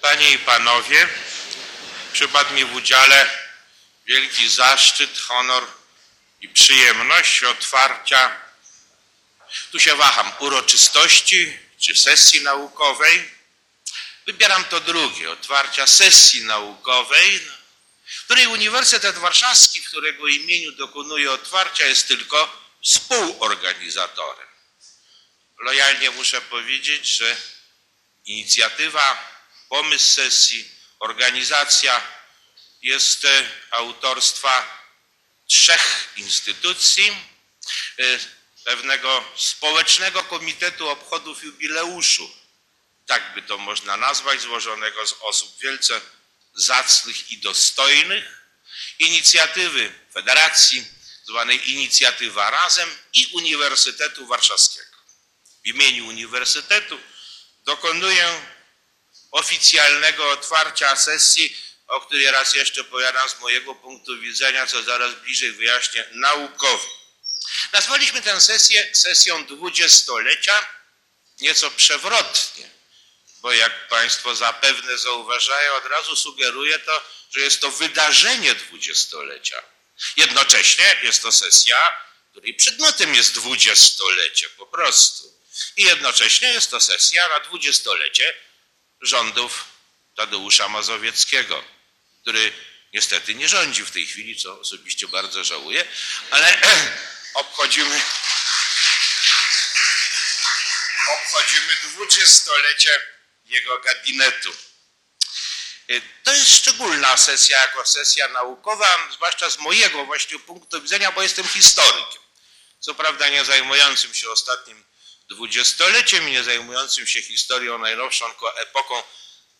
Panie i Panowie, przypadł mi w udziale wielki zaszczyt, honor i przyjemność otwarcia, tu się waham, uroczystości czy sesji naukowej. Wybieram to drugie, otwarcia sesji naukowej, której Uniwersytet Warszawski, w którego imieniu dokonuje otwarcia, jest tylko współorganizatorem. Lojalnie muszę powiedzieć, że inicjatywa, pomysł sesji, organizacja jest e, autorstwa trzech instytucji, e, pewnego społecznego komitetu obchodów jubileuszu, tak by to można nazwać, złożonego z osób wielce zacnych i dostojnych, inicjatywy Federacji, zwanej Inicjatywa Razem i Uniwersytetu Warszawskiego. W imieniu Uniwersytetu dokonuję oficjalnego otwarcia sesji, o której raz jeszcze powiadam z mojego punktu widzenia, co zaraz bliżej wyjaśnię, naukowy. Nazwaliśmy tę sesję sesją dwudziestolecia, nieco przewrotnie, bo jak Państwo zapewne zauważają, od razu sugeruje to, że jest to wydarzenie dwudziestolecia. Jednocześnie jest to sesja, której przedmiotem jest dwudziestolecie po prostu. I jednocześnie jest to sesja na dwudziestolecie rządów Tadeusza Mazowieckiego, który niestety nie rządzi w tej chwili, co osobiście bardzo żałuję, ale obchodzimy, obchodzimy dwudziestolecie jego gabinetu. To jest szczególna sesja jako sesja naukowa, zwłaszcza z mojego właśnie punktu widzenia, bo jestem historykiem. Co prawda nie zajmującym się ostatnim dwudziestoleciem i nie zajmującym się historią najnowszą, epoką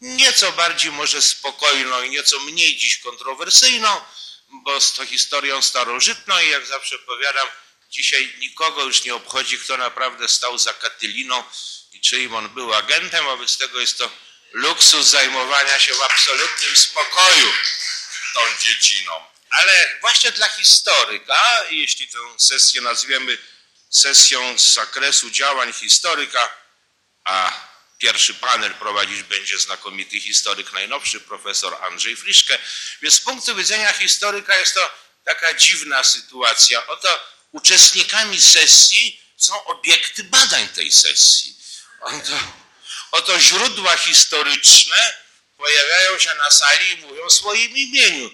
nieco bardziej może spokojną i nieco mniej dziś kontrowersyjną, bo z to historią starożytną i jak zawsze powiadam, dzisiaj nikogo już nie obchodzi, kto naprawdę stał za Katyliną i czyim on był agentem, wobec tego jest to luksus zajmowania się w absolutnym spokoju tą dziedziną. Ale właśnie dla historyka, jeśli tę sesję nazwiemy sesją z zakresu działań historyka, a pierwszy panel prowadzić będzie znakomity historyk najnowszy, profesor Andrzej Friszke. Więc z punktu widzenia historyka jest to taka dziwna sytuacja. Oto uczestnikami sesji są obiekty badań tej sesji. Oto, oto źródła historyczne pojawiają się na sali i mówią w swoim imieniu.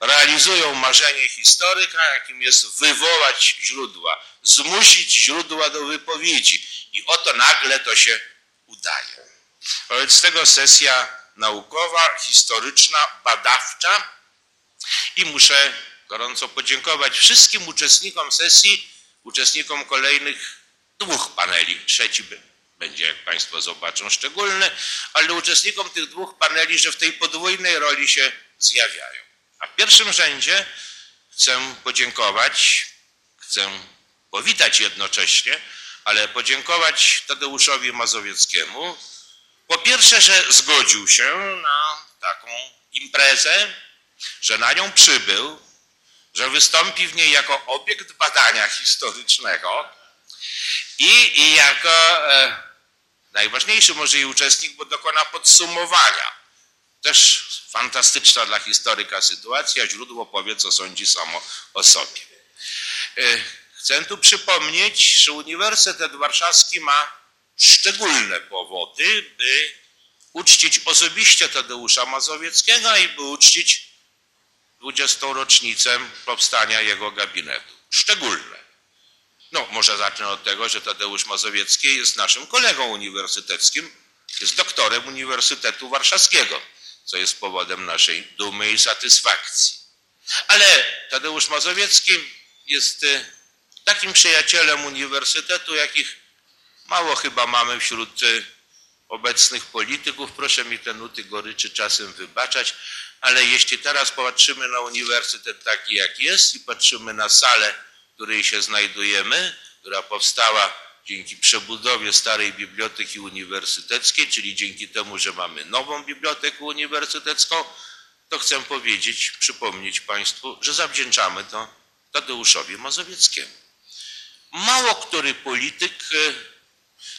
Realizują marzenie historyka, jakim jest wywołać źródła, zmusić źródła do wypowiedzi. I oto nagle to się udaje. Wobec tego sesja naukowa, historyczna, badawcza i muszę gorąco podziękować wszystkim uczestnikom sesji, uczestnikom kolejnych dwóch paneli. Trzeci będzie, jak Państwo zobaczą, szczególny, ale uczestnikom tych dwóch paneli, że w tej podwójnej roli się zjawiają. A w pierwszym rzędzie chcę podziękować, chcę powitać jednocześnie, ale podziękować Tadeuszowi Mazowieckiemu. Po pierwsze, że zgodził się na taką imprezę, że na nią przybył, że wystąpi w niej jako obiekt badania historycznego i, i jako e, najważniejszy może i uczestnik, bo dokona podsumowania. Też fantastyczna dla historyka sytuacja, źródło powie, co sądzi samo o sobie. E, chcę tu przypomnieć, że Uniwersytet Warszawski ma szczególne powody, by uczcić osobiście Tadeusza Mazowieckiego i by uczcić 20. rocznicę powstania jego gabinetu. Szczególne. No, może zacznę od tego, że Tadeusz Mazowiecki jest naszym kolegą uniwersyteckim, jest doktorem Uniwersytetu Warszawskiego, co jest powodem naszej dumy i satysfakcji. Ale Tadeusz Mazowiecki jest takim przyjacielem uniwersytetu, jakich mało chyba mamy wśród obecnych polityków. Proszę mi te nuty goryczy czasem wybaczać, ale jeśli teraz popatrzymy na uniwersytet taki, jak jest i patrzymy na salę, w której się znajdujemy, która powstała dzięki przebudowie starej biblioteki uniwersyteckiej, czyli dzięki temu, że mamy nową bibliotekę uniwersytecką, to chcę powiedzieć, przypomnieć Państwu, że zawdzięczamy to Tadeuszowi Mazowieckiemu. Mało który polityk,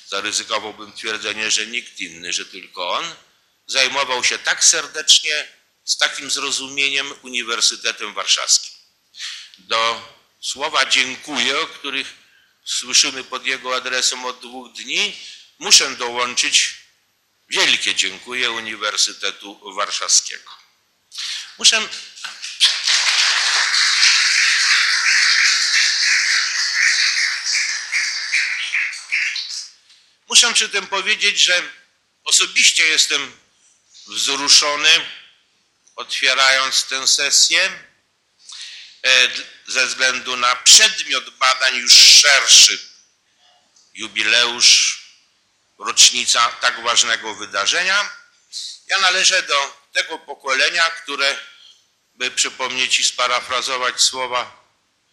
zaryzykowałbym twierdzenie, że nikt inny, że tylko on, zajmował się tak serdecznie, z takim zrozumieniem Uniwersytetem Warszawskim. Do słowa dziękuję, o których słyszymy pod jego adresem od dwóch dni, muszę dołączyć. Wielkie dziękuję Uniwersytetu Warszawskiego. Muszę Muszę przy tym powiedzieć, że osobiście jestem wzruszony, otwierając tę sesję, e, ze względu na przedmiot badań już szerszy, jubileusz, rocznica tak ważnego wydarzenia. Ja należę do tego pokolenia, które, by przypomnieć i sparafrazować słowa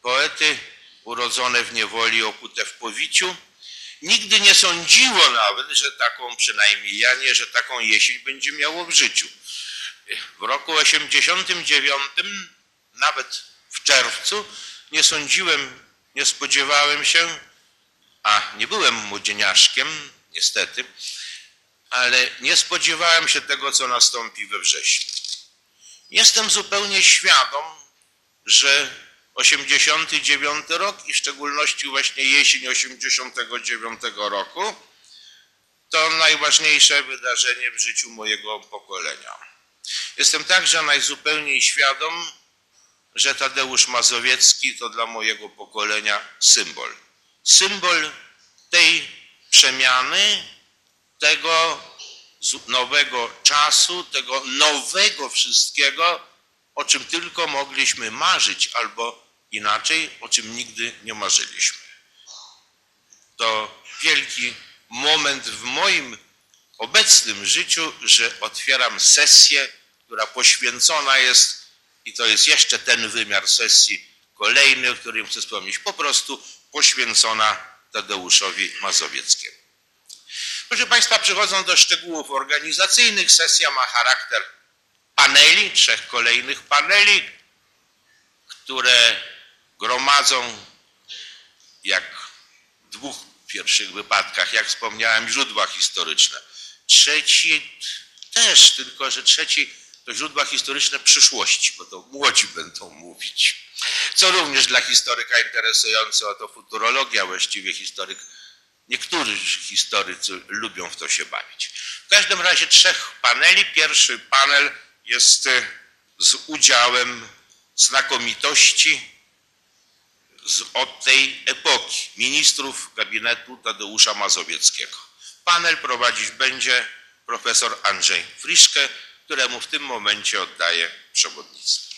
poety, urodzone w niewoli, okute w powiciu, nigdy nie sądziło nawet, że taką, przynajmniej ja nie, że taką jesień będzie miało w życiu. W roku 89, nawet w czerwcu, nie sądziłem, nie spodziewałem się, a nie byłem młodzieniaszkiem, niestety, ale nie spodziewałem się tego, co nastąpi we wrześniu. Jestem zupełnie świadom, że 89 rok i w szczególności właśnie jesień 89 roku to najważniejsze wydarzenie w życiu mojego pokolenia. Jestem także najzupełniej świadom, że Tadeusz Mazowiecki to dla mojego pokolenia symbol. Symbol tej przemiany, tego nowego czasu, tego nowego wszystkiego, o czym tylko mogliśmy marzyć albo inaczej, o czym nigdy nie marzyliśmy. To wielki moment w moim obecnym życiu, że otwieram sesję, która poświęcona jest, i to jest jeszcze ten wymiar sesji kolejny, o którym chcę wspomnieć, po prostu poświęcona Tadeuszowi Mazowieckiemu. Proszę Państwa, przechodząc do szczegółów organizacyjnych, sesja ma charakter paneli, trzech kolejnych paneli, które gromadzą, jak w dwóch pierwszych wypadkach, jak wspomniałem, źródła historyczne. Trzeci też, tylko że trzeci to źródła historyczne przyszłości, bo to młodzi będą mówić. Co również dla historyka interesujące, oto futurologia, właściwie historyk, niektórzy historycy lubią w to się bawić. W każdym razie trzech paneli. Pierwszy panel jest e, z udziałem znakomitości z, od tej epoki, ministrów gabinetu Tadeusza Mazowieckiego. Panel prowadzić będzie profesor Andrzej Friszke, któremu w tym momencie oddaję przewodnictwo.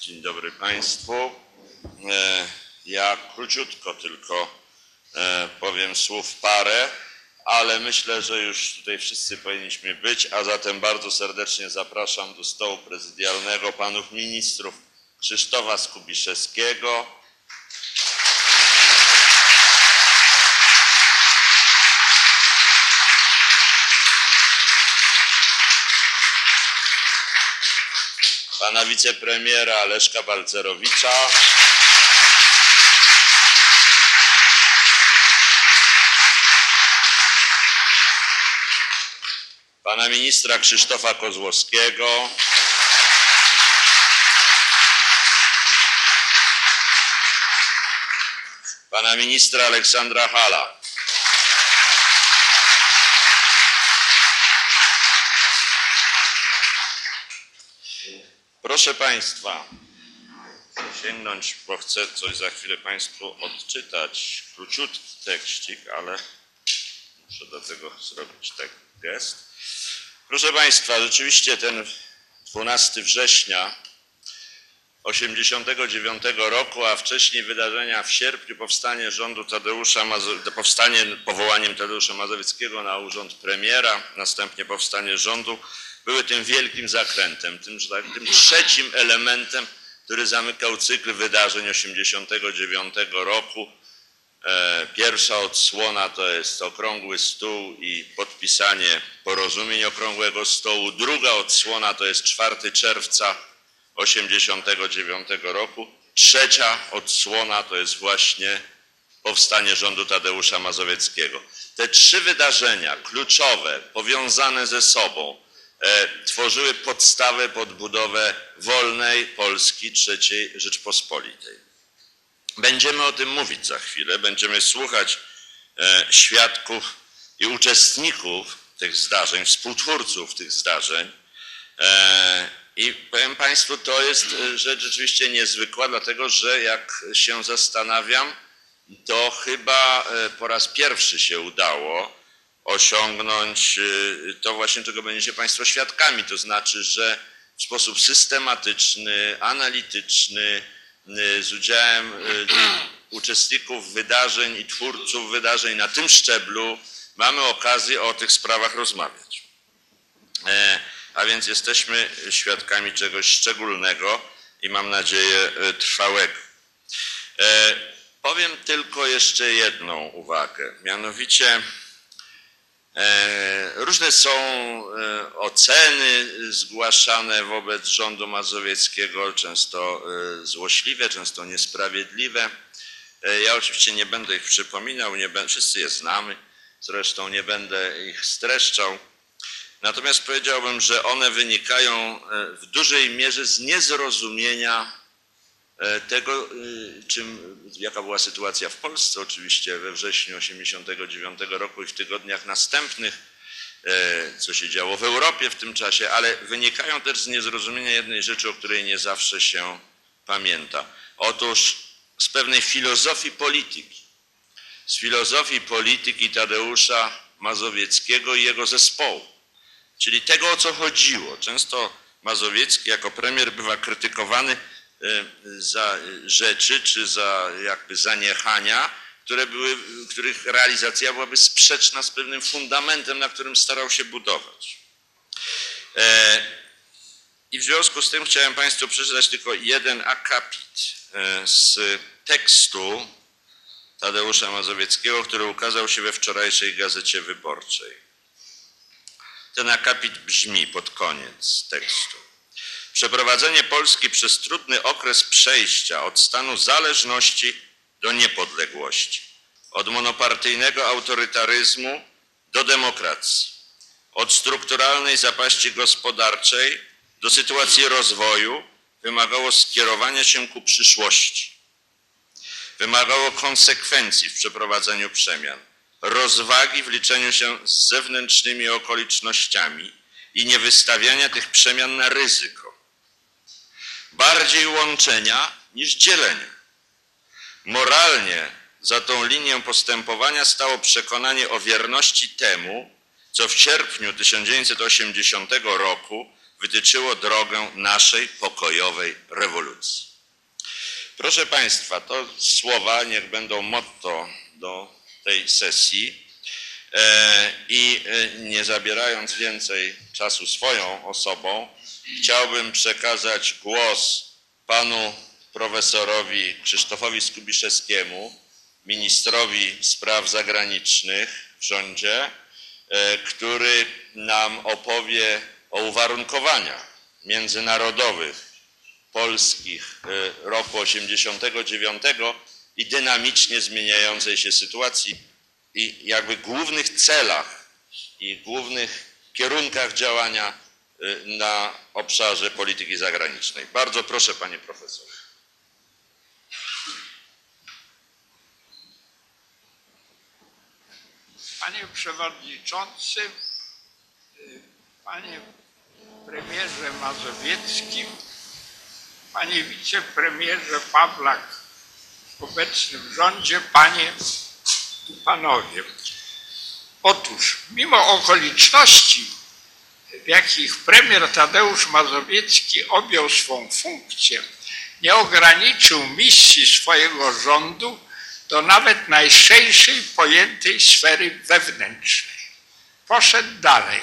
Dzień dobry Państwu. E, Ja króciutko tylko e, powiem słów parę, ale myślę, że już tutaj wszyscy powinniśmy być, a zatem bardzo serdecznie zapraszam do stołu prezydialnego panów ministrów Krzysztofa Skubiszewskiego, pana wicepremiera Leszka Balcerowicza, pana ministra Krzysztofa Kozłowskiego, pana ministra Aleksandra Hala. Proszę Państwa, sięgnąć, bo chcę coś za chwilę Państwu odczytać. Króciutki tekścik, ale muszę do tego zrobić tak gest. Proszę Państwa, rzeczywiście ten 12 września 89 roku, a wcześniej wydarzenia w sierpniu, powstanie rządu Tadeusza, Mazo- powstanie powołaniem Tadeusza Mazowieckiego na urząd premiera, następnie powstanie rządu, były tym wielkim zakrętem, tym, tak, tym trzecim elementem, który zamykał cykl wydarzeń 89 roku, Pierwsza odsłona to jest okrągły stół i podpisanie porozumień okrągłego stołu. Druga odsłona to jest 4 czerwca 1989 roku. Trzecia odsłona to jest właśnie powstanie rządu Tadeusza Mazowieckiego. Te trzy wydarzenia kluczowe, powiązane ze sobą, e, tworzyły podstawę pod budowę wolnej Polski III Rzeczpospolitej. Będziemy o tym mówić za chwilę, będziemy słuchać e, świadków i uczestników tych zdarzeń, współtwórców tych zdarzeń. E, I powiem Państwu, to jest e, rzecz rzeczywiście niezwykła, dlatego że jak się zastanawiam, to chyba e, po raz pierwszy się udało osiągnąć e, to właśnie, czego będziecie Państwo świadkami, to znaczy, że w sposób systematyczny, analityczny, z udziałem uczestników wydarzeń i twórców wydarzeń na tym szczeblu mamy okazję o tych sprawach rozmawiać. A więc jesteśmy świadkami czegoś szczególnego i mam nadzieję trwałego. Powiem tylko jeszcze jedną uwagę, mianowicie e, różne są e, oceny zgłaszane wobec rządu mazowieckiego, często e, złośliwe, często niesprawiedliwe. Ja oczywiście nie będę ich przypominał, nie wszyscy je znamy, zresztą nie będę ich streszczał. Natomiast powiedziałbym, że one wynikają w dużej mierze z niezrozumienia tego, czym, jaka była sytuacja w Polsce oczywiście we wrześniu 1989 roku i w tygodniach następnych, co się działo w Europie w tym czasie, ale wynikają też z niezrozumienia jednej rzeczy, o której nie zawsze się pamięta. Otóż z pewnej filozofii polityki, z filozofii polityki Tadeusza Mazowieckiego i jego zespołu, czyli tego, o co chodziło. Często Mazowiecki jako premier bywa krytykowany za rzeczy czy za jakby zaniechania, które były, których realizacja byłaby sprzeczna z pewnym fundamentem, na którym starał się budować. I w związku z tym chciałem Państwu przeczytać tylko jeden akapit z tekstu Tadeusza Mazowieckiego, który ukazał się we wczorajszej Gazecie Wyborczej. Ten akapit brzmi pod koniec tekstu. Przeprowadzenie Polski przez trudny okres przejścia od stanu zależności do niepodległości, od monopartyjnego autorytaryzmu do demokracji, od strukturalnej zapaści gospodarczej do sytuacji rozwoju wymagało skierowania się ku przyszłości. Wymagało konsekwencji w przeprowadzeniu przemian, rozwagi w liczeniu się z zewnętrznymi okolicznościami i nie wystawiania tych przemian na ryzyko bardziej łączenia niż dzielenia. Moralnie za tą linię postępowania stało przekonanie o wierności temu, co w sierpniu 1980 roku wytyczyło drogę naszej pokojowej rewolucji. Proszę Państwa, to słowa niech będą motto do tej sesji e, i e, nie zabierając więcej czasu swoją osobą, chciałbym przekazać głos panu profesorowi Krzysztofowi Skubiszewskiemu, ministrowi spraw zagranicznych w rządzie, e, który nam opowie o uwarunkowaniach międzynarodowych polskich e, roku 89 i dynamicznie zmieniającej się sytuacji i jakby głównych celach i głównych kierunkach działania na obszarze polityki zagranicznej. Bardzo proszę, panie profesorze. Panie Przewodniczący, y, Panie Premierze Mazowieckim, Panie Wicepremierze Pawlak w obecnym rządzie, Panie i Panowie. Otóż, mimo okoliczności, jakich premier Tadeusz Mazowiecki objął swą funkcję, nie ograniczył misji swojego rządu do nawet najszerszej pojętej sfery wewnętrznej. Poszedł dalej.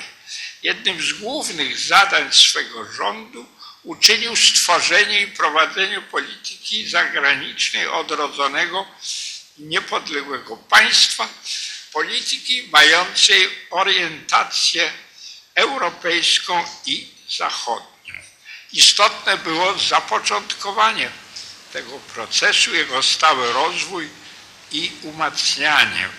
Jednym z głównych zadań swego rządu uczynił stworzenie i prowadzenie polityki zagranicznej odrodzonego niepodległego państwa, polityki mającej orientację europejską i zachodnią. Istotne było zapoczątkowanie tego procesu, jego stały rozwój i umacnianie.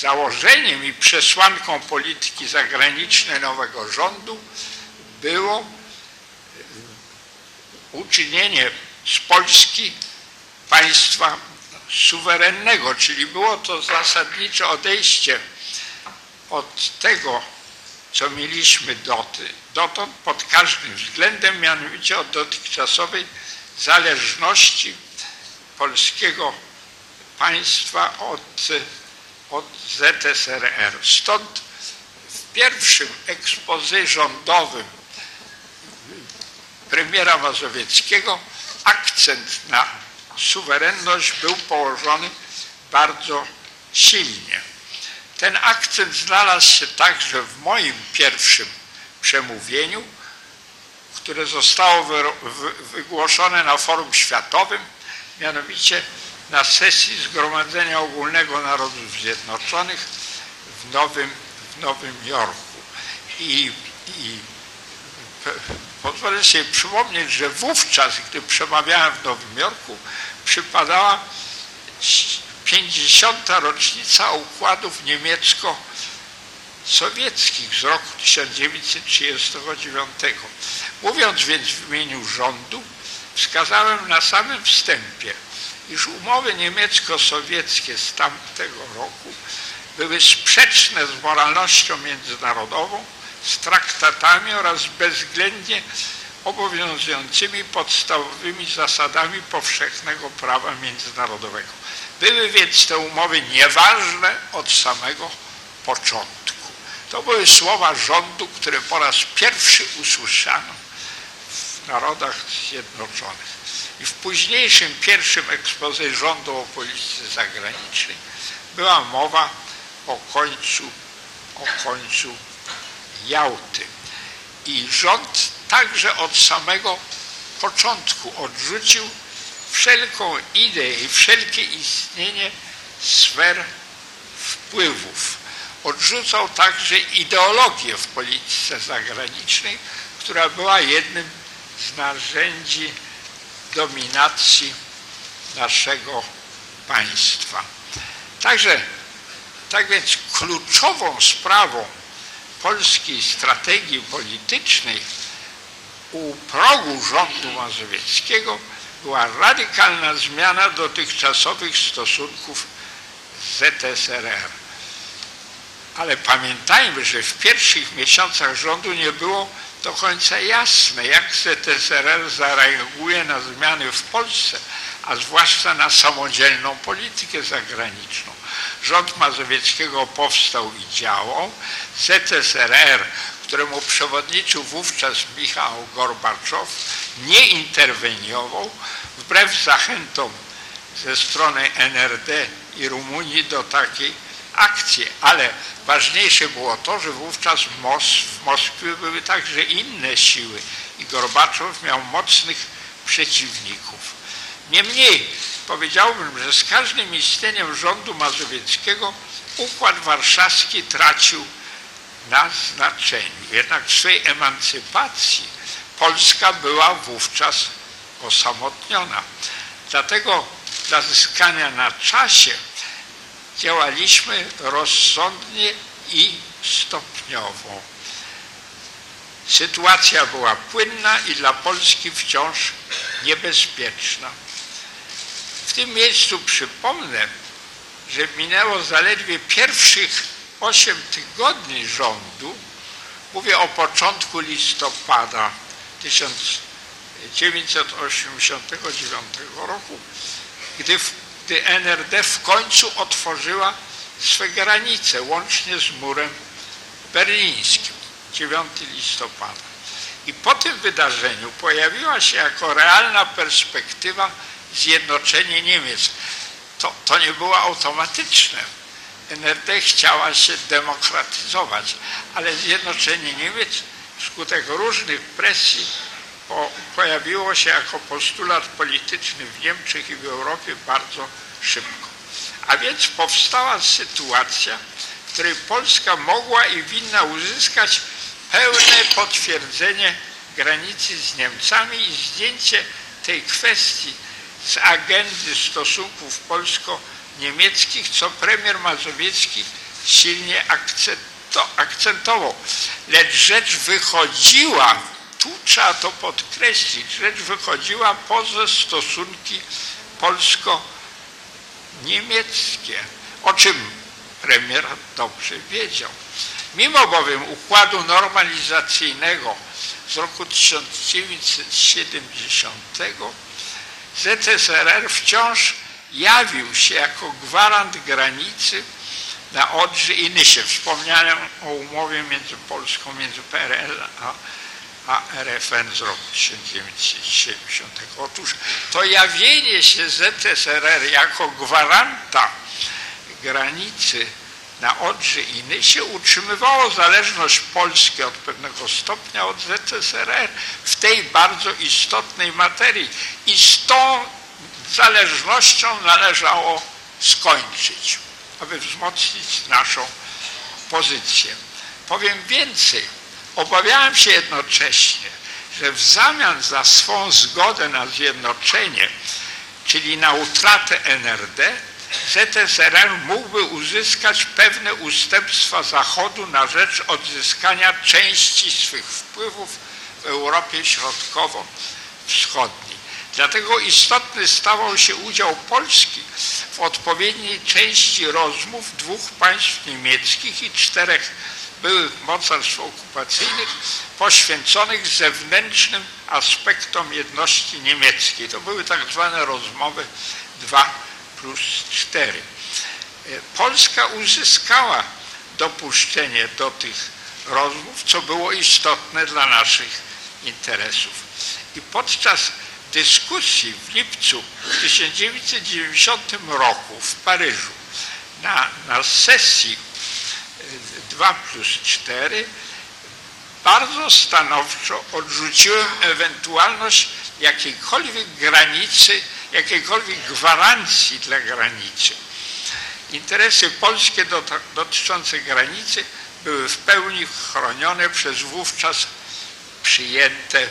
Założeniem i przesłanką polityki zagranicznej nowego rządu było uczynienie z Polski państwa suwerennego, czyli było to zasadnicze odejście od tego, co mieliśmy doty, dotąd pod każdym względem, mianowicie od dotychczasowej zależności polskiego państwa od, od ZSRR. Stąd w pierwszym ekspozy rządowym premiera Mazowieckiego akcent na suwerenność był położony bardzo silnie. Ten akcent znalazł się także w moim pierwszym przemówieniu, które zostało wygłoszone na forum światowym, mianowicie na sesji Zgromadzenia Ogólnego Narodów Zjednoczonych w Nowym, w Nowym Jorku. I, i pozwolę sobie przypomnieć, że wówczas, gdy przemawiałem w Nowym Jorku, przypadała 50. rocznica układów niemiecko-sowieckich z roku 1939. Mówiąc więc w imieniu rządu, wskazałem na samym wstępie, iż umowy niemiecko-sowieckie z tamtego roku były sprzeczne z moralnością międzynarodową, z traktatami oraz bezwzględnie obowiązującymi podstawowymi zasadami powszechnego prawa międzynarodowego. Były więc te umowy nieważne od samego początku. To były słowa rządu, które po raz pierwszy usłyszano w narodach zjednoczonych. I w późniejszym pierwszym ekspozycji rządu o polityce zagranicznej była mowa o końcu, o końcu Jałty. I rząd także od samego początku odrzucił wszelką ideę i wszelkie istnienie sfer wpływów. Odrzucał także ideologię w polityce zagranicznej, która była jednym z narzędzi dominacji naszego państwa. Także, tak więc kluczową sprawą polskiej strategii politycznej u progu rządu mazowieckiego była radykalna zmiana dotychczasowych stosunków z ZSRR. Ale pamiętajmy, że w pierwszych miesiącach rządu nie było do końca jasne, jak ZSRR zareaguje na zmiany w Polsce, a zwłaszcza na samodzielną politykę zagraniczną. Rząd Mazowieckiego powstał i działał. ZSRR, któremu przewodniczył wówczas Michał Gorbaczow, nie interweniował wbrew zachętom ze strony NRD i Rumunii do takiej akcji, ale ważniejsze było to, że wówczas w, Mos w Moskwie były także inne siły i Gorbaczow miał mocnych przeciwników. Niemniej powiedziałbym, że z każdym istnieniem rządu mazowieckiego Układ Warszawski tracił na znaczeniu. Jednak swojej emancypacji Polska była wówczas osamotniona. Dlatego dla zyskania na czasie działaliśmy rozsądnie i stopniowo. Sytuacja była płynna i dla Polski wciąż niebezpieczna. W tym miejscu przypomnę, że minęło zaledwie pierwszych 8 tygodni rządu, mówię o początku listopada 1989 roku, gdy, gdy NRD w końcu otworzyła swe granice, łącznie z murem berlińskim, 9 listopada. I po tym wydarzeniu pojawiła się jako realna perspektywa zjednoczenie Niemiec. To, to nie było automatyczne. NRD chciała się demokratyzować, ale zjednoczenie Niemiec wskutek różnych presji po, pojawiło się jako postulat polityczny w Niemczech i w Europie bardzo szybko. A więc powstała sytuacja, w której Polska mogła i winna uzyskać pełne potwierdzenie granicy z Niemcami i zdjęcie tej kwestii z agendy stosunków polsko-niemieckich, co premier Mazowiecki silnie akcentował. Lecz rzecz wychodziła, tu trzeba to podkreślić, rzecz wychodziła poza stosunki polsko-niemieckie, o czym premier dobrze wiedział. Mimo bowiem układu normalizacyjnego z roku 1970 ZSRR wciąż jawił się jako gwarant granicy na Odrze i Nysie. Wspomniałem o umowie między Polską, między PRL a, a RFN z roku 1970. Otóż to jawienie się ZSRR jako gwaranta granicy na Odrze i Nysie utrzymywało zależność Polski od pewnego stopnia od ZSRR w tej bardzo istotnej materii i z tą zależnością należało skończyć, aby wzmocnić naszą pozycję. Powiem więcej, obawiałem się jednocześnie, że w zamian za swą zgodę na zjednoczenie, czyli na utratę NRD, ZSRR mógłby uzyskać pewne ustępstwa Zachodu na rzecz odzyskania części swych wpływów w Europie Środkowo-Wschodniej. Dlatego istotny stawał się udział Polski w odpowiedniej części rozmów dwóch państw niemieckich i czterech byłych mocarstw okupacyjnych poświęconych zewnętrznym aspektom jedności niemieckiej. To były tak zwane rozmowy 2 plus 4. Polska uzyskała dopuszczenie do tych rozmów, co było istotne dla naszych interesów. I podczas dyskusji w lipcu 1990 roku w Paryżu na, na sesji 2 plus 4 bardzo stanowczo odrzuciłem ewentualność jakiejkolwiek granicy jakiejkolwiek gwarancji dla granicy. Interesy polskie dotyczące granicy były w pełni chronione przez wówczas przyjęte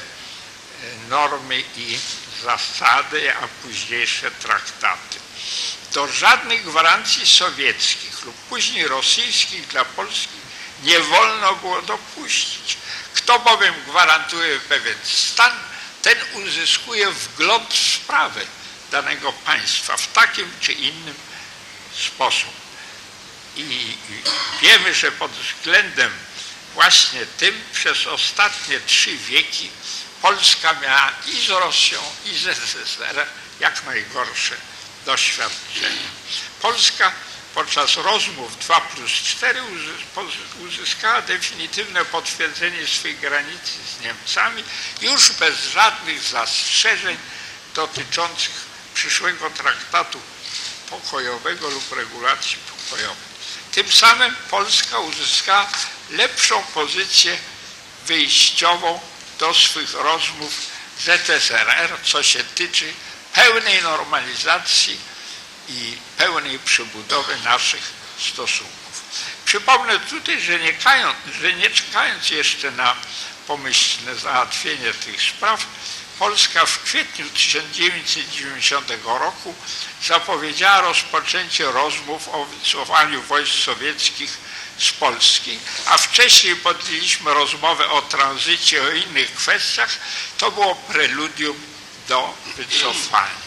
normy i zasady, a późniejsze traktaty. Do żadnych gwarancji sowieckich lub później rosyjskich dla Polski nie wolno było dopuścić. Kto bowiem gwarantuje pewien stan, ten uzyskuje wgląd w sprawę danego państwa w takim czy innym sposób. I wiemy, że pod względem właśnie tym przez ostatnie trzy wieki Polska miała i z Rosją, i z SSR jak najgorsze doświadczenia. Polska podczas rozmów 2 plus 4 uzyskała definitywne potwierdzenie swej granicy z Niemcami już bez żadnych zastrzeżeń dotyczących przyszłego traktatu pokojowego lub regulacji pokojowej. Tym samym Polska uzyskała lepszą pozycję wyjściową do swych rozmów z ZSRR, co się tyczy pełnej normalizacji i pełnej przebudowy naszych stosunków. Przypomnę tutaj, że nie, że nie czekając jeszcze na pomyślne załatwienie tych spraw, Polska w kwietniu 1990 roku zapowiedziała rozpoczęcie rozmów o wycofaniu wojsk sowieckich z Polski, a wcześniej podjęliśmy rozmowę o tranzycie, o innych kwestiach. To było preludium do wycofania.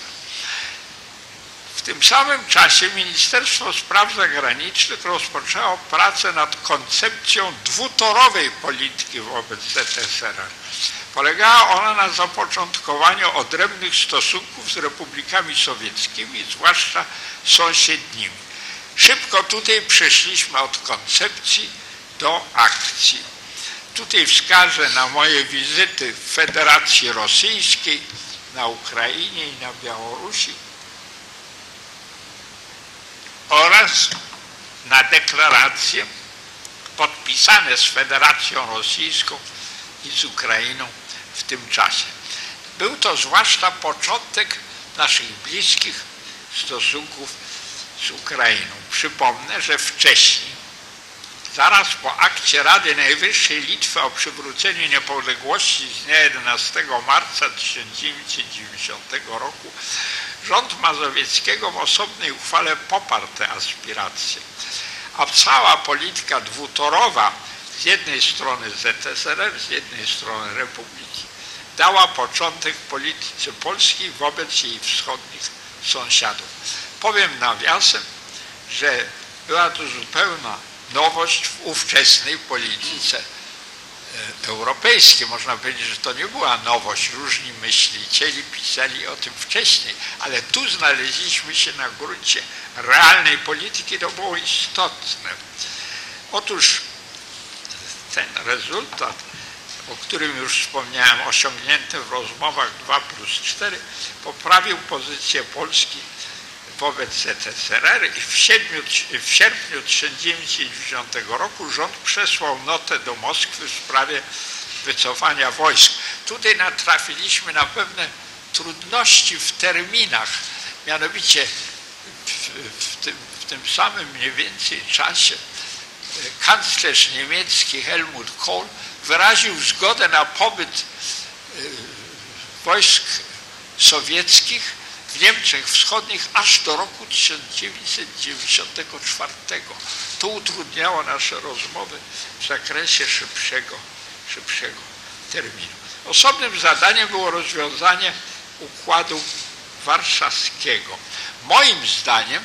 W tym samym czasie Ministerstwo Spraw Zagranicznych rozpoczęło pracę nad koncepcją dwutorowej polityki wobec ZSRR. Polegała ona na zapoczątkowaniu odrębnych stosunków z republikami sowieckimi, zwłaszcza sąsiednimi. Szybko tutaj przeszliśmy od koncepcji do akcji. Tutaj wskażę na moje wizyty w Federacji Rosyjskiej, na Ukrainie i na Białorusi oraz na deklaracje podpisane z Federacją Rosyjską i z Ukrainą w tym czasie. Był to zwłaszcza początek naszych bliskich stosunków z Ukrainą. Przypomnę, że wcześniej, zaraz po akcie Rady Najwyższej Litwy o przywróceniu niepodległości z dnia 11 marca 1990 roku, rząd Mazowieckiego w osobnej uchwale poparł te aspiracje. A cała polityka dwutorowa z jednej strony ZSRR, z jednej strony Republiki dała początek polityce polskiej wobec jej wschodnich sąsiadów. Powiem nawiasem, że była to zupełna nowość w ówczesnej polityce e, europejskiej. Można powiedzieć, że to nie była nowość. Różni myślicieli pisali o tym wcześniej, ale tu znaleźliśmy się na gruncie realnej polityki, to było istotne. Otóż ten rezultat, o którym już wspomniałem, osiągnięty w rozmowach 2 plus 4, poprawił pozycję Polski wobec ZSRR i w, w sierpniu 1990 roku rząd przesłał notę do Moskwy w sprawie wycofania wojsk. Tutaj natrafiliśmy na pewne trudności w terminach, mianowicie w, w, tym, w tym samym mniej więcej czasie kanclerz niemiecki Helmut Kohl wyraził zgodę na pobyt wojsk sowieckich w Niemczech Wschodnich aż do roku 1994. To utrudniało nasze rozmowy w zakresie szybszego, szybszego terminu. Osobnym zadaniem było rozwiązanie układu warszawskiego. Moim zdaniem,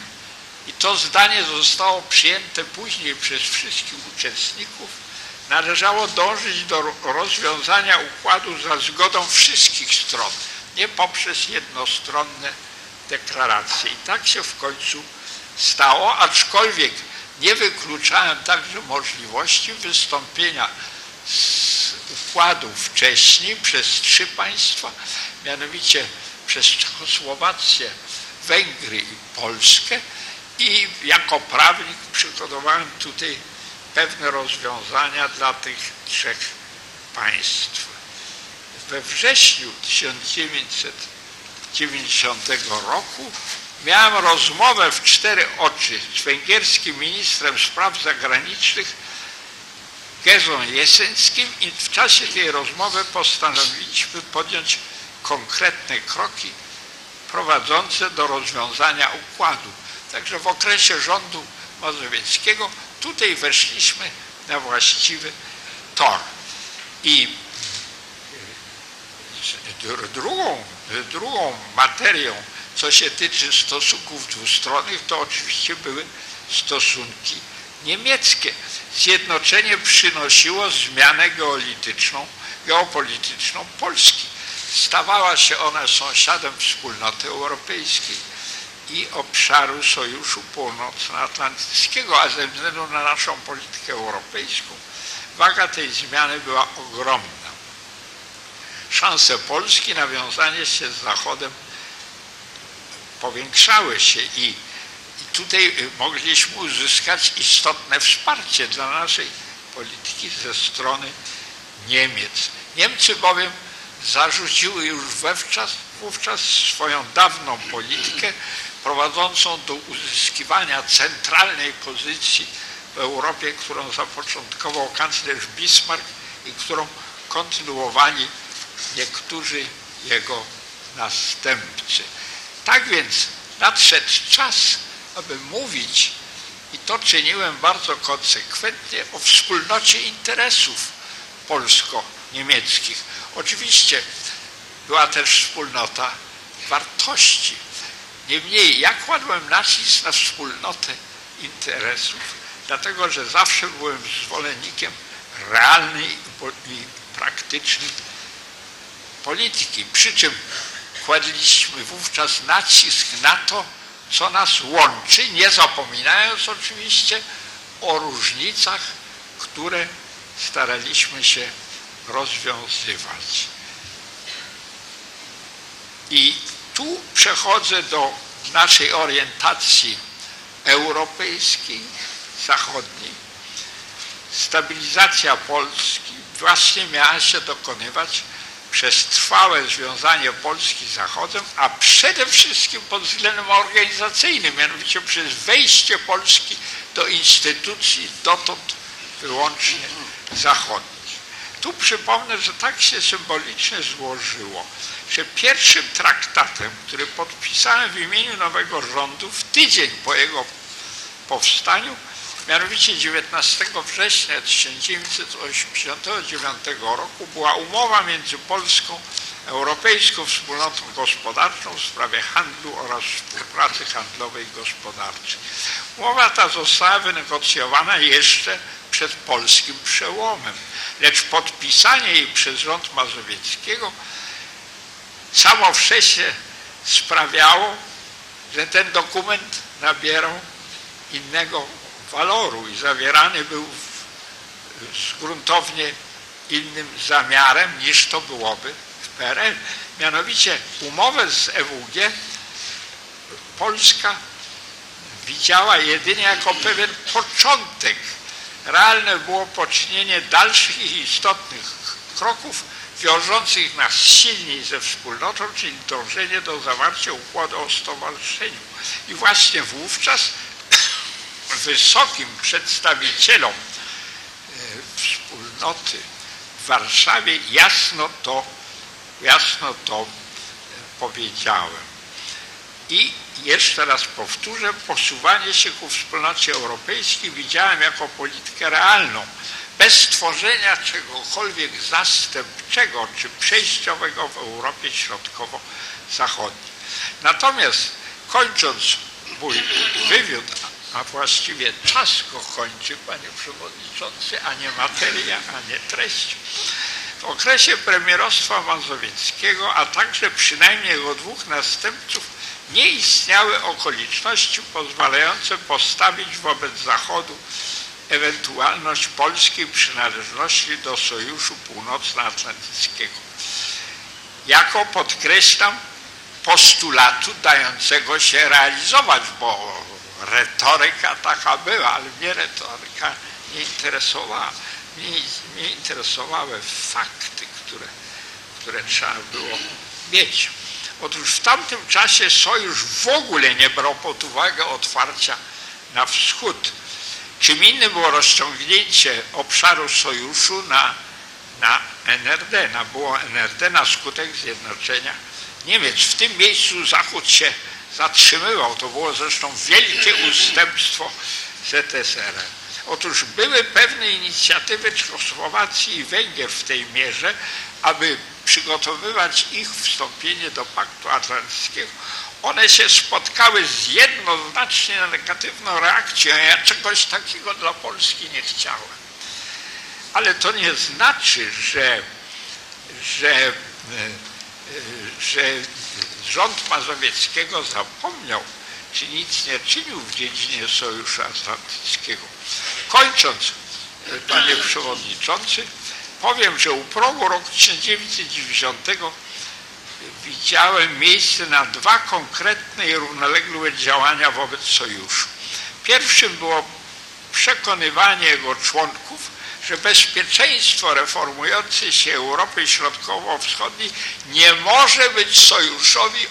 i to zdanie zostało przyjęte później przez wszystkich uczestników, należało dążyć do rozwiązania układu za zgodą wszystkich stron nie poprzez jednostronne deklaracje. I tak się w końcu stało, aczkolwiek nie wykluczałem także możliwości wystąpienia z układu wcześniej przez trzy państwa, mianowicie przez Czechosłowację, Węgry i Polskę i jako prawnik przygotowałem tutaj pewne rozwiązania dla tych trzech państw we wrześniu 1990 roku miałem rozmowę w cztery oczy z węgierskim ministrem spraw zagranicznych Gezą Jeseńskim i w czasie tej rozmowy postanowiliśmy podjąć konkretne kroki prowadzące do rozwiązania układu. Także w okresie rządu mazowieckiego tutaj weszliśmy na właściwy tor. I drugą, drugą materią, co się tyczy stosunków dwustronnych, to oczywiście były stosunki niemieckie. Zjednoczenie przynosiło zmianę geolityczną, geopolityczną Polski. Stawała się ona sąsiadem wspólnoty europejskiej i obszaru Sojuszu Północnoatlantyckiego, a ze względu na naszą politykę europejską waga tej zmiany była ogromna szanse Polski na wiązanie się z Zachodem powiększały się i, tutaj mogliśmy uzyskać istotne wsparcie dla naszej polityki ze strony Niemiec. Niemcy bowiem zarzuciły już wówczas, wówczas swoją dawną politykę prowadzącą do uzyskiwania centralnej pozycji w Europie, którą zapoczątkował kanclerz Bismarck i którą kontynuowali niektórzy jego następcy. Tak więc nadszedł czas, aby mówić, i to czyniłem bardzo konsekwentnie, o wspólnocie interesów polsko-niemieckich. Oczywiście była też wspólnota wartości. Niemniej, ja kładłem nacisk na wspólnotę interesów, dlatego że zawsze byłem zwolennikiem realnej i praktycznej polityki. Przy czym kładliśmy wówczas nacisk na to, co nas łączy, nie zapominając oczywiście o różnicach, które staraliśmy się rozwiązywać. I tu przechodzę do naszej orientacji europejskiej, zachodniej. Stabilizacja Polski właśnie miała się dokonywać przez trwałe związanie Polski z Zachodem, a przede wszystkim pod względem organizacyjnym, mianowicie przez wejście Polski do instytucji dotąd wyłącznie zachodnich. Tu przypomnę, że tak się symbolicznie złożyło, że pierwszym traktatem, który podpisałem w imieniu nowego rządu w tydzień po jego powstaniu, mianowicie 19 września 1989 roku była umowa między Polską Europejską Wspólnotą Gospodarczą w sprawie handlu oraz współpracy handlowej i gospodarczej. Umowa ta została wynegocjowana jeszcze przed polskim przełomem, lecz podpisanie jej przez rząd mazowieckiego samo w się sprawiało, że ten dokument nabierał innego waloru i zawierany był w, z gruntownie innym zamiarem niż to byłoby w PRL. Mianowicie umowę z EWG Polska widziała jedynie jako pewien początek. Realne było poczynienie dalszych i istotnych kroków wiążących nas silniej ze wspólnotą, czyli dążenie do zawarcia układu o stowarzyszeniu. I właśnie wówczas wysokim przedstawicielom e, wspólnoty w Warszawie jasno to, jasno to e, powiedziałem. I jeszcze raz powtórzę, posuwanie się ku wspólnocie europejskiej widziałem jako politykę realną, bez tworzenia czegokolwiek zastępczego czy przejściowego w Europie Środkowo-Zachodniej. Natomiast kończąc mój wywiad, a właściwie czas go kończy, panie przewodniczący, a nie materia, a nie treść. W okresie premierostwa mazowieckiego, a także przynajmniej jego dwóch następców, nie istniały okoliczności pozwalające postawić wobec Zachodu ewentualność polskiej przynależności do Sojuszu Północnoatlantyckiego. Jako podkreślam postulatu dającego się realizować, bo retoryka taka była, ale mnie retoryka nie interesowała. Mnie, mnie interesowały fakty, które, które trzeba było mieć. Otóż w tamtym czasie sojusz w ogóle nie brał pod uwagę otwarcia na wschód. Czym innym było rozciągnięcie obszaru sojuszu na, na NRD, na było NRD na skutek zjednoczenia Niemiec. W tym miejscu Zachód się zatrzymywał. To było zresztą wielkie ustępstwo ZSRR. Otóż były pewne inicjatywy Czechosłowacji i Węgier w tej mierze, aby przygotowywać ich wstąpienie do Paktu Atlantyckiego. One się spotkały z jednoznacznie negatywną reakcją. Ja czegoś takiego dla Polski nie chciałem. Ale to nie znaczy, że, że, e, że rząd Mazowieckiego zapomniał, czy nic nie czynił w dziedzinie Sojuszu Atlantyckiego. Kończąc, e, panie przewodniczący, powiem, że u progu roku 1990 widziałem miejsce na dwa konkretne i równoległe działania wobec Sojuszu. Pierwszym było przekonywanie jego członków, że bezpieczeństwo reformującej się Europy Środkowo-Wschodniej nie może być sojuszowi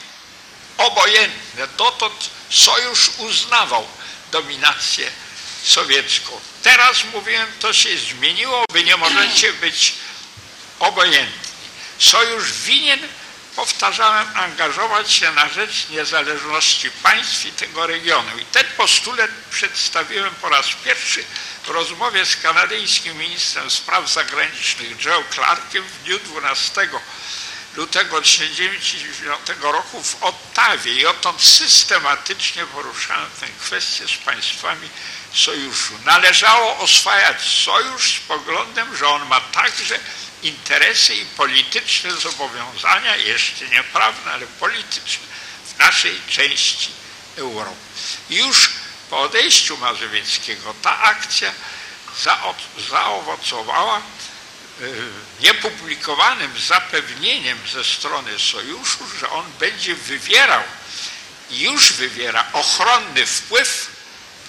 obojętne. Dotąd sojusz uznawał dominację sowiecką. Teraz mówiłem, to się zmieniło, wy nie możecie być obojętni. Sojusz winien, powtarzałem, angażować się na rzecz niezależności państw i tego regionu. I ten postulat przedstawiłem po raz pierwszy w rozmowie z kanadyjskim ministrem spraw zagranicznych Joe Clarkiem w dniu 12 lutego 1999 roku w Ottawie i odtąd systematycznie poruszałem tę kwestię z państwami sojuszu. Należało oswajać sojusz z poglądem, że on ma także interesy i polityczne zobowiązania, jeszcze nie prawne, ale polityczne w naszej części Europy. Już po odejściu Mazowieckiego ta akcja zaowocowała y, niepublikowanym zapewnieniem ze strony sojuszu, że on będzie wywierał już wywiera ochronny wpływ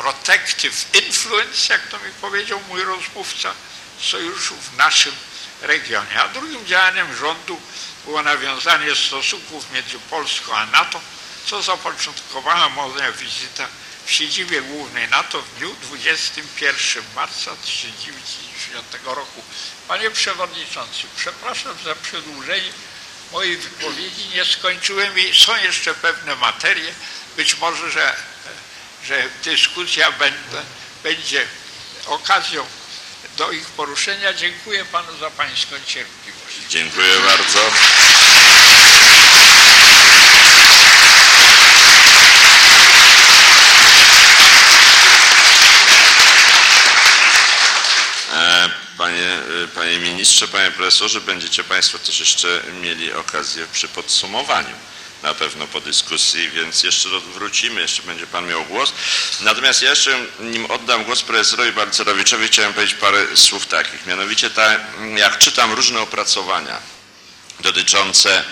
protective influence, jak to mi powiedział mój rozmówca sojuszu w naszym regionie. A drugim działaniem rządu było nawiązanie stosunków między Polską a NATO, co zapoczątkowała moja wizyta w siedzibie głównej NATO w dniu 21 marca 1990 roku. Panie Przewodniczący, przepraszam za przedłużenie mojej wypowiedzi. Nie skończyłem i są jeszcze pewne materie. Być może, że, że dyskusja będzie, okazją do ich poruszenia. Dziękuję Panu za Pańską cierpliwość. Dziękuję bardzo. E, Panie, e, panie ministrze, panie profesorze, będziecie Państwo też jeszcze mieli okazję przy podsumowaniu na pewno po dyskusji, więc jeszcze wrócimy, jeszcze będzie Pan miał głos. Natomiast ja jeszcze, nim oddam głos profesorowi Balcerowiczowi, chciałem powiedzieć parę słów takich. Mianowicie, ta, jak czytam różne opracowania dotyczące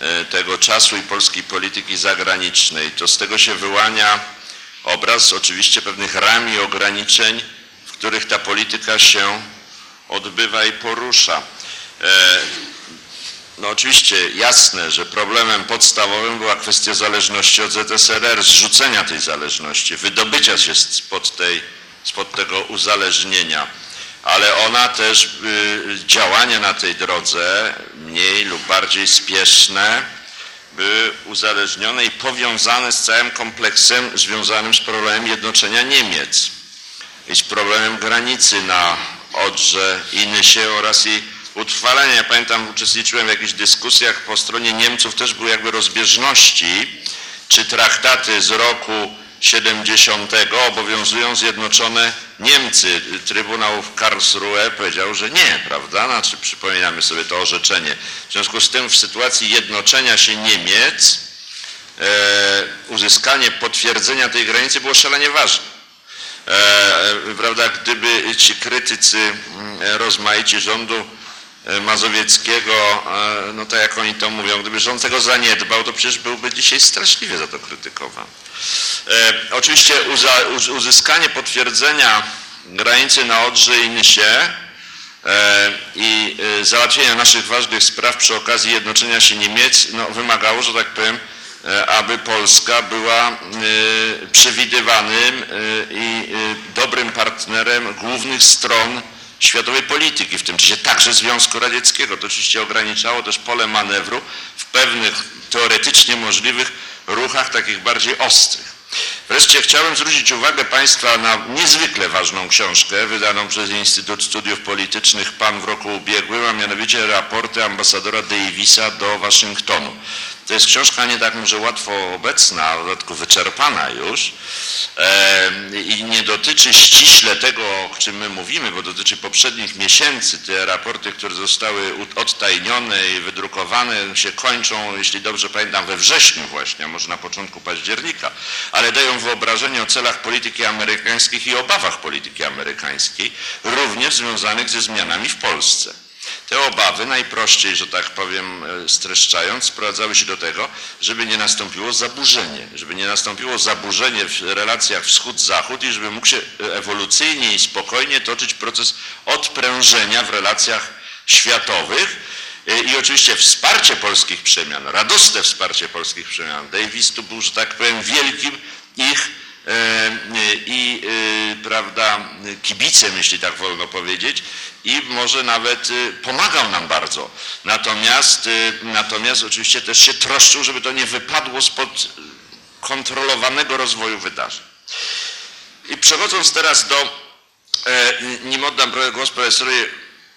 e, tego czasu i polskiej polityki zagranicznej, to z tego się wyłania obraz oczywiście pewnych ram i ograniczeń, w których ta polityka się odbywa i porusza. No oczywiście jasne, że problemem podstawowym była kwestia zależności od ZSRR, zrzucenia tej zależności, wydobycia się spod, tej, spod tego uzależnienia. Ale ona też, y, działania na tej drodze, mniej lub bardziej spieszne, były uzależnione i powiązane z całym kompleksem związanym z problemem jednoczenia Niemiec i z problemem granicy na Odrze i Nysie oraz jej utrwalenia. Ja pamiętam, uczestniczyłem w jakichś dyskusjach po stronie Niemców, też były jakby rozbieżności, czy traktaty z roku 70 obowiązują zjednoczone Niemcy. Trybunał w Karlsruhe powiedział, że nie, prawda? Znaczy przypominamy sobie to orzeczenie. W związku z tym w sytuacji jednoczenia się Niemiec e, uzyskanie potwierdzenia tej granicy było szalenie ważne. E, e, prawda, gdyby ci krytycy mm, rozmaici rządu e, mazowieckiego, e, no tak jak oni to mówią, gdyby rząd tego zaniedbał, to przecież byłby dzisiaj straszliwie za to krytykowany. E, oczywiście uza, uz, uzyskanie potwierdzenia granicy na Odrze i Nysie e, i e, załatwienia naszych ważnych spraw przy okazji jednoczenia się Niemiec no, wymagało, że tak powiem, e, aby Polska była e, przewidywanym e, i e, dobrym partnerem głównych stron światowej polityki, w tym czasie także Związku Radzieckiego. To oczywiście ograniczało też pole manewru w pewnych teoretycznie możliwych ruchach takich bardziej ostrych. Wreszcie chciałem zwrócić uwagę Państwa na niezwykle ważną książkę wydaną przez Instytut Studiów Politycznych PAN w roku ubiegłym, a mianowicie raporty ambasadora Davisa do Waszyngtonu. To jest książka nie tak może łatwo obecna, a w dodatku wyczerpana już i nie dotyczy ściśle tego, o czym my mówimy, bo dotyczy poprzednich miesięcy. Te raporty, które zostały odtajnione i wydrukowane się kończą, jeśli dobrze pamiętam, we wrześniu właśnie, a może na początku października, ale dają wyobrażenie o celach polityki amerykańskich i obawach polityki amerykańskiej, również związanych ze zmianami w Polsce. Te obawy, najprościej, że tak powiem, e, streszczając, sprowadzały się do tego, żeby nie nastąpiło zaburzenie, żeby nie nastąpiło zaburzenie w relacjach wschód-zachód i żeby mógł się e, ewolucyjnie i spokojnie toczyć proces odprężenia w relacjach światowych. E, I oczywiście wsparcie polskich przemian, radosne wsparcie polskich przemian. Davis tu był, że tak powiem, wielkim ich e, i e, prawda, kibicem, jeśli tak wolno powiedzieć, i może nawet e, pomagał nam bardzo. Natomiast, e, natomiast oczywiście też się troszczył, żeby to nie wypadło spod kontrolowanego rozwoju wydarzeń. I przechodząc teraz do, e, nim oddam głos profesorowi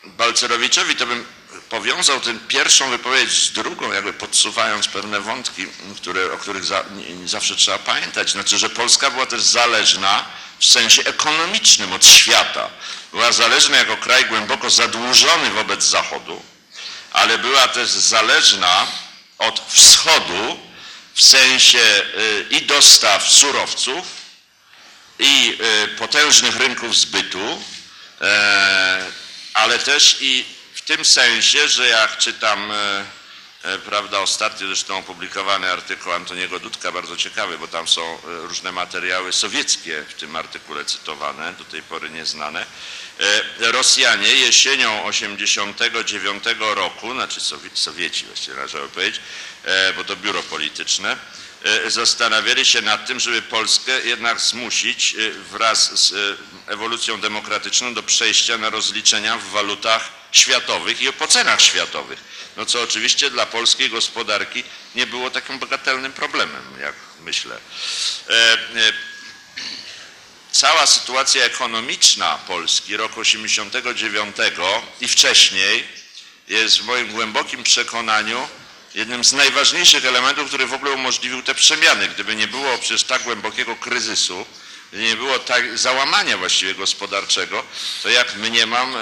Balcerowiczowi, to bym powiązał tę pierwszą wypowiedź z drugą, jakby podsuwając pewne wątki, które, o których za, nie, zawsze trzeba pamiętać. Znaczy, że Polska była też zależna w sensie ekonomicznym od świata. Była zależna jako kraj głęboko zadłużony wobec Zachodu, ale była też zależna od wschodu w sensie y, i dostaw surowców, i y, potężnych rynków zbytu, e, ale też i w tym sensie, że jak czytam e, Prawda, ostatnio zresztą opublikowany artykuł Antoniego Dudka, bardzo ciekawy, bo tam są e, różne materiały sowieckie w tym artykule cytowane, do tej pory nieznane. E, Rosjanie jesienią 89 roku, znaczy Sowie- Sowieci właściwie należało powiedzieć, e, bo to biuro polityczne, e, zastanawiali się nad tym, żeby Polskę jednak zmusić e, wraz z e, ewolucją demokratyczną do przejścia na rozliczenia w walutach światowych i po cenach światowych. No co oczywiście dla polskiej gospodarki nie było takim bagatelnym problemem, jak myślę. E, e, Cała sytuacja ekonomiczna Polski roku 89 i wcześniej jest w moim głębokim przekonaniu jednym z najważniejszych elementów, który w ogóle umożliwił te przemiany. Gdyby nie było przecież tak głębokiego kryzysu, gdyby nie było tak załamania właściwie gospodarczego, to jak mniemam, e,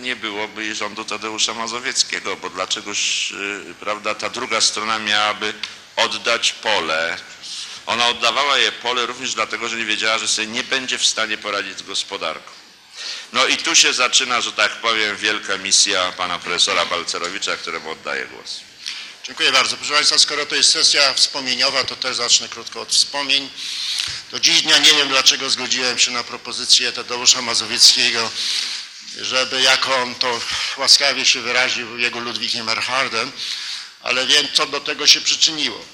nie byłoby rządu Tadeusza Mazowieckiego, bo dlaczegoż, e, prawda, ta druga strona miałaby oddać pole ona oddawała je pole również dlatego, że nie wiedziała, że sobie nie będzie w stanie poradzić z gospodarką. No i tu się zaczyna, że tak powiem, wielka misja pana profesora Balcerowicza, któremu oddaję głos. Dziękuję bardzo. Proszę Państwa, skoro to jest sesja wspomnieniowa, to też zacznę krótko od wspomnień. Do dziś dnia nie wiem, dlaczego zgodziłem się na propozycję Tadeusza Mazowieckiego, żeby, jak on to łaskawie się wyraził, jego Ludwikiem Erhardem, ale wiem, co do tego się przyczyniło.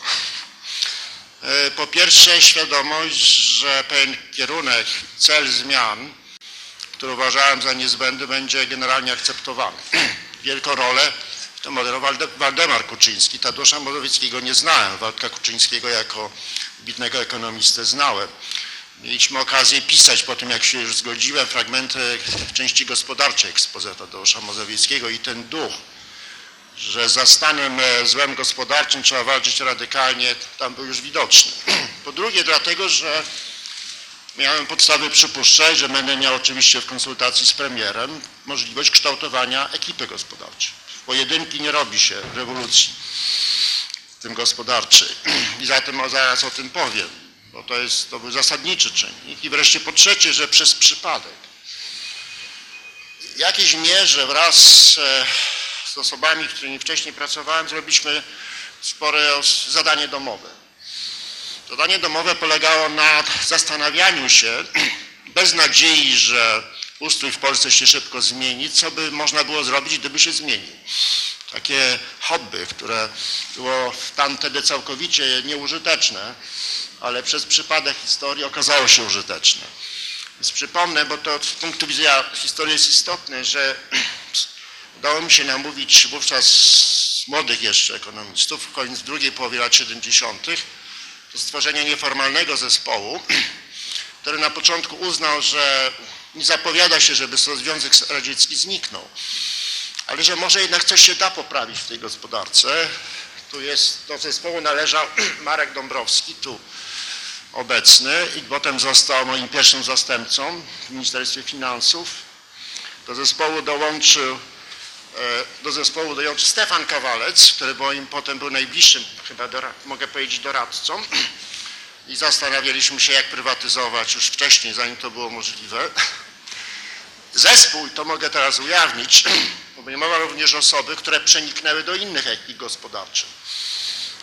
E, Po pierwsze, świadomość, że pewien kierunek, cel zmian, który uważałem za niezbędny, będzie generalnie akceptowany. Wielką rolę odegrał Walde- Waldemar Kuczyński. Tadeusza Morawieckiego nie znałem, Waldka Kuczyńskiego jako wybitnego ekonomistę znałem. Mieliśmy okazję pisać po tym, jak się już zgodziłem, fragmenty części gospodarczej ekspoze Tadeusza Morawieckiego i ten duch, że za stanem e, złem gospodarczym trzeba walczyć radykalnie, tam był już widoczny. Po drugie dlatego, że miałem podstawy przypuszczać, że będę miał oczywiście w konsultacji z premierem możliwość kształtowania ekipy gospodarczej. Pojedynki nie robi się rewolucji, w tym gospodarczej. I zatem zaraz o tym powiem, bo to, jest, to był zasadniczy czynnik. I wreszcie po trzecie, że przez przypadek w jakiejś mierze wraz e, z osobami, z którymi wcześniej pracowałem, zrobiliśmy spore zadanie domowe. Zadanie domowe polegało na zastanawianiu się, bez nadziei, że ustrój w Polsce się szybko zmieni, co by można było zrobić, gdyby się zmienił. Takie hobby, które było tamtedy całkowicie nieużyteczne, ale przez przypadek historii okazało się użyteczne. Więc przypomnę, bo to z punktu widzenia historii jest istotne, że udało mi się namówić wówczas młodych jeszcze ekonomistów, koniec drugiej połowy lat 70., do stworzenia nieformalnego zespołu, który na początku uznał, że nie zapowiada się, żeby Związek Radziecki zniknął, ale że może jednak coś się da poprawić w tej gospodarce. Tu jest, do zespołu należał Marek Dąbrowski, tu obecny i potem został moim pierwszym zastępcą w Ministerstwie Finansów. Do zespołu dołączył e, do zespołu dołączył Stefan Kawalec, który moim potem był najbliższym, chyba mogę powiedzieć, doradcą. I zastanawialiśmy się, jak prywatyzować już wcześniej, zanim to było możliwe. Zespół, to mogę teraz ujawnić, obejmował również osoby, które przeniknęły do innych ekip gospodarczych.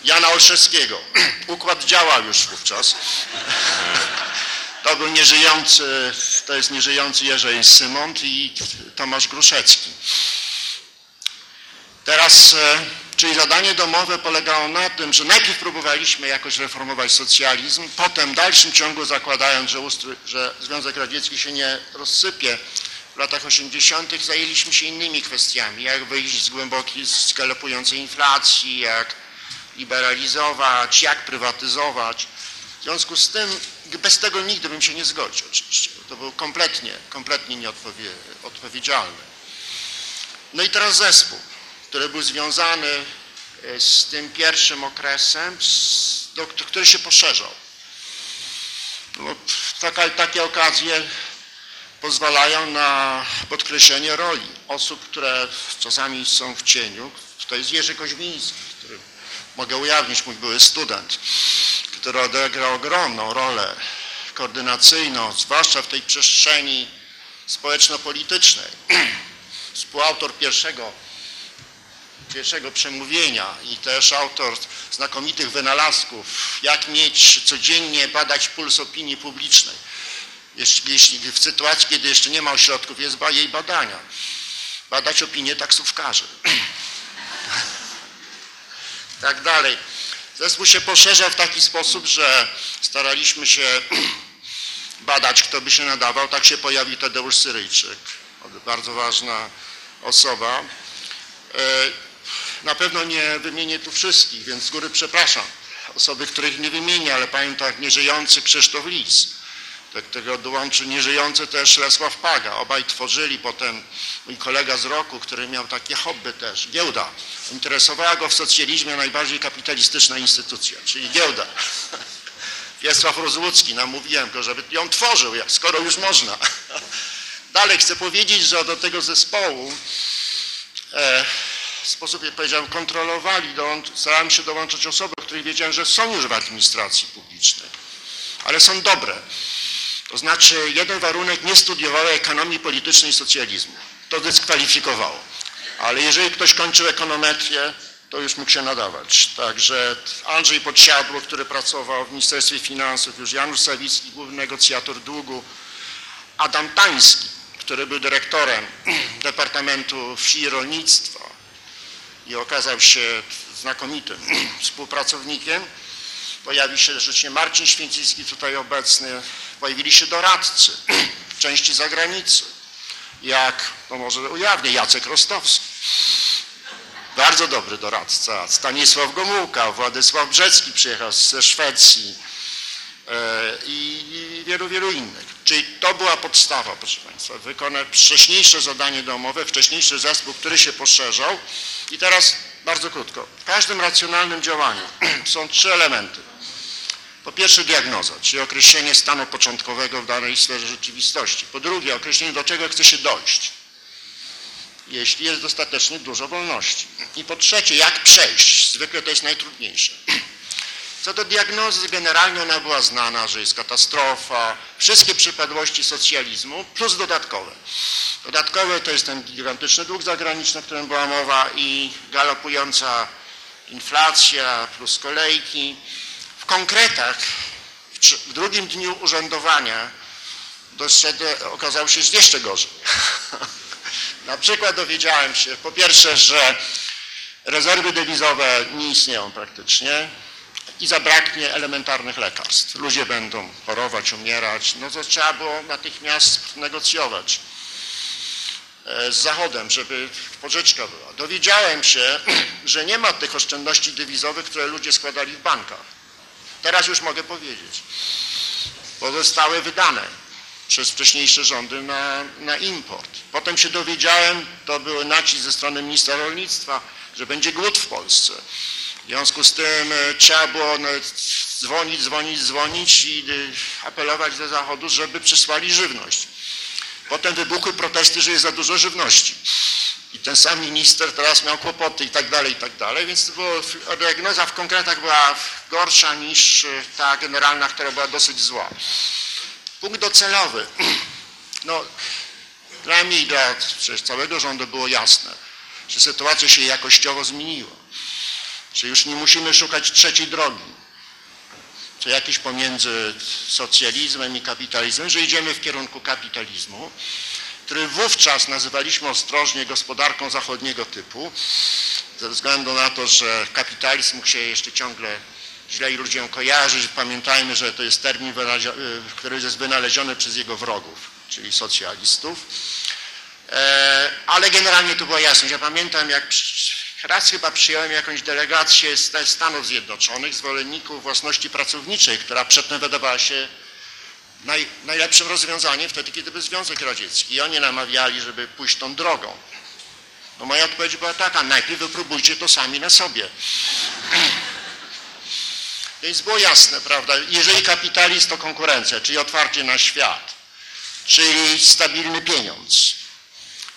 Jana Olszewskiego. Układ działał już wówczas. To był nieżyjący, to jest nieżyjący Jerzy Symont i Tomasz Gruszecki. Teraz, e, czyli zadanie domowe polegało na tym, że najpierw próbowaliśmy jakoś reformować socjalizm, potem w dalszym ciągu zakładając, że, że Związek Radziecki się nie rozsypie, w latach 80. zajęliśmy się innymi kwestiami, jak wyjść z głębokiej, z galopującej inflacji, jak liberalizować, jak prywatyzować. W związku z tym, bez tego nigdy bym się nie zgodził oczywiście. To było kompletnie, kompletnie nieodpowiedzialne. No i teraz zespół, który był związany e, z tym pierwszym okresem, do, który się poszerzał. No, taka, takie okazje pozwalają na podkreślenie roli osób, które czasami są w cieniu. To jest Jerzy Koźmiński, który mogę ujawnić, mój były student, który odegrał ogromną rolę koordynacyjną, zwłaszcza w tej przestrzeni społeczno-politycznej. Współautor pierwszego pierwszego przemówienia i też autor znakomitych wynalazków, jak mieć codziennie badać puls opinii publicznej, jeśli, jeśli w sytuacji, kiedy jeszcze nie ma ośrodków, jest jej badania. Badać opinię taksówkarzy. tak dalej. Zespół się poszerzał w taki sposób, że staraliśmy się badać, kto by się nadawał. Tak się pojawił Tadeusz Syryjczyk, bardzo ważna osoba. Na pewno nie wymienię tu wszystkich, więc z góry przepraszam. Osoby, których nie wymienię, ale pamiętam nieżyjący Krzysztof Lis. Do tego dołączył nieżyjący też Lesław Paga. Obaj tworzyli potem mój kolega z roku, który miał takie hobby też, giełda. Interesowała go w socjalizmie najbardziej kapitalistyczna instytucja, czyli giełda. Wiesław Rozłucki, namówiłem go, żeby ją tworzył, skoro już można. Dalej chcę powiedzieć, że do tego zespołu e, w sposób, jak powiedziałem, kontrolowali, starałem się dołączyć osoby, o których wiedziałem, że są już w administracji publicznej, ale są dobre. To znaczy, jeden warunek, nie studiowały ekonomii politycznej i socjalizmu. To dyskwalifikowało. Ale jeżeli ktoś kończył ekonometrię, to już mógł się nadawać. Także Andrzej Podsiadło, który pracował w Ministerstwie Finansów, już Janusz Sawicki, główny negocjator długu, Adam Tański, który był dyrektorem Departamentu Wsi i Rolnictwa i okazał się znakomitym współpracownikiem. Pojawił się rzeczywiście Marcin Święcicki tutaj obecny, pojawili się doradcy w części zagranicy, jak, to może ujawnię, Jacek Rostowski. Bardzo dobry doradca. Stanisław Gomułka, Władysław Brzecki przyjechał ze Szwecji e, i wielu, wielu innych. Czyli to była podstawa, proszę Państwa, wykonać wcześniejsze zadanie domowe, wcześniejszy zespół, który się poszerzał. I teraz bardzo krótko. W każdym racjonalnym działaniu są trzy elementy. Po pierwsze diagnoza, czyli określenie stanu początkowego w danej sferze rzeczywistości. Po drugie określenie do czego chce się dojść, jeśli jest dostatecznie dużo wolności. I po trzecie jak przejść, zwykle to jest najtrudniejsze. Co do diagnozy, generalnie ona była znana, że jest katastrofa, wszystkie przypadłości socjalizmu, plus dodatkowe. Dodatkowe to jest ten gigantyczny dług zagraniczny, o którym była mowa i galopująca inflacja, plus kolejki. W konkretach, w, drugim dniu urzędowania doszedłem, okazało się, że jeszcze gorzej. Na przykład dowiedziałem się, po pierwsze, że rezerwy dewizowe nie istnieją praktycznie i zabraknie elementarnych lekarstw. Ludzie będą chorować, umierać. No to trzeba było natychmiast negocjować e, z Zachodem, żeby pożyczka była. Dowiedziałem się, że nie ma tych oszczędności dewizowych, które ludzie składali w bankach. Teraz już mogę powiedzieć, bo zostały wydane przez wcześniejsze rządy na, na import. Potem się dowiedziałem, to był nacisk ze strony ministra rolnictwa, że będzie głód w Polsce. W związku z tym e, trzeba było no, dzwonić, dzwonić, dzwonić i e, apelować do Zachodu, żeby przysłali żywność. Potem wybuchły protesty, że jest za dużo żywności. I ten sam minister teraz miał kłopoty i tak dalej, i tak dalej, więc diagnoza w konkretach była gorsza niż e, ta generalna, która była dosyć zła. Punkt docelowy. No, dla mnie i dla całego rządu było jasne, że sytuacja się jakościowo zmieniła. Że już nie musimy szukać trzeciej drogi, czy jakiś pomiędzy socjalizmem i kapitalizmem, że idziemy w kierunku kapitalizmu, który wówczas nazywaliśmy ostrożnie gospodarką zachodniego typu, ze względu na to, że kapitalizm się jeszcze ciągle źle i ludziom kojarzyć. Pamiętajmy, że to jest termin, y, który jest wynaleziony przez jego wrogów, czyli socjalistów. E, ale generalnie to była jasność. Ja pamiętam, jak raz chyba przyjąłem jakąś delegację ze Stanów Zjednoczonych, zwolenników własności pracowniczej, która przedtem wydawała się naj, najlepszym rozwiązaniem wtedy, kiedy był Związek Radziecki. I oni namawiali, żeby pójść tą drogą. No moja odpowiedź była taka, najpierw wypróbujcie to sami na sobie. Więc było jasne, prawda, jeżeli kapitalizm to konkurencja, czyli otwarcie na świat, czyli stabilny pieniądz,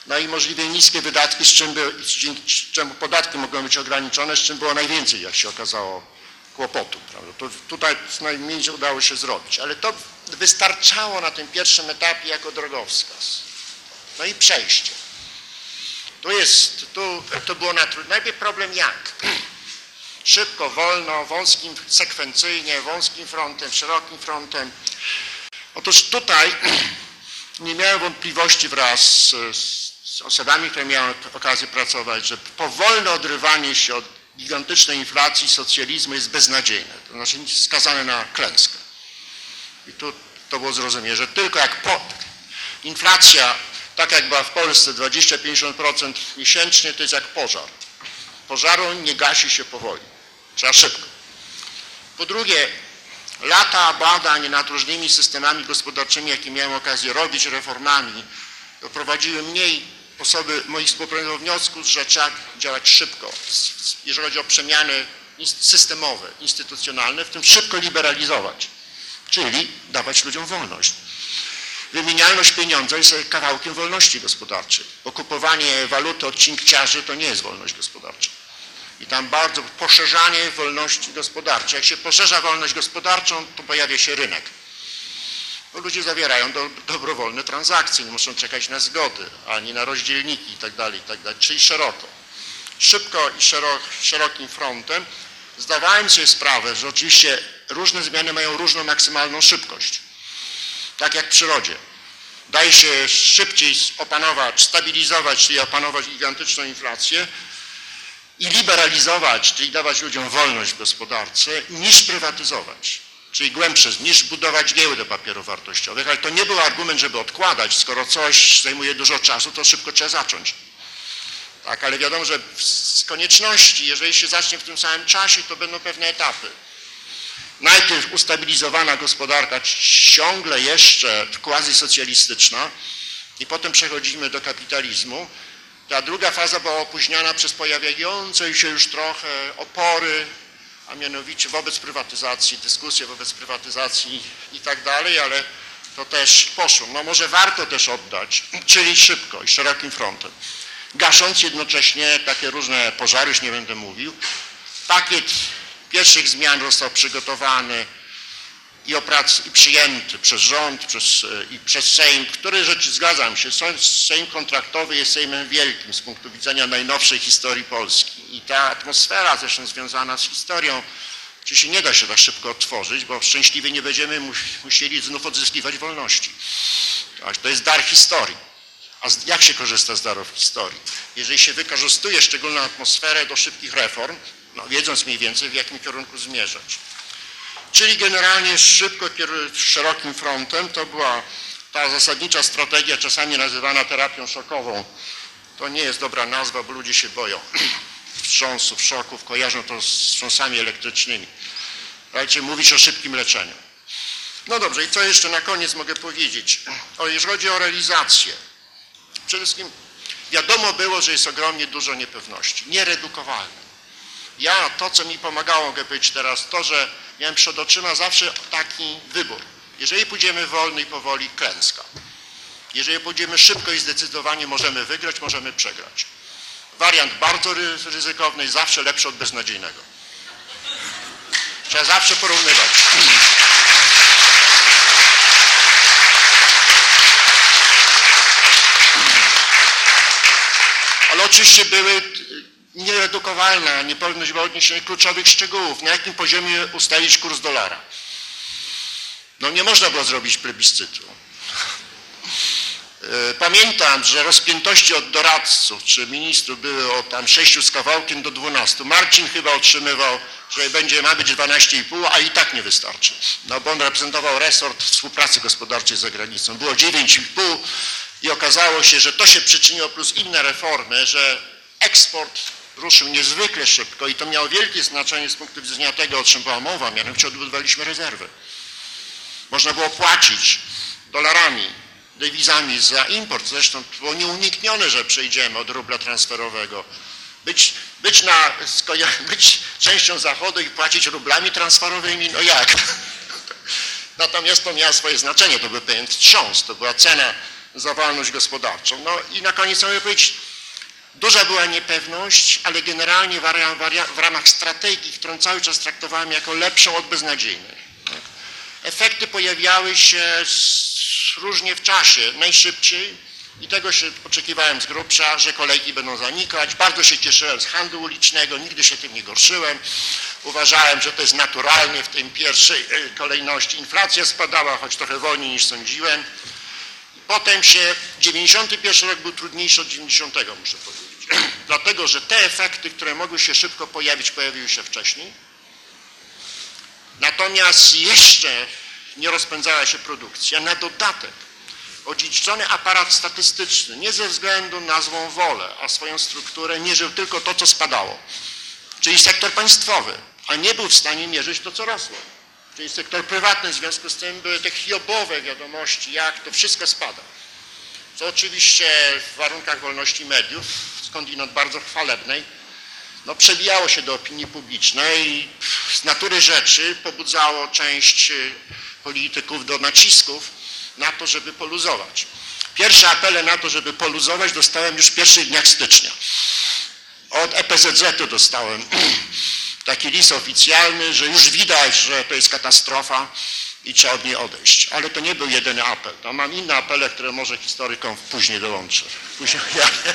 no i możliwie niskie wydatki, z czym, z czym podatki mogą być ograniczone, z czym było najwięcej, jak się okazało, kłopotu. Prawda? To tutaj najmniej udało się zrobić, ale to wystarczało na tym pierwszym etapie jako drogowskaz. No i przejście. Tu jest, tu, to było na, najpierw problem jak? Szybko, wolno, wąskim, sekwencyjnie, wąskim frontem, szerokim frontem. Otóż tutaj nie miałem wątpliwości wraz z, z osobami, które miałem okazję pracować, że powolne odrywanie się od gigantycznej inflacji socjalizmu jest beznadziejne, to znaczy skazane na klęskę. I tu to było zrozumienie, że tylko jak po, inflacja, tak jak była w Polsce 20-50% miesięcznie, to jest jak pożar. Pożaru nie gasi się powoli, trzeba szybko. Po drugie, lata badań nad różnymi systemami gospodarczymi, jakie miałem okazję robić, reformami, doprowadziły mniej osoby, moich współpracowników wniosku, że trzeba działać szybko, jeżeli chodzi o przemiany systemowe, instytucjonalne, w tym szybko liberalizować, czyli dawać ludziom wolność. Wymienialność pieniądza jest kawałkiem wolności gospodarczej, bo kupowanie waluty od cinkciarzy to nie jest wolność gospodarcza. I tam bardzo poszerzanie wolności gospodarczej. Jak się poszerza wolność gospodarczą, to pojawia się rynek. Bo ludzie zawierają do, dobrowolne transakcje, nie muszą czekać na zgody, ani na rozdzielniki itd., itd., czyli szeroko. Szybko i szerok, szerokim frontem, zdawałem sobie sprawę, że oczywiście różne zmiany mają różną maksymalną szybkość. Tak jak w przyrodzie. Daje się szybciej opanować, stabilizować, czyli opanować gigantyczną inflację, i liberalizować, czyli dawać ludziom wolność w gospodarce, niż prywatyzować, czyli głębsze, niż budować giełdę papierów wartościowych, ale to nie był argument, żeby odkładać, skoro coś zajmuje dużo czasu, to szybko trzeba zacząć. Tak, ale wiadomo, że z konieczności, jeżeli się zacznie w tym samym czasie, to będą pewne etapy. Najpierw ustabilizowana gospodarka, ciągle jeszcze quasi-socjalistyczna i potem przechodzimy do kapitalizmu, ta druga faza była opóźniona przez pojawiające się już trochę opory, a mianowicie wobec prywatyzacji, dyskusje wobec prywatyzacji i tak dalej, ale to też poszło. No może warto też oddać, czyli szybko i szerokim frontem, gasząc jednocześnie takie różne pożary, już nie będę mówił. Pakiet pierwszych zmian został przygotowany, i, oprac, i przyjęty przez rząd przez, i przez Sejm, który rzecz zgadzam się, Sejm kontraktowy jest Sejmem wielkim z punktu widzenia najnowszej historii Polski i ta atmosfera zresztą związana z historią oczywiście nie da się tak szybko otworzyć, bo szczęśliwie nie będziemy musieli znów odzyskiwać wolności. To jest dar historii. A jak się korzysta z darów historii? Jeżeli się wykorzystuje szczególną atmosferę do szybkich reform, no, wiedząc mniej więcej w jakim kierunku zmierzać. Czyli generalnie szybko, szerokim frontem to była ta zasadnicza strategia, czasami nazywana terapią szokową. To nie jest dobra nazwa, bo ludzie się boją wstrząsów, szoków, kojarzą to z wstrząsami elektrycznymi. Raczej mówić o szybkim leczeniu. No dobrze, i co jeszcze na koniec mogę powiedzieć? O, jeżeli chodzi o realizację, przede wszystkim wiadomo było, że jest ogromnie dużo niepewności, nieredukowalne. Ja, to co mi pomagało, mogę powiedzieć teraz, to, że miałem przed oczyma zawsze taki wybór. Jeżeli pójdziemy wolno i powoli, klęska. Jeżeli pójdziemy szybko i zdecydowanie, możemy wygrać, możemy przegrać. Wariant bardzo ryzykowny jest zawsze lepszy od beznadziejnego. Trzeba zawsze porównywać. Ale oczywiście były nieredukowalna, niepewność była odniesienia kluczowych szczegółów. Na jakim poziomie ustalić kurs dolara? No nie można było zrobić plebiscytu. E, pamiętam, że rozpiętości od doradców czy ministrów były od tam 6 z kawałkiem do 12. Marcin chyba otrzymywał, że będzie, ma być 12,5, a i tak nie wystarczy. No bo on reprezentował resort współpracy gospodarczej z zagranicą. Było 9,5 i okazało się, że to się przyczyniło plus inne reformy, że eksport ruszył niezwykle szybko i to miało wielkie znaczenie z punktu widzenia tego, o czym była mowa, mianowicie odbudowaliśmy rezerwy. Można było płacić dolarami, dewizami za import, zresztą było nieuniknione, że przejdziemy od rubla transferowego. Być, być, na, być częścią Zachodu i płacić rublami transferowymi, no jak? Natomiast to miało swoje znaczenie, to był pewien wstrząs, to była cena za wolność gospodarczą. No i na koniec mogę powiedzieć, Duża była niepewność, ale generalnie w ramach strategii, którą cały czas traktowałem jako lepszą od beznadziejnej. Efekty pojawiały się różnie w czasie. Najszybciej I tego się oczekiwałem z grubsza, że kolejki będą zanikać. Bardzo się cieszyłem z handlu ulicznego, nigdy się tym nie gorszyłem. Uważałem, że to jest naturalnie w tej pierwszej e, kolejności. Inflacja spadała, choć trochę wolniej niż sądziłem. Potem się, 91 rok był trudniejszy od 90, muszę powiedzieć. Dlatego, że te efekty, które mogły się szybko pojawić, pojawiły się wcześniej. Natomiast jeszcze nie rozpędzała się produkcja. Na dodatek odziedziczony aparat statystyczny nie ze względu na złą wolę, a swoją strukturę mierzył tylko to, co spadało. Czyli sektor państwowy, a nie był w stanie mierzyć to, co rosło. Czyli sektor prywatny, w związku z tym były te hiobowe wiadomości, jak to wszystko spada. Co oczywiście w warunkach wolności mediów, skądinąd bardzo chwalebnej, no, przebijało się do opinii publicznej i z natury rzeczy pobudzało część y, polityków do nacisków na to, żeby poluzować. Pierwsze apele na to, żeby poluzować dostałem już w pierwszych dniach stycznia. Od EPZZ-u dostałem taki list oficjalny, że już widać, że to jest katastrofa i trzeba od niej odejść. Ale to nie był jedyny apel. Tam mam inne apele, które może historykom później dołączę. Później ujawnię.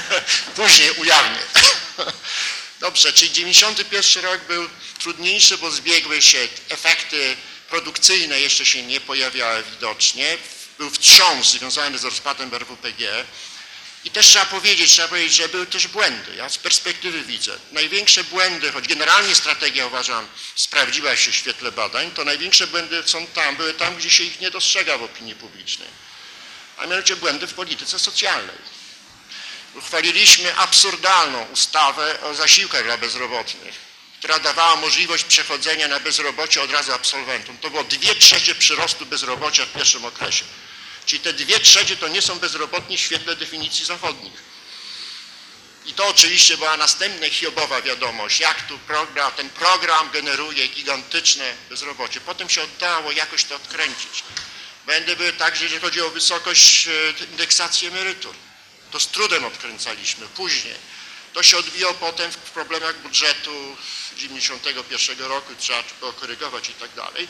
Później ujawnię. Dobrze, czyli 91 rok był trudniejszy, bo zbiegły się efekty produkcyjne, jeszcze się nie pojawiały widocznie. Był wstrząs związany z rozpadem RWPG. I też trzeba powiedzieć, trzeba powiedzieć, że były też błędy. Ja z perspektywy widzę. Największe błędy, choć generalnie strategia uważam sprawdziła się w świetle badań, to największe błędy są tam, były tam, gdzie się ich nie dostrzega w opinii publicznej. A mianowicie błędy w polityce socjalnej. Uchwaliliśmy absurdalną ustawę o zasiłkach dla bezrobotnych, która dawała możliwość przechodzenia na bezrobocie od razu absolwentom. To było dwie trzecie przyrostu bezrobocia w pierwszym okresie. Czyli te dwie trzecie to nie są bezrobotni w świetle definicji zachodnich. I to oczywiście była następna hiobowa wiadomość, jak tu program, ten program generuje gigantyczne bezrobocie. Potem się udało jakoś to odkręcić. Będę były także, jeżeli chodzi o wysokość e, indeksacji emerytur. To z trudem odkręcaliśmy. Później to się odbiło potem w problemach budżetu 91 roku, trzeba go korygować i tak dalej.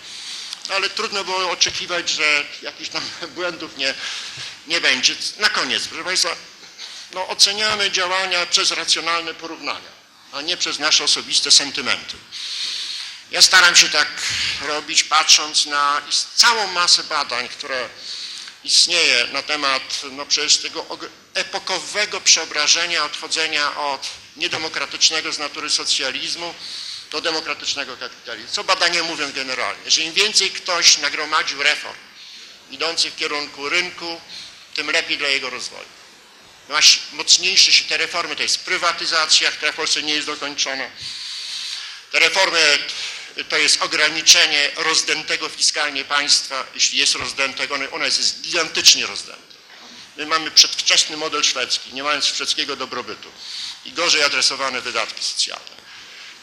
Ale trudno było oczekiwać, że jakichś tam błędów nie, nie będzie. Na koniec, proszę Państwa, no, oceniamy działania przez racjonalne porównania, a nie przez nasze osobiste sentymenty. Ja staram się tak robić, patrząc na całą masę badań, które istnieje na temat no przecież tego epokowego przeobrażenia, odchodzenia od niedemokratycznego z natury socjalizmu do demokratycznego kapitalizmu. Co badania mówią generalnie? Że im więcej ktoś nagromadził reform idących w kierunku rynku, tym lepiej dla jego rozwoju. Ma mocniejsze się te reformy, to jest prywatyzacja, która w Polsce nie jest dokończona. Te reformy to jest ograniczenie rozdętego fiskalnie państwa, jeśli jest rozdęte, ono, ono jest gigantycznie rozdęte. My mamy przedwczesny model szwedzki, nie mając szwedzkiego dobrobytu i gorzej adresowane wydatki socjalne.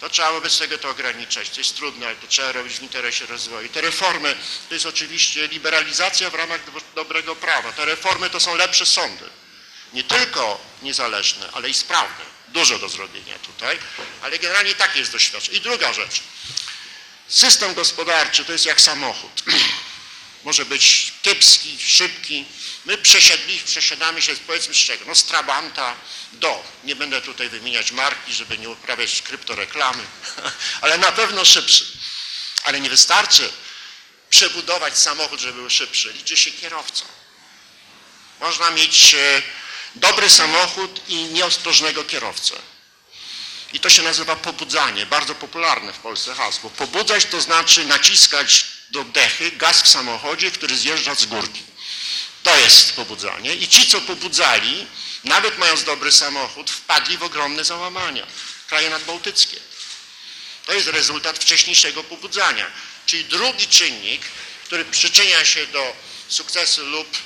To trzeba wobec tego to ograniczać. To jest trudne, ale to trzeba robić w interesie rozwoju. Te reformy to jest oczywiście liberalizacja w ramach dobrego prawa. Te reformy to są lepsze sądy. Nie tylko niezależne, ale i sprawne. Dużo do zrobienia tutaj, ale generalnie takie jest doświadczenie. I druga rzecz. System gospodarczy to jest jak samochód. Może być kiepski, szybki. My przesiedli, przesiadamy się, powiedzmy z czego, no z Trabanta do, nie będę tutaj wymieniać marki, żeby nie uprawiać kryptoreklamy, ale na pewno szybszy. Ale nie wystarczy przebudować samochód, żeby był szybszy. Liczy się kierowca. Można mieć e, dobry samochód i nieostrożnego kierowcę. I to się nazywa pobudzanie, bardzo popularne w Polsce hasło. Pobudzać to znaczy naciskać do dechy gaz w samochodzie, który zjeżdża z górki. To jest pobudzanie. I ci, co pobudzali, nawet mając dobry samochód, wpadli w ogromne załamania. Kraje nadbałtyckie. To jest rezultat wcześniejszego pobudzania. Czyli drugi czynnik, który przyczynia się do sukcesu lub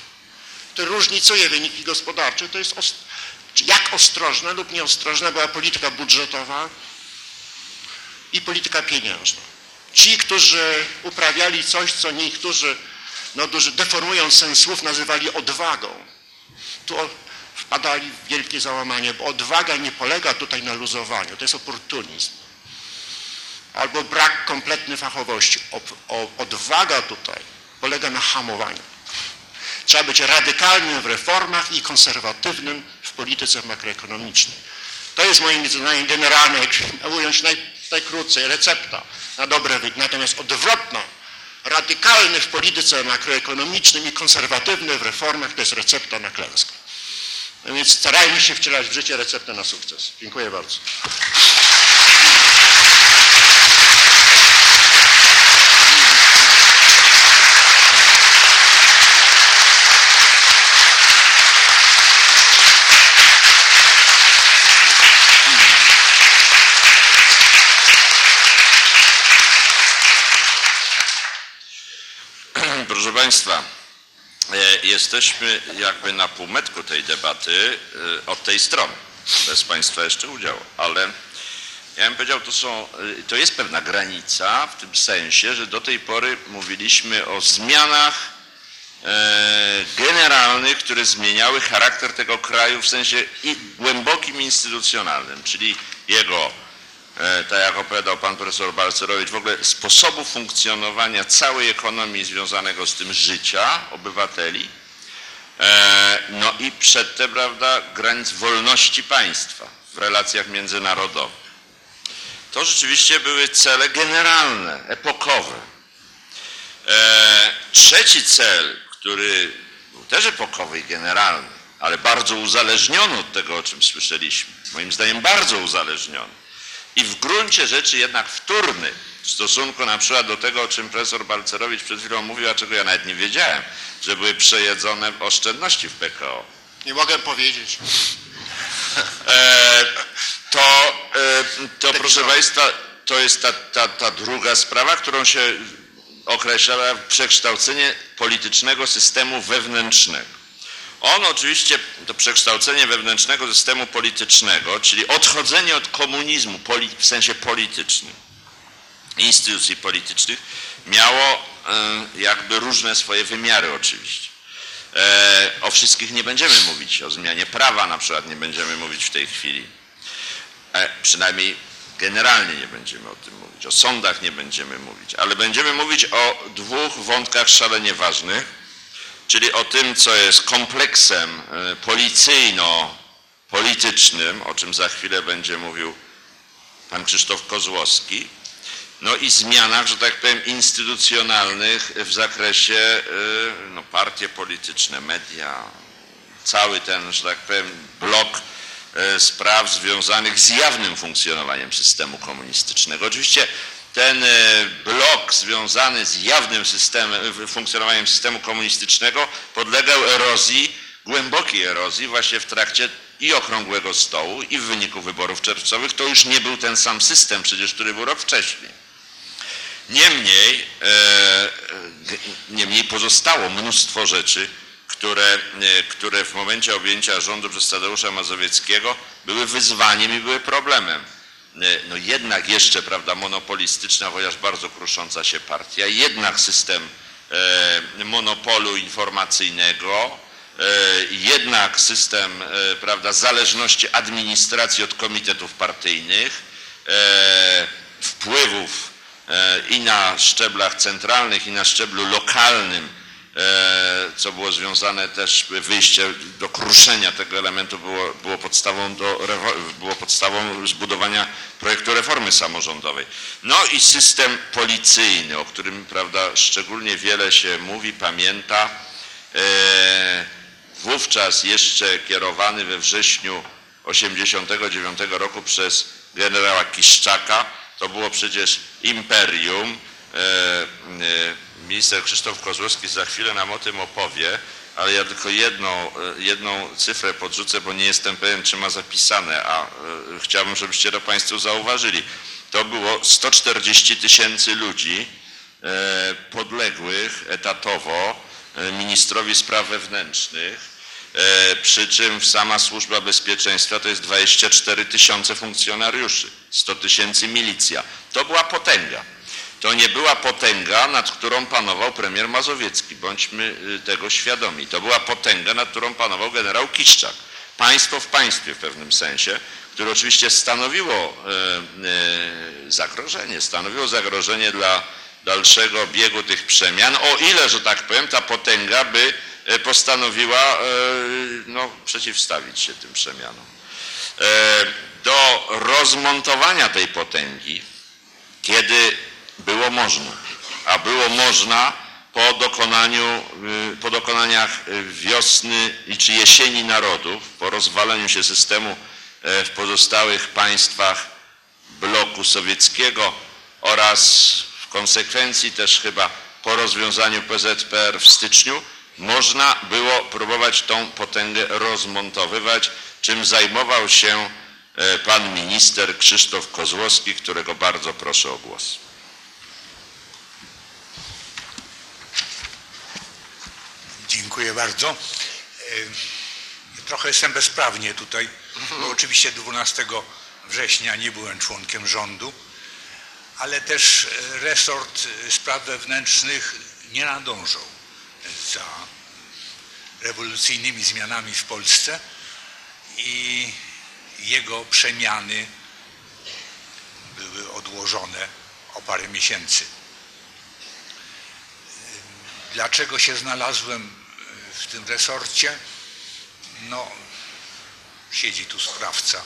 który różnicuje wyniki gospodarcze, to jest jak ostrożna lub nieostrożna była polityka budżetowa i polityka pieniężna. Ci, którzy uprawiali coś, co niektórzy, no, którzy deformując sens słów, nazywali odwagą, tu wpadali w wielkie załamanie, bo odwaga nie polega tutaj na luzowaniu, to jest oportunizm. Albo brak kompletnej fachowości. O, o, odwaga tutaj polega na hamowaniu. Trzeba być radykalnym w reformach i konserwatywnym w polityce makroekonomicznej. To jest moim zdaniem generalnie, jak ująć naj, najkrócej, recepta na dobre. Natomiast odwrotna, radykalny w polityce makroekonomicznej i konserwatywny w reformach to jest recepta na klęskę. No więc starajmy się wcielać w życie receptę na sukces. Dziękuję bardzo. Proszę Państwa, e, jesteśmy jakby na półmetku tej debaty e, od tej strony, bez Państwa jeszcze udziału, ale ja bym powiedział, to, są, e, to jest pewna granica w tym sensie, że do tej pory mówiliśmy o zmianach generalnych, które zmieniały charakter tego kraju w sensie głębokim instytucjonalnym, czyli jego tak jak opowiadał pan profesor Balcerowicz, w ogóle sposobu funkcjonowania całej ekonomii związanego z tym życia obywateli, e, no i przedtem, prawda, granic wolności państwa w relacjach międzynarodowych. To rzeczywiście były cele generalne, epokowe. E, Trzeci cel, który był też epokowy i generalny, ale bardzo uzależniony od tego, o czym słyszeliśmy, moim zdaniem bardzo uzależniony, i w gruncie rzeczy jednak wtórny w stosunku na przykład do tego, o czym profesor Balcerowicz przed chwilą mówił, a czego ja nawet nie wiedziałem, że były przejedzone oszczędności w PKO. Nie mogę powiedzieć. E, to, e, to proszę Państwa, to jest ta, ta, ta druga sprawa, którą się określała przekształcenie politycznego systemu wewnętrznego. On oczywiście, to przekształcenie wewnętrznego systemu politycznego, czyli odchodzenie od komunizmu w sensie politycznym, instytucji politycznych, miało e, jakby różne swoje wymiary oczywiście. E, o wszystkich nie będziemy mówić, o zmianie prawa na przykład nie będziemy mówić w tej chwili. E, przynajmniej generalnie nie będziemy o tym mówić, o sądach nie będziemy mówić, ale będziemy mówić o dwóch wątkach szalenie ważnych, czyli o tym, co jest kompleksem e, policyjno-politycznym, o czym za chwilę będzie mówił pan Krzysztof Kozłowski, no i zmianach, że tak powiem, instytucjonalnych w zakresie e, no, partie polityczne, media, cały ten, że tak powiem, blok e, spraw związanych z jawnym funkcjonowaniem systemu komunistycznego. Oczywiście ten e, blok związany z jawnym systemem, funkcjonowaniem systemu komunistycznego podlegał erozji, głębokiej erozji właśnie w trakcie i okrągłego stołu i w wyniku wyborów czerwcowych. To już nie był ten sam system przecież, który był rok wcześniej. Niemniej, e, niemniej pozostało mnóstwo rzeczy, które, e, które w momencie objęcia rządu przez Tadeusza Mazowieckiego były wyzwaniem i były problemem. E, no jednak jeszcze, prawda, monopolistyczna, chociaż bardzo krusząca się partia, jednak system monopolu informacyjnego, jednak system, prawda, zależności administracji od komitetów partyjnych, wpływów E, i na szczeblach centralnych, i na szczeblu lokalnym, e, co było związane też, wyjście do kruszenia tego elementu było, było, podstawą, do, było podstawą zbudowania projektu reformy samorządowej. No i system policyjny, o którym prawda, szczególnie wiele się mówi, pamięta, e, wówczas jeszcze kierowany we wrześniu 1989 roku przez generała Kiszczaka, to było przecież imperium. E, e, minister Krzysztof Kozłowski za chwilę nam o tym opowie, ale ja tylko jedną, e, jedną cyfrę podrzucę, bo nie jestem pewien, czy ma zapisane, a chciałbym, żebyście to Państwo zauważyli. To było 140 tysięcy ludzi podległych etatowo ministrowi spraw wewnętrznych, E, przy czym sama służba bezpieczeństwa to jest 24 tysiące funkcjonariuszy, 100 tysięcy milicja. To była potęga. To nie była potęga, nad którą panował premier Mazowiecki, bądźmy y, tego świadomi. To była potęga, nad którą panował generał Kiszczak. Państwo w państwie w pewnym sensie, które oczywiście stanowiło e, e, zagrożenie, stanowiło zagrożenie dla dalszego biegu tych przemian, o ile, że tak powiem, ta potęga by postanowiła no, przeciwstawić się tym przemianom. Do rozmontowania tej potęgi, kiedy było można, a było można po dokonaniu, y, po dokonaniach y, wiosny czy jesieni narodów, po rozwaleniu się systemu e, w pozostałych państwach bloku sowieckiego oraz w konsekwencji też chyba po rozwiązaniu PZPR w styczniu, można było próbować tą potęgę rozmontowywać, czym zajmował się pan minister Krzysztof Kozłowski, którego bardzo proszę o głos. Dziękuję bardzo. E, Trochę jestem bezprawnie tutaj, bo oczywiście 12 września nie byłem członkiem rządu, ale też e, resort e, spraw wewnętrznych nie nadążał za rewolucyjnymi zmianami w Polsce i jego przemiany były odłożone o parę miesięcy. Dlaczego się znalazłem w tym resorcie? No, siedzi tu sprawca e,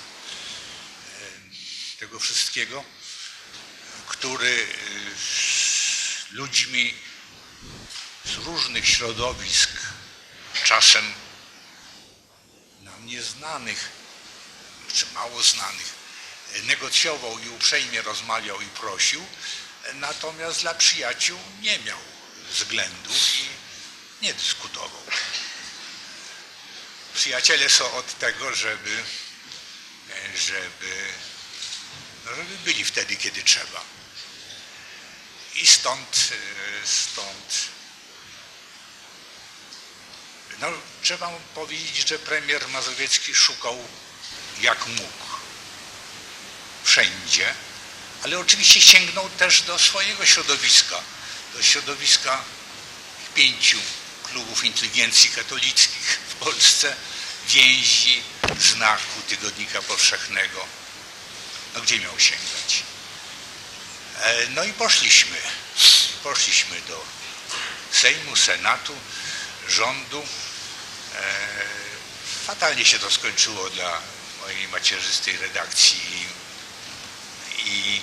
tego wszystkiego, który e, z ludźmi z różnych środowisk, czasem nam nieznanych, czy mało znanych, negocjował i uprzejmie rozmawiał i prosił, e, natomiast dla przyjaciół nie miał względów i nie dyskutował. Przyjaciele są od tego, żeby, żeby, no żeby byli wtedy, kiedy trzeba. I stąd, stąd, no trzeba powiedzieć, że premier Mazowiecki szukał jak mógł. Wszędzie, ale oczywiście sięgnął też do swojego środowiska, do środowiska pięciu klubów inteligencji katolickich w Polsce, więzi, znaku Tygodnika Powszechnego. No gdzie miał sięgać? E, No i poszliśmy. Poszliśmy do Sejmu, Senatu, rządu. E, Fatalnie się to skończyło dla mojej macierzystej redakcji i,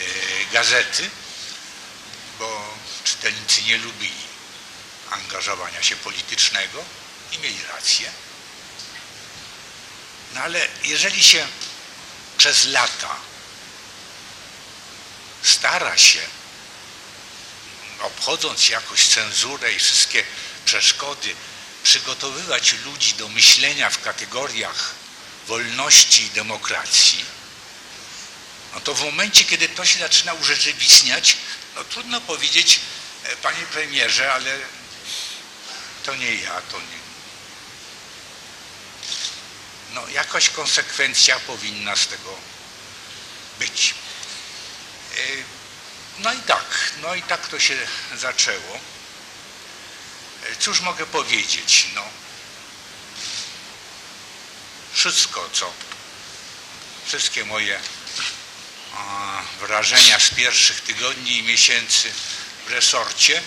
e, gazety, bo czytelnicy nie lubili angażowania się politycznego i mieli rację. No ale jeżeli się przez lata stara się, obchodząc jakoś cenzurę i wszystkie przeszkody, przygotowywać ludzi do myślenia w kategoriach wolności i demokracji, no to w momencie, kiedy to się zaczyna urzeczywistniać, no trudno powiedzieć, e, panie premierze, ale to nie ja, to nie. No jakaś konsekwencja powinna z tego być. E, No i tak, no i tak to się zaczęło. E, Cóż mogę powiedzieć? No, wszystko, co, wszystkie moje wrażenia z pierwszych tygodni i miesięcy w resorcie,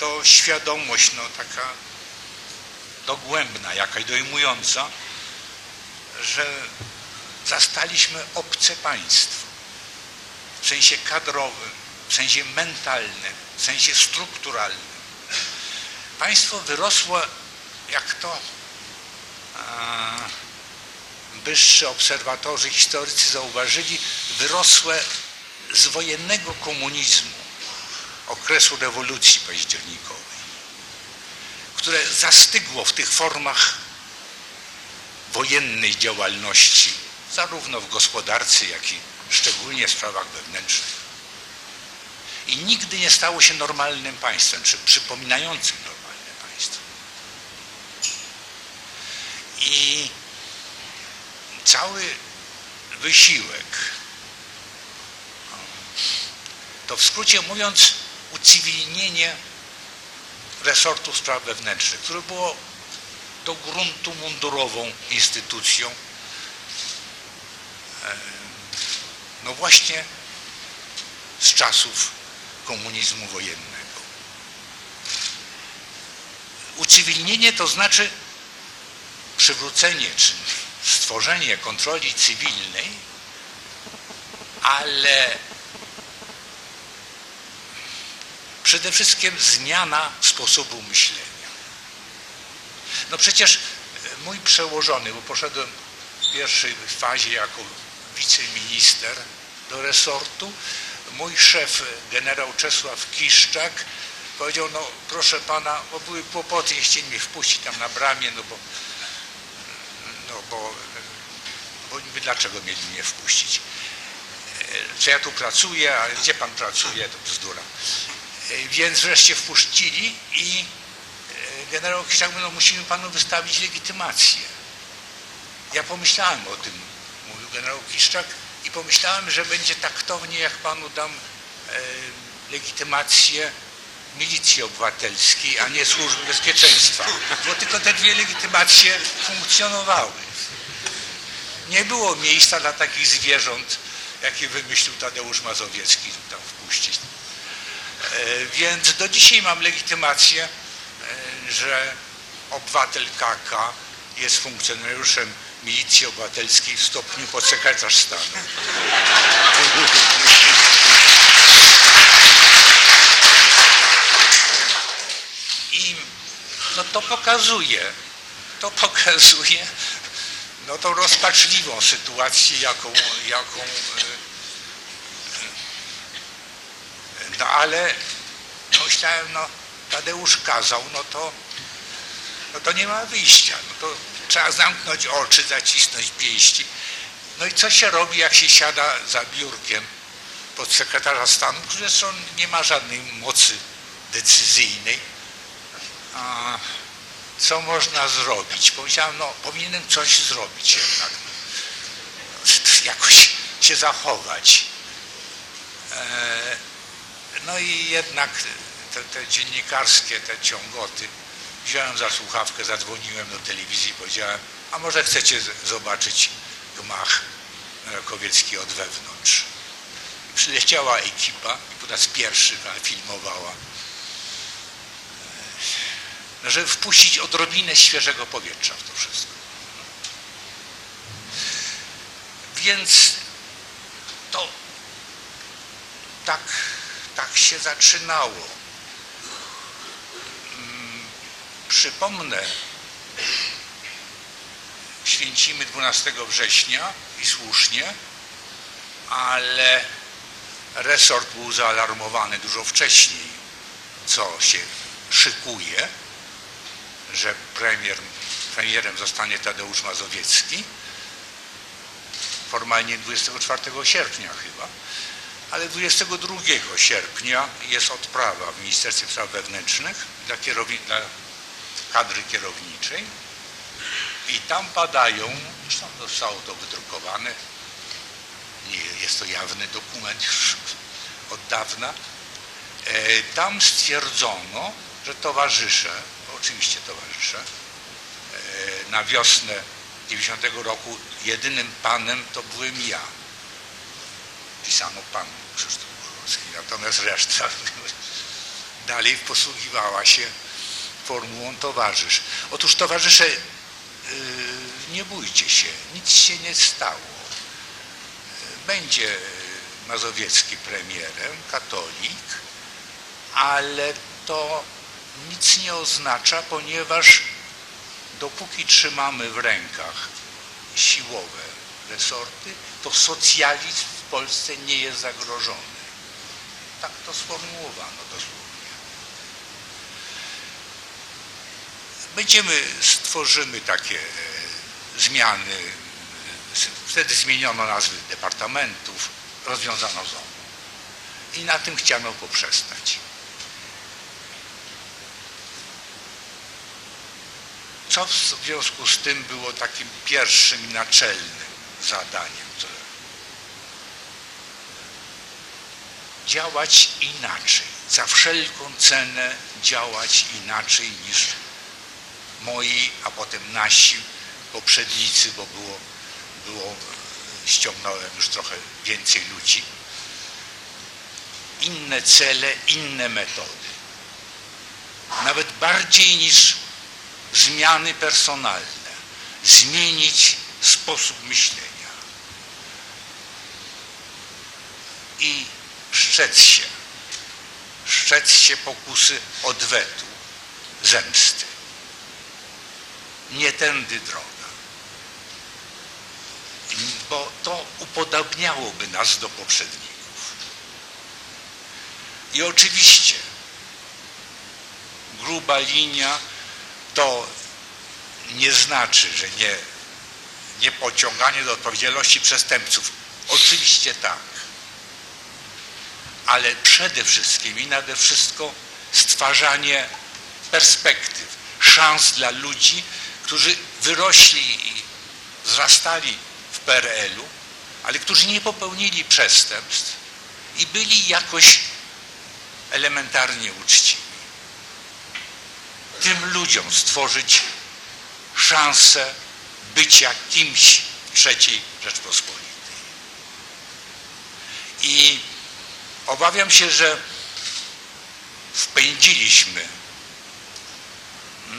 to świadomość no, taka dogłębna, jakaś dojmująca, że zastaliśmy obce państwo w sensie kadrowym, w sensie mentalnym, w sensie strukturalnym. Państwo wyrosło, jak to a, wyższy obserwatorzy, historycy zauważyli, wyrosłe z wojennego komunizmu, okresu rewolucji październikowej, które zastygło w tych formach wojennej działalności, zarówno w gospodarce, jak i szczególnie w sprawach wewnętrznych. I nigdy nie stało się normalnym państwem, czy przypominającym normalne państwo. I cały wysiłek, to w skrócie mówiąc ucywilnienie resortu spraw wewnętrznych, które było do gruntu mundurową instytucją, no właśnie z czasów komunizmu wojennego. ucywilnienie to znaczy przywrócenie czy stworzenie kontroli cywilnej, ale przede wszystkim zmiana sposobu myślenia. No przecież e, mój przełożony, bo poszedłem w pierwszej fazie jako wiceminister do resortu, mój szef, generał Czesław Kiszczak, powiedział, no proszę pana, bo były kłopoty, nie chcieli mnie wpuścić tam na bramie, no bo, no bo, bo niby dlaczego mieli mnie wpuścić? E, Że ja tu pracuję, ale gdzie pan pracuje, to bzdura. E, Więc wreszcie wpuścili i e, generał mówił, no musimy panu wystawić legitymację. Ja pomyślałem o tym, mówił generał Kiszczak i pomyślałem, że będzie taktownie, jak panu dam e, legitymację milicji obywatelskiej, a nie służby bezpieczeństwa. Bo tylko te dwie legitymacje funkcjonowały. Nie było miejsca dla takich zwierząt, jakie wymyślił Tadeusz Mazowiecki, tam wpuścić. E, Więc do dzisiaj mam legitymację, e, że obywatel KK jest funkcjonariuszem milicji obywatelskiej w stopniu podsekretarz stanu. I no to pokazuje, to pokazuje no tą rozpaczliwą sytuację, jaką, jaką e, no ale myślałem, no Tadeusz kazał, no to, no to nie ma wyjścia. No to trzeba zamknąć oczy, zacisnąć pięści. No i co się robi, jak się siada za biurkiem podsekretarza stanu, który zresztą nie ma żadnej mocy decyzyjnej. A co można zrobić? Pomyślałem, no powinienem coś zrobić jednak. Jakoś się zachować. E, no i jednak te, te dziennikarskie, te ciągoty, wziąłem za słuchawkę, zadzwoniłem do telewizji, powiedziałem, a może chcecie zobaczyć gmach Rakowiecki od wewnątrz. Przyleciała ekipa i po raz pierwszy filmowała, no, żeby wpuścić odrobinę świeżego powietrza w to wszystko. Więc to tak, tak się zaczynało. Mm, Przypomnę, święcimy 12 września i słusznie, ale resort był zaalarmowany dużo wcześniej, co się szykuje, że premier, premierem zostanie Tadeusz Mazowiecki, formalnie 24 sierpnia chyba, ale 22 sierpnia jest odprawa w Ministerstwie Spraw Wewnętrznych dla, kierowni, dla kadry kierowniczej i tam padają, zresztą zostało to wydrukowane, nie jest to jawny dokument już od dawna, e, tam stwierdzono, że towarzysze, oczywiście towarzysze, e, na wiosnę 90 roku jedynym panem to byłem ja. Pisano pan Krzysztof Górowski, natomiast reszta dalej posługiwała się formułą towarzysz. Otóż towarzysze, yy, nie bójcie się, nic się nie stało. Będzie Mazowiecki premierem, katolik, ale to nic nie oznacza, ponieważ dopóki trzymamy w rękach siłowe resorty, to socjalizm Polsce nie jest zagrożony. Tak to sformułowano dosłownie. Będziemy, stworzymy takie e, zmiany, wtedy zmieniono nazwy departamentów, rozwiązano ZOMO. I na tym chciano poprzestać. Co w związku z tym było takim pierwszym naczelnym zadaniem? które- Działać inaczej, za wszelką cenę działać inaczej niż moi, a potem nasi poprzednicy, bo było, było ściągnąłem już trochę więcej ludzi. Inne cele, inne metody. Nawet bardziej niż zmiany personalne, zmienić sposób myślenia i szczec się, szczec się pokusy odwetu, zemsty. Nie tędy droga. Bo to upodabniałoby nas do poprzedników. I oczywiście gruba linia to nie znaczy, że nie, nie pociąganie do odpowiedzialności przestępców. Oczywiście tak. Ale przede wszystkim i nade wszystko stwarzanie perspektyw, szans dla ludzi, którzy wyrośli i wzrastali w PRL-u, ale którzy nie popełnili przestępstw i byli jakoś elementarnie uczciwi. Tym ludziom stworzyć szansę bycia kimś trzeciej Rzeczpospolitej. I obawiam się, że wpędziliśmy,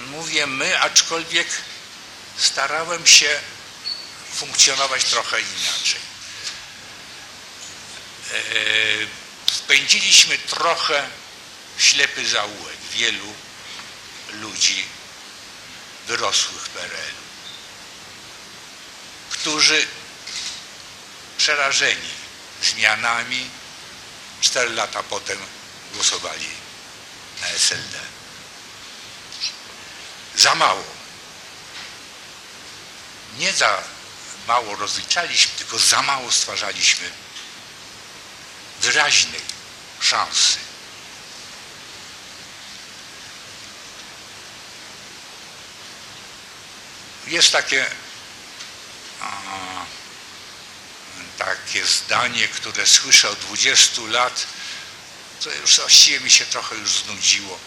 mówię my, aczkolwiek starałem się funkcjonować trochę inaczej. Eee, Wpędziliśmy trochę ślepy zaułek wielu ludzi wyrosłych w PRL, którzy przerażeni zmianami cztery lata potem głosowali na SLD. Za mało. Nie za mało rozliczaliśmy, tylko za mało stwarzaliśmy wyraźnej szansy. Jest takie, a, takie zdanie, które słyszę od 20 lat, to już właściwie mi się trochę już znudziło.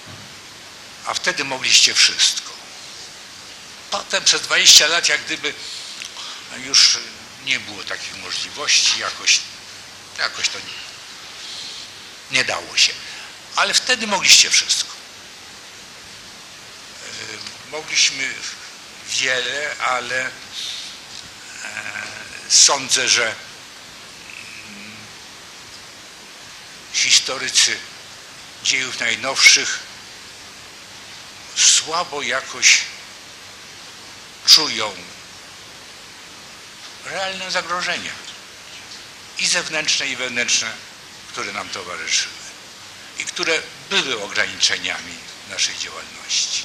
A wtedy mogliście wszystko. Potem przez 20 lat jak gdyby już nie było takich możliwości, jakoś, jakoś to nie, nie dało się. Ale wtedy mogliście wszystko. E, Mogliśmy wiele, ale e, sądzę, że historycy dziejów najnowszych słabo jakoś czują realne zagrożenia i zewnętrzne, i wewnętrzne, które nam towarzyszyły i które były ograniczeniami naszej działalności.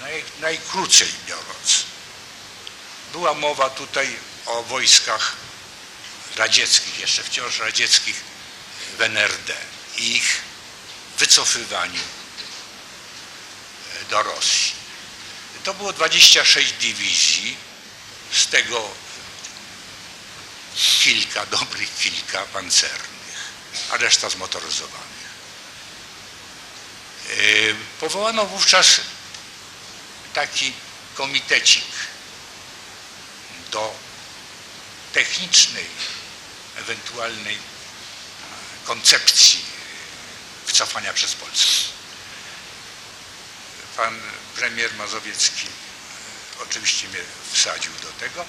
Naj, najkrócej biorąc, była mowa tutaj o wojskach radzieckich, jeszcze wciąż radzieckich w NRD i ich wycofywaniu do Rosji. To było 26 dywizji, z tego kilka, dobrych kilka pancernych, a reszta zmotoryzowanych. Yy, Powołano wówczas taki komitecik do technicznej, ewentualnej e, koncepcji wycofania przez Polskę. Pan premier Mazowiecki e, oczywiście mnie wsadził do tego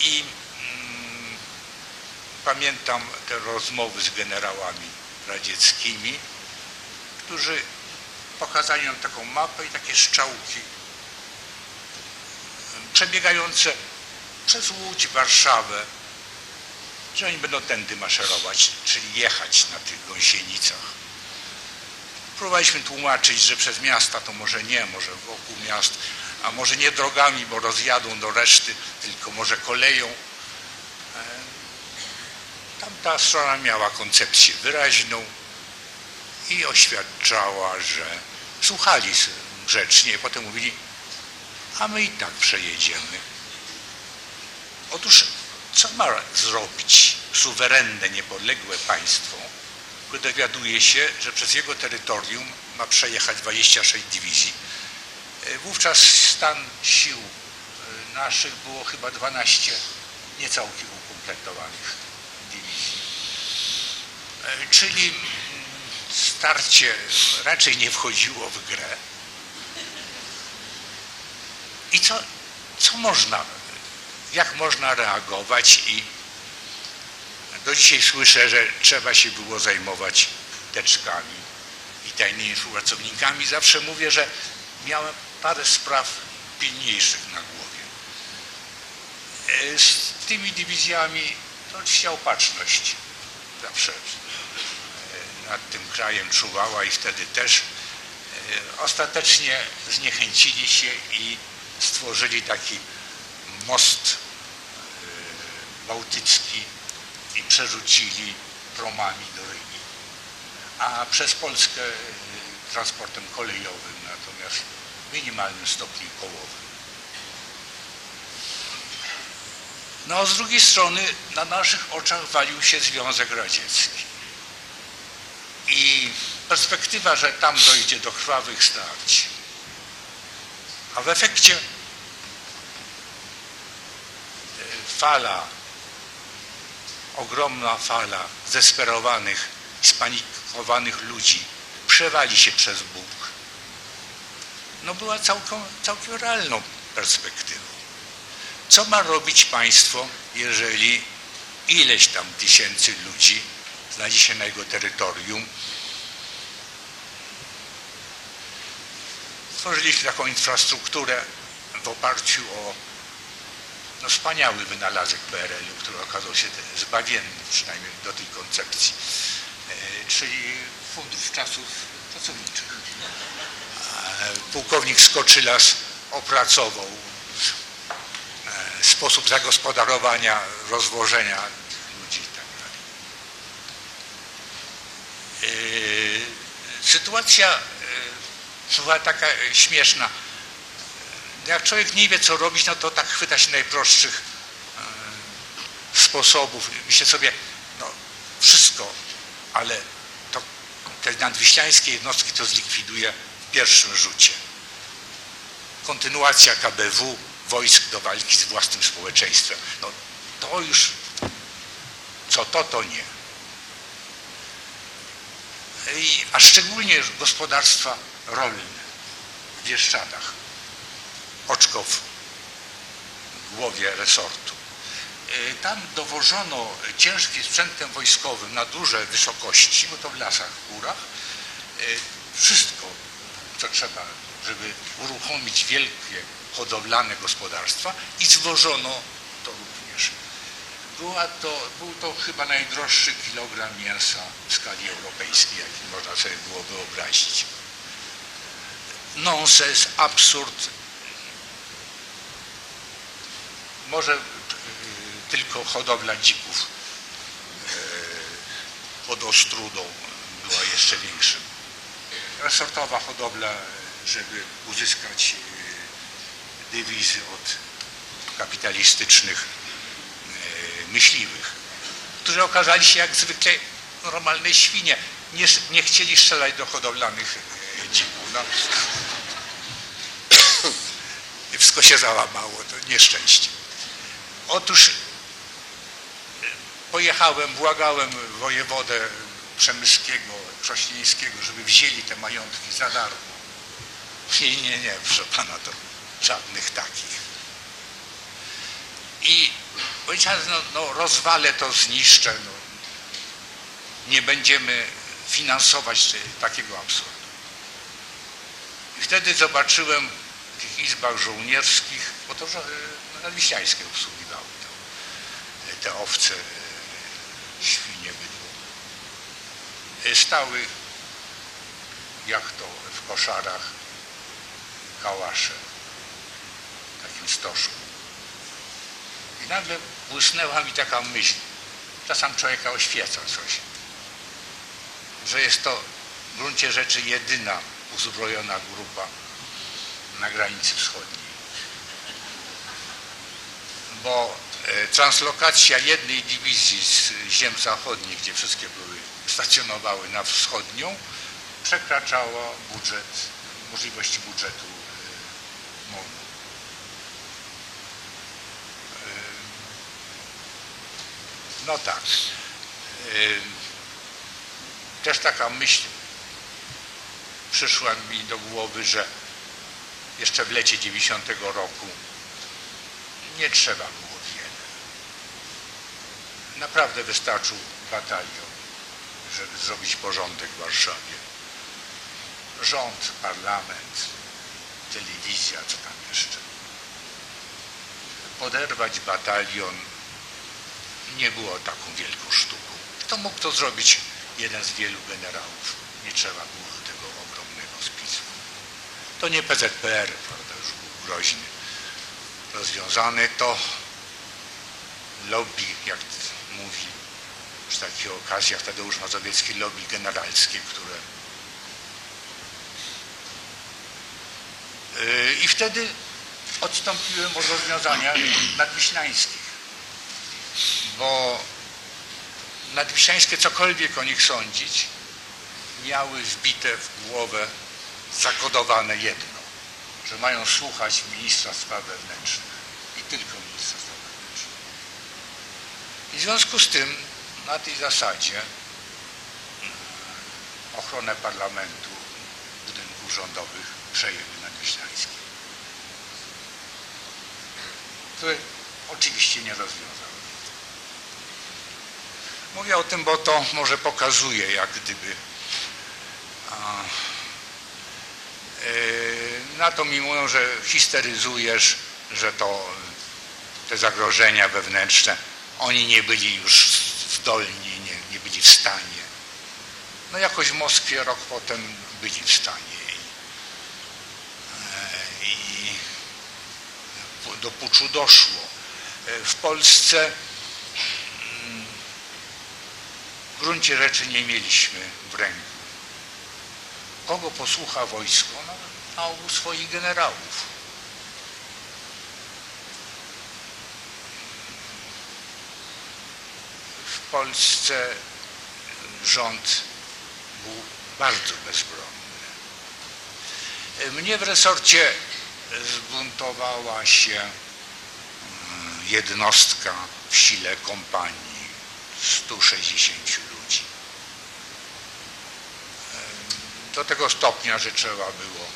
i mm, pamiętam te rozmowy z generałami radzieckimi, którzy pokazali nam taką mapę i takie strzałki przebiegające przez Łódź, Warszawę, że oni będą tędy maszerować, czyli jechać na tych gąsienicach. Próbowaliśmy tłumaczyć, że przez miasta to może nie, może wokół miast, a może nie drogami, bo rozjadą do reszty, tylko może koleją. E, Tamta strona miała koncepcję wyraźną i oświadczała, że słuchali grzecznie, potem mówili, a my i tak przejedziemy. Otóż co ma zrobić suwerenne, niepodległe państwo, które dowiaduje się, że przez jego terytorium ma przejechać 26 dywizji. E, Wówczas stan sił e, naszych było chyba 12 niecałkiem ukompletowanych dywizji. E, Czyli mm, starcie raczej nie wchodziło w grę. I co, co można, jak można reagować i do dzisiaj słyszę, że trzeba się było zajmować teczkami i tajnymi współpracownikami. Zawsze mówię, że miałem parę spraw pilniejszych na głowie. E, Z tymi dywizjami to oczywiście opatrzność zawsze e, nad tym krajem czuwała i wtedy też e, ostatecznie zniechęcili się i stworzyli taki most bałtycki i przerzucili promami do Rygi, a przez Polskę e, transportem kolejowym, natomiast w minimalnym stopniu kołowym. No a z drugiej strony na naszych oczach walił się Związek Radziecki. I perspektywa, że tam dojdzie do krwawych starć, a w efekcie e, fala, ogromna fala zdesperowanych, spanikowanych ludzi przewali się przez Bóg, no była całkiem, całkiem realną perspektywą. Co ma robić państwo, jeżeli ileś tam tysięcy ludzi znajdzie się na jego terytorium? Stworzyliśmy taką infrastrukturę w oparciu o no, wspaniały wynalazek PRL-u, który okazał się zbawienny, przynajmniej do tej koncepcji, e, czyli fundusz czasów pracowniczych. E, Pułkownik Skoczylas opracował e, sposób zagospodarowania, rozwożenia ludzi i tak Sytuacja była taka śmieszna. Jak człowiek nie wie, co robić, no to tak chwyta się najprostszych e, sposobów. Myślę sobie, no wszystko, ale to te nadwiślańskie jednostki to zlikwiduje w pierwszym rzucie. Kontynuacja KBW, wojsk do walki z własnym społeczeństwem. No to już, co to, to nie. I, a szczególnie gospodarstwa rolne w Bieszczadach. Oczko w głowie resortu. E, Tam dowożono ciężkim sprzętem wojskowym na duże wysokości, bo to w lasach, w górach, e, wszystko, co trzeba, żeby uruchomić wielkie hodowlane gospodarstwa i zwożono to również. Była to, był to chyba najdroższy kilogram mięsa w skali europejskiej, jaki można sobie było wyobrazić. Nonsens, absurd. Może y, tylko hodowla dzików y, pod Ostrudą była jeszcze większym. Resortowa hodowla, żeby uzyskać y, dywizy od kapitalistycznych y, myśliwych, którzy okazali się jak zwykle normalne świnie. Nie, nie chcieli strzelać do hodowlanych dzików. No. Wszystko się załamało, to nieszczęście. Otóż y, pojechałem, błagałem wojewodę przemyskiego, krzośnieńskiego, żeby wzięli te majątki za darmo. Nie, nie, nie, proszę pana, to żadnych takich. I powiedziałem, no, no rozwalę to, zniszczę, no. nie będziemy finansować takiego absurdu. I wtedy zobaczyłem w tych izbach żołnierskich, bo to nadwiślańskie obsługiwały to, y, te owce, świnie, bydło. Y, Stały jak to w koszarach kałasze w takim stożku. I nagle błysnęła mi taka myśl, czasem człowieka oświeca coś, że jest to w gruncie rzeczy jedyna uzbrojona grupa na granicy wschodniej. Bo e, translokacja jednej dywizji z ziem zachodnich, gdzie wszystkie były, stacjonowały na wschodnią, przekraczała budżet, możliwości budżetu e, MON. E, No tak. E, Też taka myśl przyszło mi do głowy, że jeszcze w lecie 90 roku nie trzeba. Naprawdę wystarczył batalion, żeby zrobić porządek w Warszawie. Rząd, parlament, telewizja, co tam jeszcze. Poderwać batalion nie było taką wielką sztuką. To mógł to zrobić jeden z wielu generałów. Nie trzeba było tego ogromnego spisu. To nie PZPR, prawda, już był groźny rozwiązany, to lobby, jak mówi przy takich okazjach Tadeusz Mazowiecki, lobby generalskie, które Yy, i wtedy odstąpiłem od rozwiązania nadwiślańskich, bo nadwiślańskie, cokolwiek o nich sądzić, miały wbite w głowę zakodowane jedno, że mają słuchać ministra spraw wewnętrznych i tylko. I w związku z tym na tej zasadzie ochronę parlamentu, budynków rządowych przejęły nadwiślańskie. Które oczywiście nie rozwiązały. Mówię o tym, bo to może pokazuje, jak gdyby a, yy, na to mi mówią, że histeryzujesz, że to te zagrożenia wewnętrzne, oni nie byli już zdolni, nie, nie byli w stanie. No jakoś w Moskwie rok potem byli w stanie i, e, i do puczu doszło. E, W Polsce mm, w gruncie rzeczy nie mieliśmy w ręku. Kogo posłucha wojsko? No, na ogół swoich generałów. Polsce rząd był bardzo bezbronny. Mnie w resorcie zbuntowała się mm, jednostka w sile kompanii 160 ludzi. Do tego stopnia, że trzeba było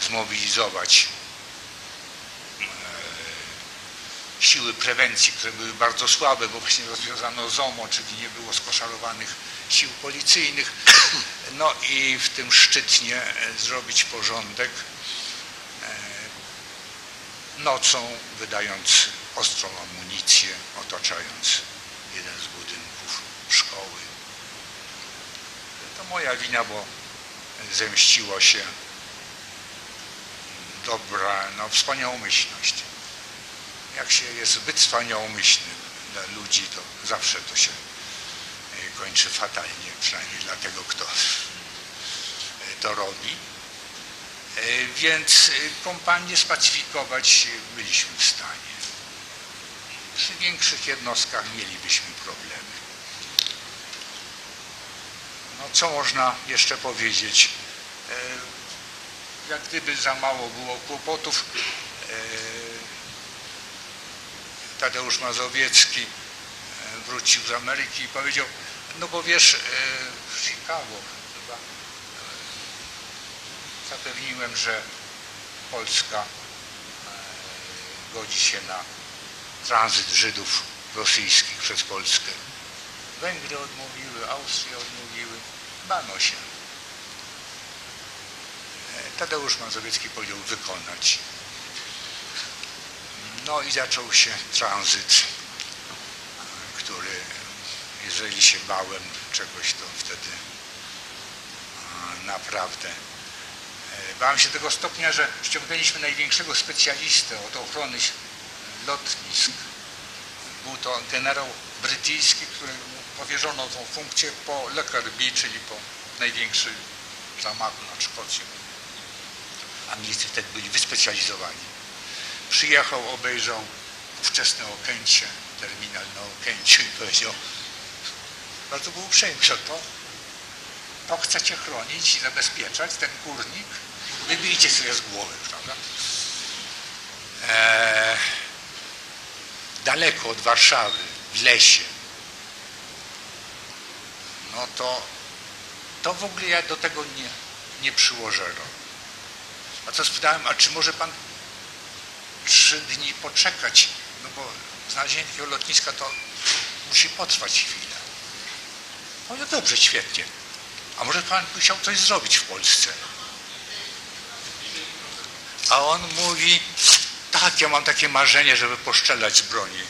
zmobilizować e, siły prewencji, które były bardzo słabe, bo właśnie rozwiązano ZOMO, czyli nie było skoszarowanych sił policyjnych. No i w tym szczytnie e, zrobić porządek e, nocą, wydając ostrą amunicję, otaczając jeden z budynków szkoły. To moja wina, bo zemściło się dobra, no wspaniałomyślność. Jak się jest zbyt wspaniałomyślnym dla ludzi, to zawsze to się e, kończy fatalnie, przynajmniej dla tego, kto e, to robi. E, Więc kompanię spacyfikować byliśmy w stanie. Przy większych jednostkach mielibyśmy problemy. No co można jeszcze powiedzieć? Jak gdyby za mało było kłopotów, Tadeusz Mazowiecki e, wrócił z Ameryki i powiedział, no bo wiesz, e, w Chicago chyba e, zapewniłem, że Polska godzi się na tranzyt Żydów rosyjskich przez Polskę. Węgry odmówiły, Austria odmówiły, bano się. Tadeusz Mazowiecki powiedział wykonać. No i zaczął się tranzyt, który, jeżeli się bałem czegoś, to wtedy e, naprawdę e, bałem się tego stopnia, że ściągnęliśmy największego specjalistę od ochrony lotnisk. Był to generał brytyjski, któremu powierzono tą funkcję po Lockerbie, czyli po największym zamachu nad Szkocją. Anglicy wtedy byli wyspecjalizowani. Przyjechał, obejrzał ówczesne Okęcie, terminal na Okęciu i powiedział, bardzo był uprzejmy, że to, to chcecie chronić i zabezpieczać, ten kurnik, wybijcie sobie z głowy, prawda? Eee, daleko od Warszawy, w lesie, no to, to w ogóle ja do tego nie, nie przyłożono. A to spytałem, a czy może pan trzy dni poczekać, no bo znalezienie takiego lotniska to musi potrwać chwilę. No no dobrze, świetnie. A może pan by chciał coś zrobić w Polsce? A on mówi, tak, ja mam takie marzenie, żeby poszczelać z broni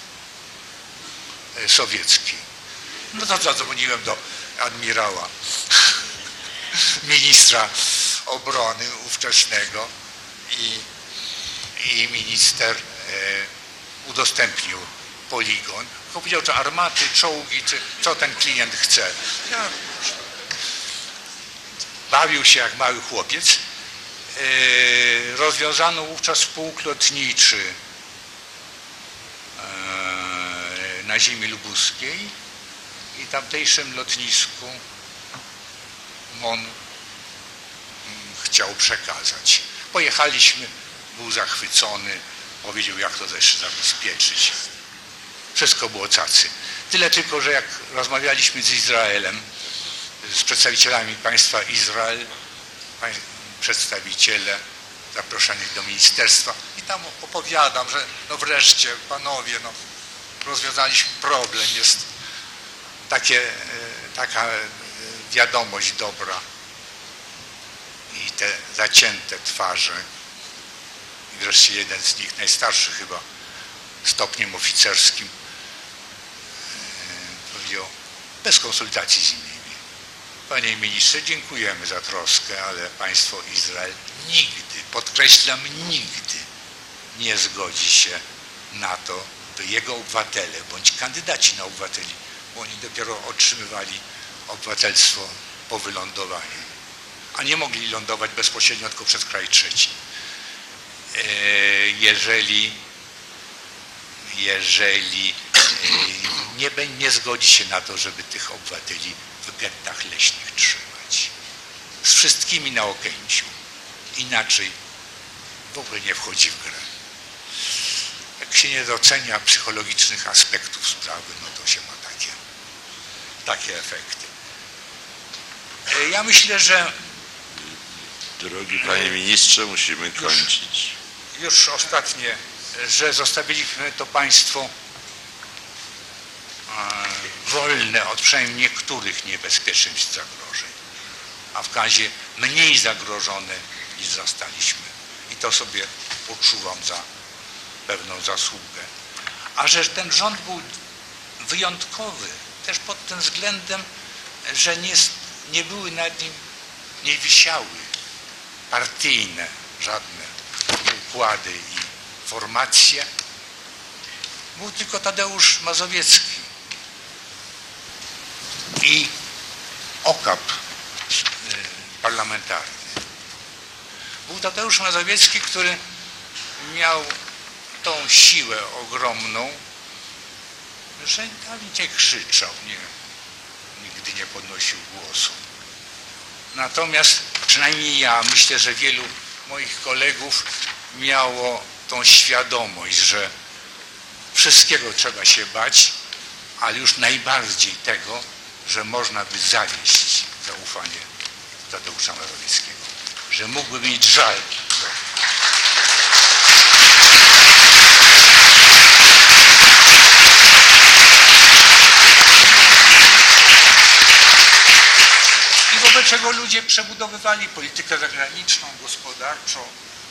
e, sowieckiej. No to zadzwoniłem do admirała, ministra obrony ówczesnego i, i minister e, udostępnił poligon. Tylko powiedział, czy armaty, czołgi, czy co ten klient chce. Ja bawił się jak mały chłopiec. E, rozwiązano wówczas pułk lotniczy e, na ziemi lubuskiej i tamtejszym lotnisku on mm, chciał przekazać. Pojechaliśmy, był zachwycony, powiedział jak to jeszcze zabezpieczyć. Wszystko było cacy. Tyle tylko, że jak rozmawialiśmy z Izraelem, z przedstawicielami państwa Izrael, przedstawiciele zaproszeni do ministerstwa i tam opowiadam, że no wreszcie panowie, no rozwiązaliśmy problem, jest takie, e, taka e, wiadomość dobra i te zacięte twarze wreszcie jeden z nich, najstarszy chyba stopniem oficerskim e, powiedział bez konsultacji z innymi Panie ministrze, dziękujemy za troskę, ale państwo Izrael nigdy, podkreślam nigdy, nie zgodzi się na to, by jego obywatele bądź kandydaci na obywateli, bo oni dopiero otrzymywali obywatelstwo po wylądowaniu, a nie mogli lądować bezpośrednio tylko przez kraj trzeci. E, Jeżeli, jeżeli e, nie, nie zgodzi się na to, żeby tych obywateli w gettach leśnych trzymać. Z wszystkimi na okęciu. Inaczej w ogóle nie wchodzi w grę. Jak się nie docenia psychologicznych aspektów sprawy, no to się ma takie, takie efekty. E, Ja myślę, że Drogi panie ministrze, musimy kończyć. Już ostatnie, że zostawiliśmy to państwo e, wolne od przynajmniej niektórych niebezpieczeństw zagrożeń, a w razie mniej zagrożone niż zostaliśmy. I to sobie poczuwam za pewną zasługę. A że ten rząd był wyjątkowy też pod tym względem, że nie, nie były nad nim, nie wisiały partyjne żadne układy i formacje. Był tylko Tadeusz Mazowiecki i okap y, parlamentarny. Był Tadeusz Mazowiecki, który miał tą siłę ogromną, że nawet nie krzyczał, nie, nigdy nie podnosił głosu. Natomiast przynajmniej ja, myślę, że wielu moich kolegów miało tą świadomość, że wszystkiego trzeba się bać, ale już najbardziej tego, że można by zawieść zaufanie Tadeusza Mazowieckiego, że mógłby mieć żal. do I wobec czego ludzie przebudowywali politykę zagraniczną, gospodarczą,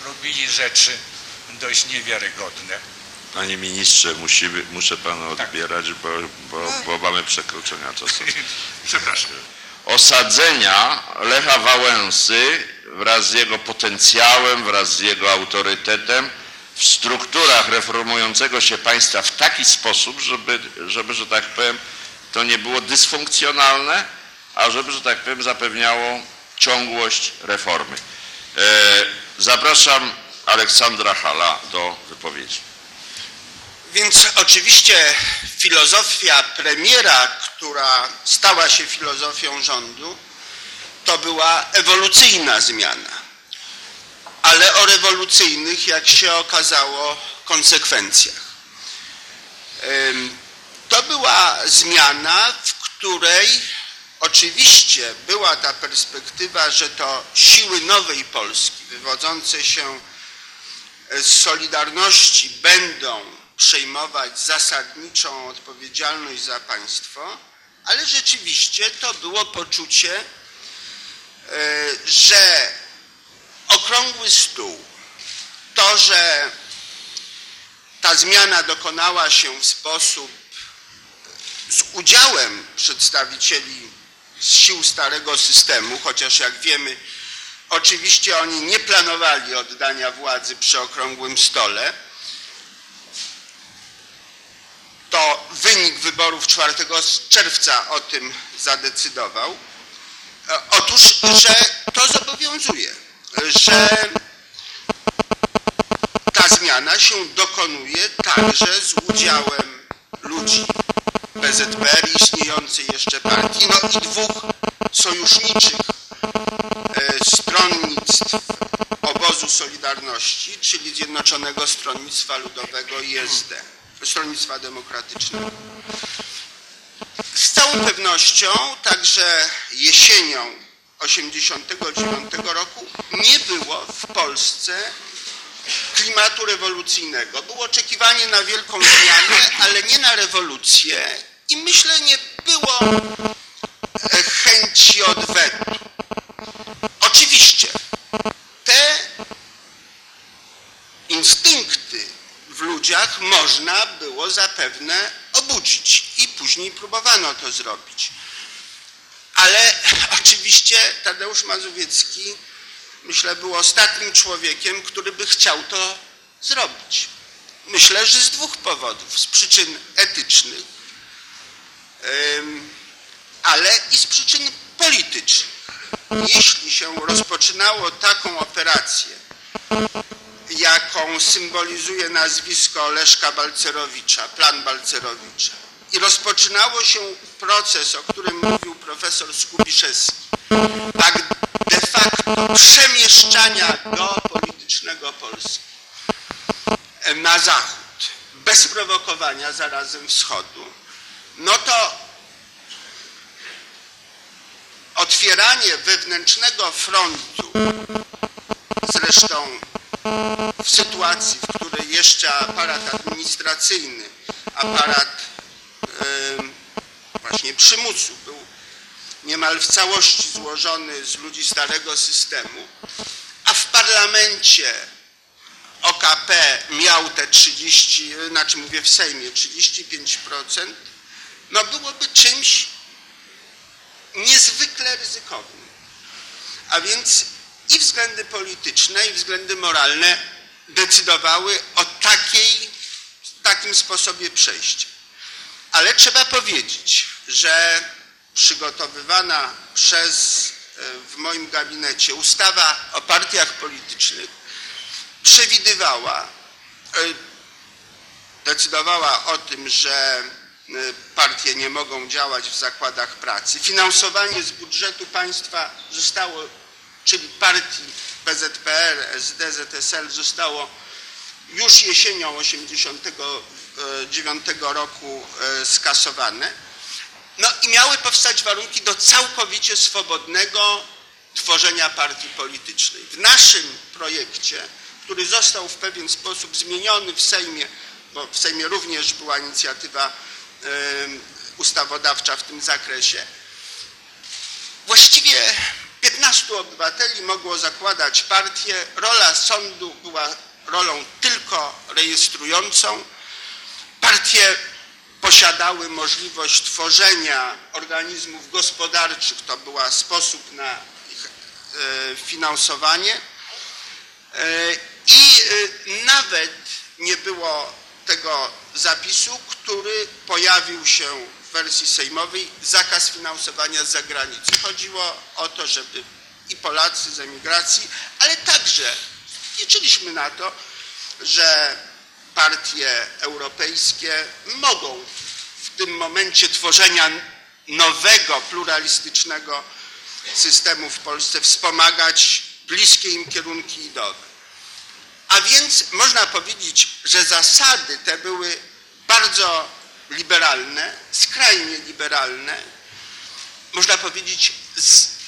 robili rzeczy dość niewiarygodne. Panie ministrze, musimy, muszę pana odbierać, bo, bo, bo mamy przekroczenia czasu. Przepraszam. Osadzenia Lecha Wałęsy wraz z jego potencjałem, wraz z jego autorytetem w strukturach reformującego się państwa w taki sposób, żeby, żeby że tak powiem, to nie było dysfunkcjonalne, a żeby, że tak powiem, zapewniało ciągłość reformy. E, zapraszam Aleksandra Hala do wypowiedzi. Więc oczywiście filozofia premiera, która stała się filozofią rządu, to była ewolucyjna zmiana. Ale o rewolucyjnych, jak się okazało, konsekwencjach. To była zmiana, w której oczywiście była ta perspektywa, że to siły nowej Polski, wywodzące się z Solidarności, będą przejmować zasadniczą odpowiedzialność za państwo, ale rzeczywiście to było poczucie, że okrągły stół, to, że ta zmiana dokonała się w sposób z udziałem przedstawicieli sił starego systemu, chociaż jak wiemy, oczywiście oni nie planowali oddania władzy przy okrągłym stole, to wynik wyborów 4 czerwca o tym zadecydował. Otóż, że to zobowiązuje, że ta zmiana się dokonuje także z udziałem ludzi PZPR istniejącej jeszcze partii, no i dwóch sojuszniczych stronnictw obozu Solidarności, czyli Zjednoczonego Stronnictwa Ludowego i SD, Stronnictwa Demokratycznego. Z całą pewnością także jesienią 1989 roku nie było w Polsce klimatu rewolucyjnego. Było oczekiwanie na wielką zmianę, ale nie na rewolucję i myślę nie było chęci odwetu. Oczywiście te instynkty w ludziach można było zapewne obudzić i później próbowano to zrobić. Ale oczywiście Tadeusz Mazowiecki myślę, był ostatnim człowiekiem, który by chciał to zrobić. Myślę, że z dwóch powodów. Z przyczyn etycznych, ale i z przyczyn politycznych. Jeśli się rozpoczynało taką operację, jaką symbolizuje nazwisko Leszka Balcerowicza, plan Balcerowicza, i rozpoczynało się proces, o którym mówił profesor Skubiszewski, tak przemieszczania geopolitycznego Polski. Na zachód, bez prowokowania zarazem wschodu, no to otwieranie wewnętrznego frontu, zresztą w sytuacji, w której jeszcze aparat administracyjny, aparat właśnie przymusu był niemal w całości złożony z ludzi starego systemu, a w parlamencie OKP miał te 30, znaczy mówię w Sejmie 35%, no byłoby czymś niezwykle ryzykownym. A więc i względy polityczne, i względy moralne decydowały o takiej, takim sposobie przejścia. Ale trzeba powiedzieć, że przygotowywana przez w moim gabinecie ustawa o partiach politycznych przewidywała, decydowała o tym, że partie nie mogą działać w zakładach pracy. Finansowanie z budżetu państwa zostało, czyli partii PZPR, SD, ZSL zostało już jesienią 1989 roku skasowane. No i miały powstać warunki do całkowicie swobodnego tworzenia partii politycznej. W naszym projekcie, który został w pewien sposób zmieniony w Sejmie, bo w Sejmie również była inicjatywa ustawodawcza w tym zakresie, właściwie 15 obywateli mogło zakładać partię. Rola sądu była rolą tylko rejestrującą. Partie posiadały możliwość tworzenia organizmów gospodarczych, to był sposób na ich finansowanie i nawet nie było tego zapisu, który pojawił się w wersji sejmowej, zakaz finansowania z zagranicy. Chodziło o to, żeby i Polacy z emigracji, ale także liczyliśmy na to, że partie europejskie mogą w tym momencie tworzenia nowego, pluralistycznego systemu w Polsce wspomagać bliskie im kierunki ideowe. A więc można powiedzieć, że zasady te były bardzo liberalne, skrajnie liberalne. można powiedzieć,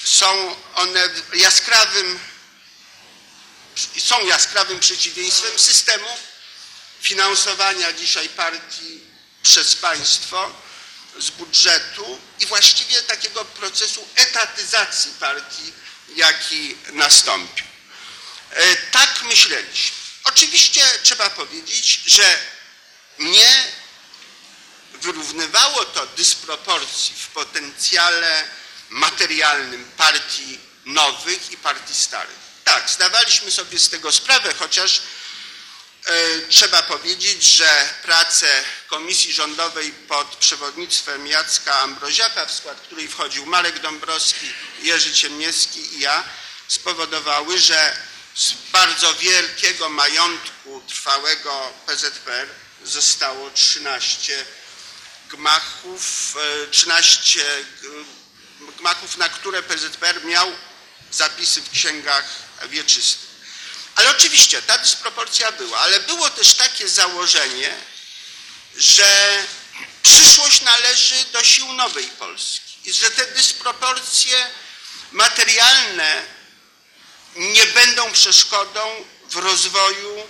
są one jaskrawym, są jaskrawym przeciwieństwem systemu finansowania dzisiaj partii przez państwo z budżetu i właściwie takiego procesu etatyzacji partii, jaki nastąpił. E, Tak myśleliśmy. Oczywiście trzeba powiedzieć, że nie wyrównywało to dysproporcji w potencjale materialnym partii nowych i partii starych. Tak, zdawaliśmy sobie z tego sprawę, chociaż trzeba powiedzieć, że prace komisji rządowej pod przewodnictwem Jacka Ambroziaka, w skład której wchodził Marek Dąbrowski, Jerzy Ciemniewski i ja, spowodowały, że z bardzo wielkiego majątku trwałego PZPR zostało 13 gmachów, e, 13 g- gmachów, na które PZPR miał zapisy w księgach wieczystych. Ale oczywiście ta dysproporcja była, ale było też takie założenie, że przyszłość należy do sił nowej Polski i że te dysproporcje materialne nie będą przeszkodą w rozwoju, e,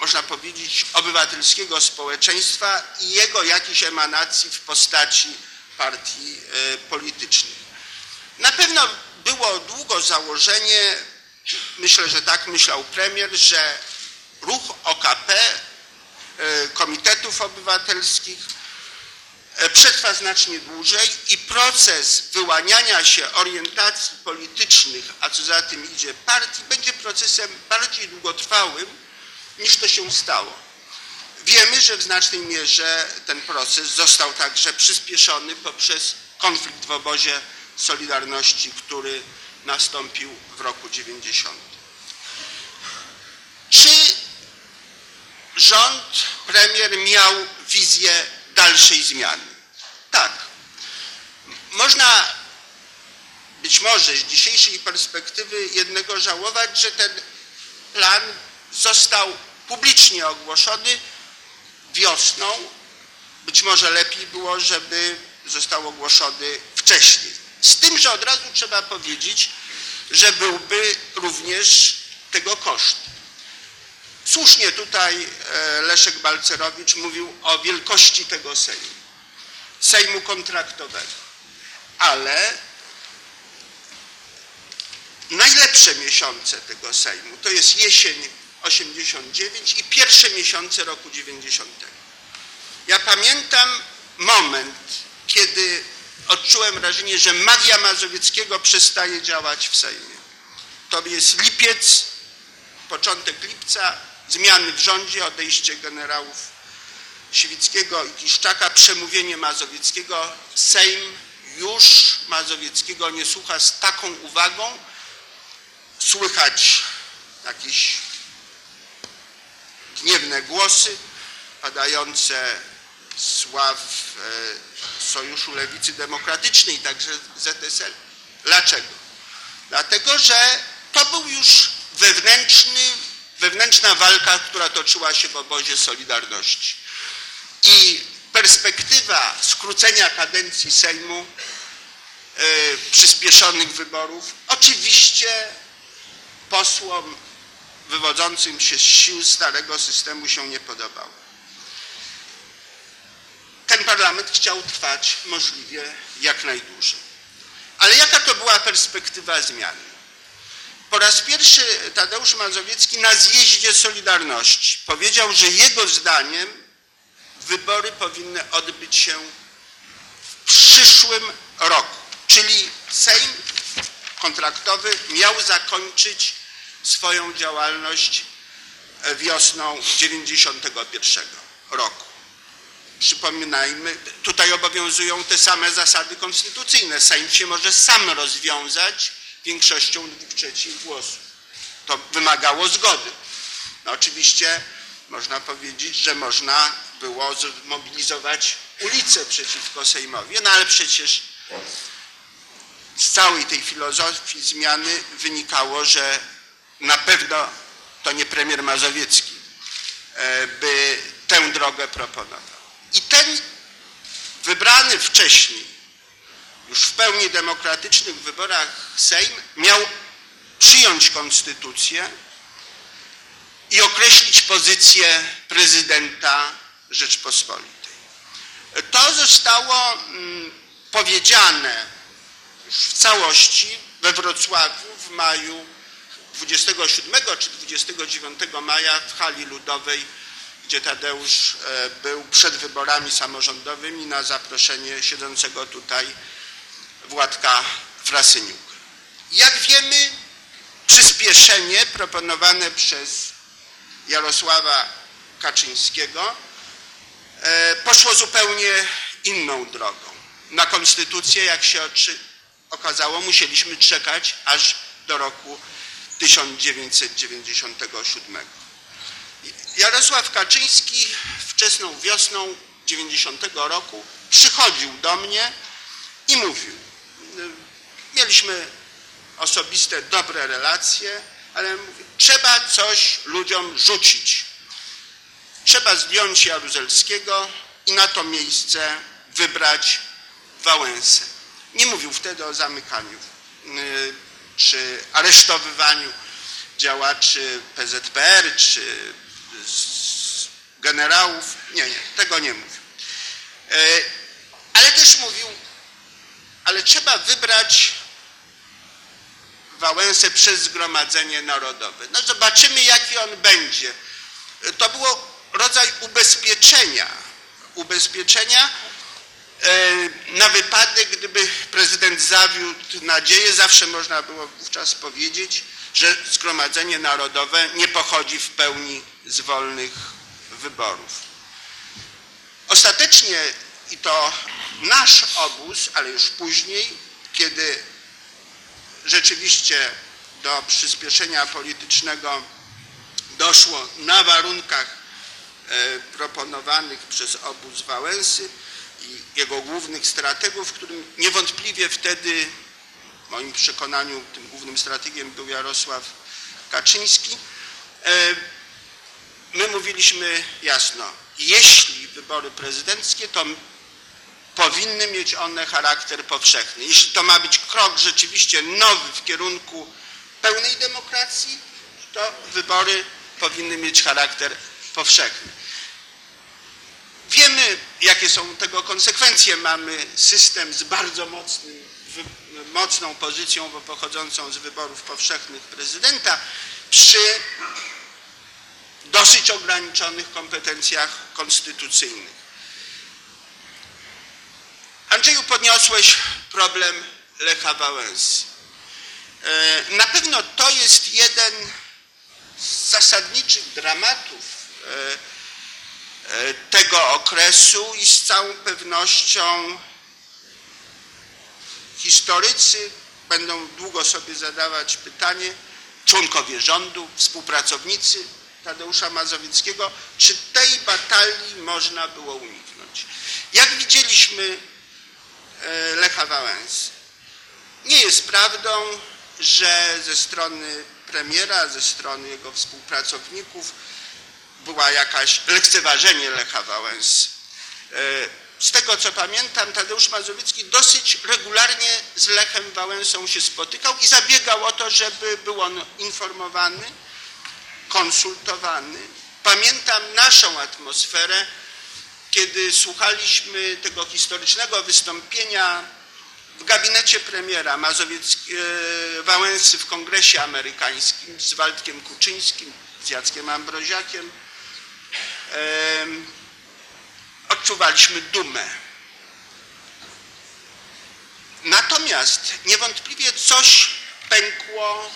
można powiedzieć, obywatelskiego społeczeństwa i jego jakiejś emanacji w postaci partii e, politycznych. Na pewno było długo założenie, myślę, że tak myślał premier, że ruch OKP, e, komitetów obywatelskich e, przetrwa znacznie dłużej i proces wyłaniania się orientacji politycznych, a co za tym idzie partii, będzie procesem bardziej długotrwałym niż to się stało. Wiemy, że w znacznej mierze ten proces został także przyspieszony poprzez konflikt w obozie Solidarności, który nastąpił w roku 90. Czy rząd, premier miał wizję dalszej zmiany? Tak. Można być może z dzisiejszej perspektywy jednego żałować, że ten plan został publicznie ogłoszony wiosną. Być może lepiej było, żeby został ogłoszony wcześniej. Z tym, że od razu trzeba powiedzieć, że byłby również tego koszt. Słusznie tutaj e, Leszek Balcerowicz mówił o wielkości tego Sejmu. Sejmu kontraktowego. Ale najlepsze miesiące tego Sejmu to jest jesień 89 i pierwsze miesiące roku 90. Ja pamiętam moment, kiedy odczułem wrażenie, że magia Mazowieckiego przestaje działać w Sejmie. To jest lipiec, początek lipca, zmiany w rządzie, odejście generałów Siwickiego i Kiszczaka, przemówienie Mazowieckiego. Sejm już Mazowieckiego nie słucha z taką uwagą. Słychać jakieś gniewne głosy padające z ław e, Sojuszu Lewicy Demokratycznej, także ZSL. Dlaczego? Dlatego, że to był już wewnętrzny, wewnętrzna walka, która toczyła się w obozie Solidarności. I perspektywa skrócenia kadencji Sejmu, e, przyspieszonych wyborów, oczywiście posłom wywodzącym się z sił starego systemu się nie podobało. Ten parlament chciał trwać możliwie jak najdłużej. Ale jaka to była perspektywa zmiany? Po raz pierwszy Tadeusz Mazowiecki na zjeździe Solidarności powiedział, że jego zdaniem wybory powinny odbyć się w przyszłym roku. Czyli Sejm kontraktowy miał zakończyć swoją działalność wiosną 91 roku. Przypominajmy, tutaj obowiązują te same zasady konstytucyjne. Sejm się może sam rozwiązać większością dwóch trzecich głosów. To wymagało zgody. No oczywiście można powiedzieć, że można było zmobilizować ulicę przeciwko Sejmowi, no ale przecież z całej tej filozofii zmiany wynikało, że na pewno to nie premier Mazowiecki e, by tę drogę proponował. I ten wybrany wcześniej już w pełni demokratycznych wyborach Sejm miał przyjąć konstytucję i określić pozycję prezydenta Rzeczpospolitej. To zostało mm, powiedziane już w całości we Wrocławiu w maju 27 czy 29 maja w hali ludowej, gdzie Tadeusz e, był przed wyborami samorządowymi na zaproszenie siedzącego tutaj Władka Frasyniuka. Jak wiemy, przyspieszenie proponowane przez Jarosława Kaczyńskiego e, poszło zupełnie inną drogą. Na konstytucję, jak się okazało, musieliśmy czekać aż do roku 1997. Jarosław Kaczyński wczesną wiosną 90 roku przychodził do mnie i mówił, mieliśmy osobiste, dobre relacje, ale trzeba coś ludziom rzucić. Trzeba zdjąć Jaruzelskiego i na to miejsce wybrać Wałęsę. Nie mówił wtedy o zamykaniu y, czy aresztowywaniu działaczy PZPR czy generałów. Nie, nie, tego nie mówił. Y, ale też mówił, ale trzeba wybrać Wałęsę przez Zgromadzenie Narodowe. No zobaczymy, jaki on będzie. To było rodzaj ubezpieczenia. Ubezpieczenia e, na wypadek, gdyby prezydent zawiódł nadzieję, zawsze można było wówczas powiedzieć, że Zgromadzenie Narodowe nie pochodzi w pełni z wolnych wyborów. Ostatecznie i to nasz obóz, ale już później, kiedy rzeczywiście do przyspieszenia politycznego doszło na warunkach e, proponowanych przez obóz Wałęsy i jego głównych strategów, którym niewątpliwie wtedy, w moim przekonaniu, tym głównym strategiem był Jarosław Kaczyński. My mówiliśmy jasno, jeśli wybory prezydenckie, to powinny mieć one charakter powszechny. Jeśli to ma być krok rzeczywiście nowy w kierunku pełnej demokracji, to wybory powinny mieć charakter powszechny. Wiemy, jakie są tego konsekwencje. Mamy system z bardzo mocnym, mocną pozycją, pochodzącą z wyborów powszechnych prezydenta przy dosyć ograniczonych kompetencjach konstytucyjnych. Andrzeju, podniosłeś problem Lecha Wałęsy. E, na pewno to jest jeden z zasadniczych dramatów e, e, tego okresu i z całą pewnością historycy będą długo sobie zadawać pytanie, członkowie rządu, współpracownicy Tadeusza Mazowieckiego, czy tej batalii można było uniknąć. Jak widzieliśmy E, Lecha Wałęsy. Nie jest prawdą, że ze strony premiera, ze strony jego współpracowników była jakaś lekceważenie Lecha Wałęsy. E, z tego co pamiętam, Tadeusz Mazowiecki dosyć regularnie z Lechem Wałęsą się spotykał i zabiegał o to, żeby był on informowany, konsultowany. Pamiętam naszą atmosferę kiedy słuchaliśmy tego historycznego wystąpienia w gabinecie premiera Mazowiecki, e, Wałęsy w kongresie amerykańskim z Waldkiem Kuczyńskim, z Jackiem Ambroziakiem, odczuwaliśmy dumę. Natomiast niewątpliwie coś pękło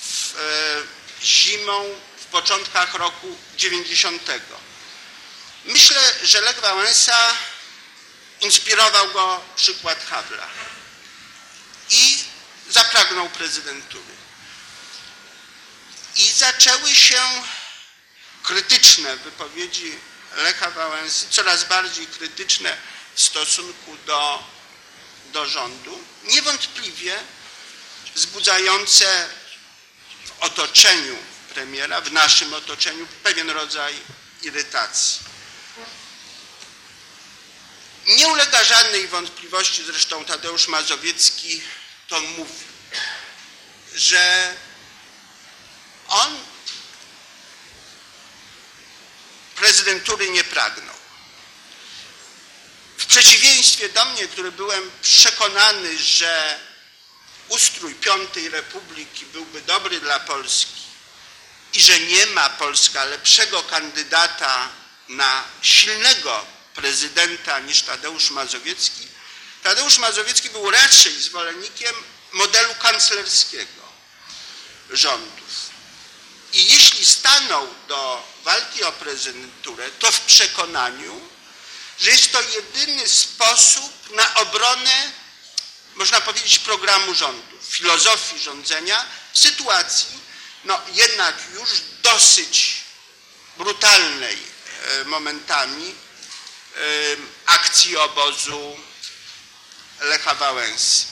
w, e, zimą w początkach roku 90 Myślę, że Lech Wałęsa inspirował go przykład Havla i zapragnął prezydentury. I zaczęły się krytyczne wypowiedzi Lecha Wałęsy, coraz bardziej krytyczne w stosunku do, do rządu, niewątpliwie wzbudzające otoczeniu premiera, w naszym otoczeniu pewien rodzaj irytacji. Nie ulega żadnej wątpliwości, zresztą Tadeusz Mazowiecki to mówi, że on prezydentury nie pragnął. W przeciwieństwie do mnie, który byłem przekonany, że ustrój Piątej Republiki byłby dobry dla Polski i że nie ma Polska lepszego kandydata na silnego prezydenta niż Tadeusz Mazowiecki, Tadeusz Mazowiecki był raczej zwolennikiem modelu kanclerskiego rządów. I jeśli stanął do walki o prezydenturę, to w przekonaniu, że jest to jedyny sposób na obronę, można powiedzieć, programu rządu, filozofii rządzenia sytuacji, no jednak już dosyć brutalnej e, momentami e, akcji obozu Lecha Wałęsy.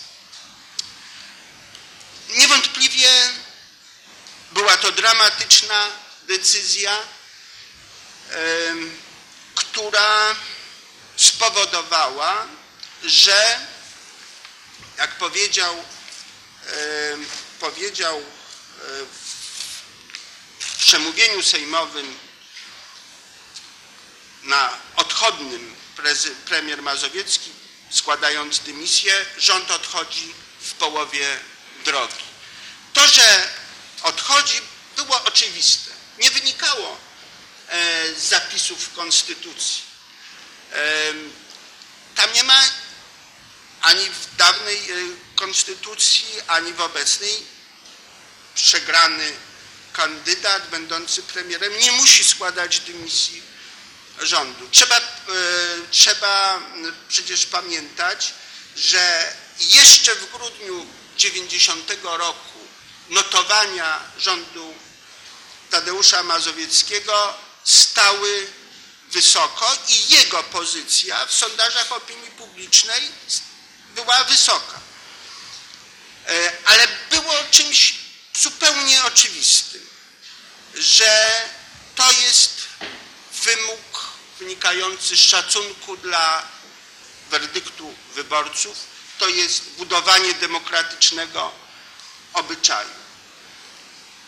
Niewątpliwie była to dramatyczna decyzja, em, która spowodowała, że jak powiedział, powiedział e, w przemówieniu sejmowym na odchodnym premier Mazowiecki, składając dymisję, rząd odchodzi w połowie drogi. To, że odchodzi, było oczywiste. Nie wynikało e, z zapisów Konstytucji. Tam nie ma ani w dawnej e, Konstytucji, ani w obecnej przegrany kandydat będący premierem nie musi składać dymisji rządu. Trzeba, e, trzeba przecież pamiętać, że jeszcze w grudniu 90 roku notowania rządu Tadeusza Mazowieckiego stały wysoko i jego pozycja w sondażach opinii publicznej była wysoka. E, Ale było czymś zupełnie oczywistym, że to jest wymóg wynikający z szacunku dla werdyktu wyborców, to jest budowanie demokratycznego obyczaju.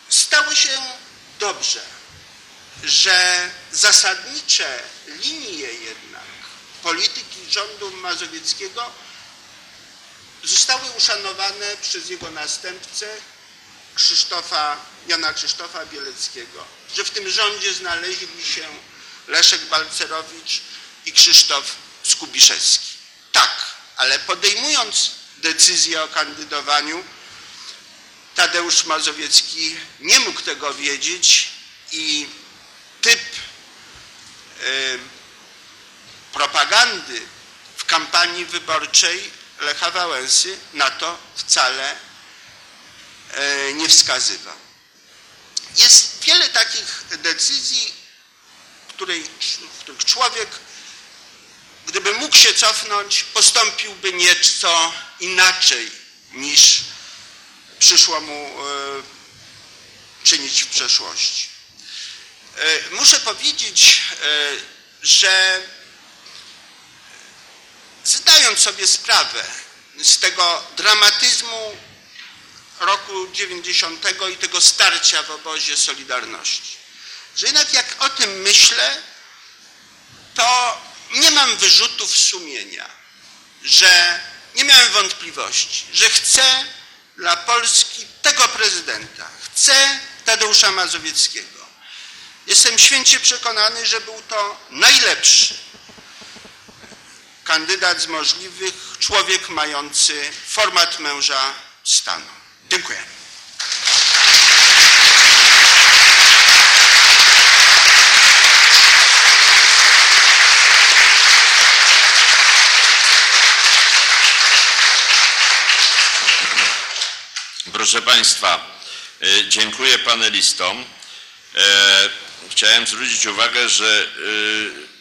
Stało się dobrze, że zasadnicze linie jednak polityki rządu mazowieckiego zostały uszanowane przez jego następcę Krzysztofa, Jana Krzysztofa Bieleckiego, że w tym rządzie znaleźli się Leszek Balcerowicz i Krzysztof Skubiszewski. Tak, ale podejmując decyzję o kandydowaniu, Tadeusz Mazowiecki nie mógł tego wiedzieć i typ y, propagandy w kampanii wyborczej Lecha Wałęsy na to wcale y, nie wskazywał. Jest wiele takich decyzji, w których człowiek, gdyby mógł się cofnąć, postąpiłby nieco inaczej niż przyszło mu e, czynić w przeszłości. E, Muszę powiedzieć, e, że zdając sobie sprawę z tego dramatyzmu roku 90 i tego starcia w obozie Solidarności, że jednak jak o tym myślę, to nie mam wyrzutów sumienia, że nie miałem wątpliwości, że chcę dla Polski tego prezydenta. Chcę Tadeusza Mazowieckiego. Jestem święcie przekonany, że był to najlepszy kandydat z możliwych, człowiek mający format męża stanu. Dziękuję. Proszę Państwa, e, dziękuję panelistom. E, Chciałem zwrócić uwagę, że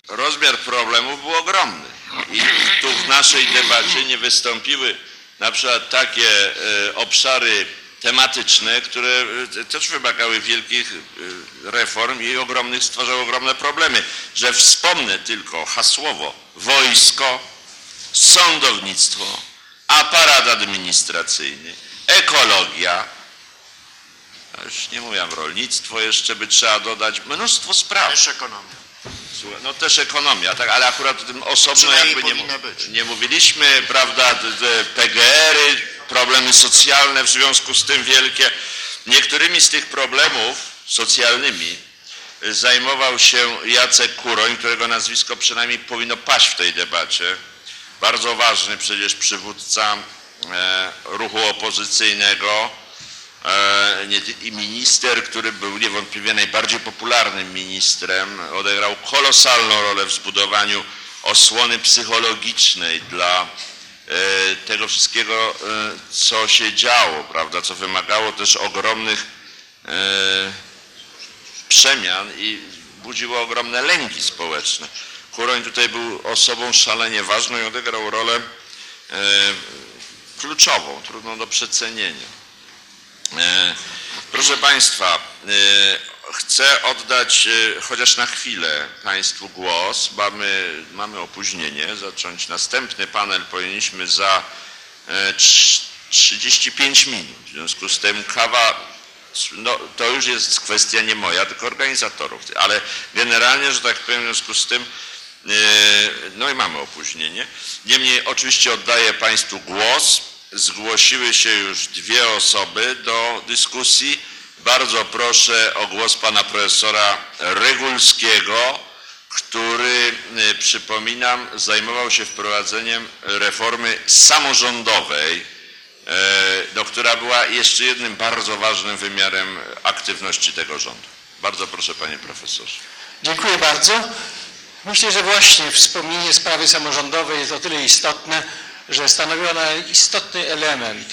e, rozmiar problemów był ogromny i tu w naszej debacie nie wystąpiły na przykład takie e, obszary tematyczne, które e, też wymagały wielkich e, reform i ogromnych, stwarzały ogromne problemy. Że wspomnę tylko hasłowo wojsko, sądownictwo, aparat administracyjny, ekologia, już nie mówię, rolnictwo jeszcze by trzeba dodać, mnóstwo spraw. Też ekonomia. Słuchaj, No też ekonomia, tak, ale akurat o tym osobno Przynajmniej jakby nie, powinna być. nie mówiliśmy, prawda, PGR-y, problemy socjalne w związku z tym wielkie. Niektórymi z tych problemów socjalnymi y, zajmował się Jacek Kuroń, którego nazwisko przynajmniej powinno paść w tej debacie. Bardzo ważny przecież przywódca e, ruchu opozycyjnego, i minister, który był niewątpliwie najbardziej popularnym ministrem, odegrał kolosalną rolę w zbudowaniu osłony psychologicznej dla e, tego wszystkiego, e, co się działo, prawda, co wymagało też ogromnych e, przemian i budziło ogromne lęki społeczne. Kuroń tutaj był osobą szalenie ważną i odegrał rolę e, kluczową, trudną do przecenienia. E, Proszę Państwa, e, chcę oddać e, chociaż na chwilę Państwu głos. Mamy, mamy opóźnienie. Zacząć następny panel powinniśmy za e, trz- 35 minut. W związku z tym kawa, no, to już jest kwestia nie moja, tylko organizatorów. Ale generalnie, że tak powiem, w związku z tym no i mamy opóźnienie. Niemniej oczywiście oddaję Państwu głos. Zgłosiły się już dwie osoby do dyskusji. Bardzo proszę o głos pana profesora Regulskiego, który, y, przypominam, zajmował się wprowadzeniem reformy samorządowej, e, no, która była jeszcze jednym bardzo ważnym wymiarem aktywności tego rządu. Bardzo proszę panie profesorze. Dziękuję bardzo. Myślę, że właśnie wspomnienie sprawy samorządowej jest o tyle istotne, że stanowi ona istotny element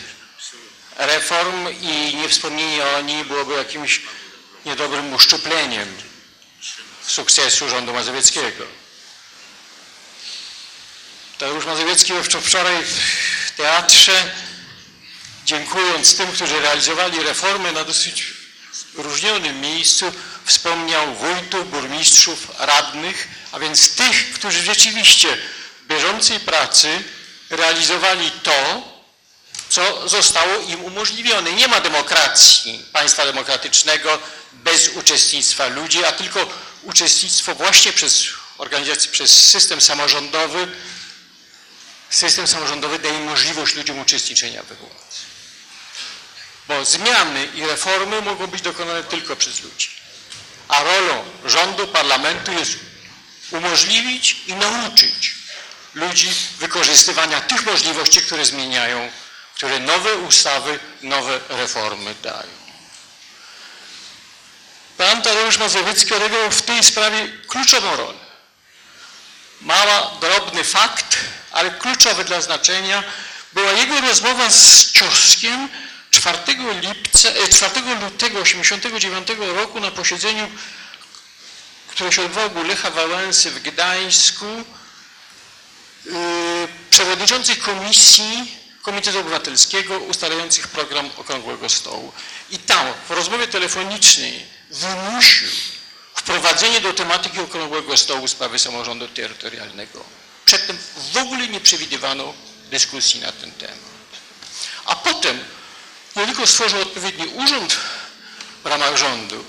reform i niewspomnienie o niej byłoby jakimś niedobrym uszczupleniem sukcesu rządu mazowieckiego. Tadeusz Mazowiecki wczor- wczoraj w teatrze, dziękując tym, którzy realizowali reformy na dosyć różnionym miejscu, wspomniał wójtów, burmistrzów, radnych, a więc tych, którzy rzeczywiście w bieżącej pracy realizowali to, co zostało im umożliwione. Nie ma demokracji, państwa demokratycznego bez uczestnictwa ludzi, a tylko uczestnictwo właśnie przez organizację, przez system samorządowy. System samorządowy daje możliwość ludziom uczestniczenia we władzy. Bo zmiany i reformy mogą być dokonane tylko przez ludzi. A rolą rządu, parlamentu jest umożliwić i nauczyć ludzi wykorzystywania tych możliwości, które zmieniają, które nowe ustawy, nowe reformy dają. Pan Tadeusz Mazowiecki odegrał w tej sprawie kluczową rolę. Mała, drobny fakt, ale kluczowy dla znaczenia była jego rozmowa z Cioskiem 4, lipca, e, 4 lutego 1989 roku na posiedzeniu, które się odbywało u Lecha Wałęsy w Gdańsku, przewodniczących komisji Komitetu Obywatelskiego ustalających program Okrągłego Stołu. I tam w rozmowie telefonicznej wymusił wprowadzenie do tematyki Okrągłego Stołu sprawy samorządu terytorialnego. Przedtem w ogóle nie przewidywano dyskusji na ten temat. A potem nie tylko stworzył odpowiedni urząd w ramach rządu,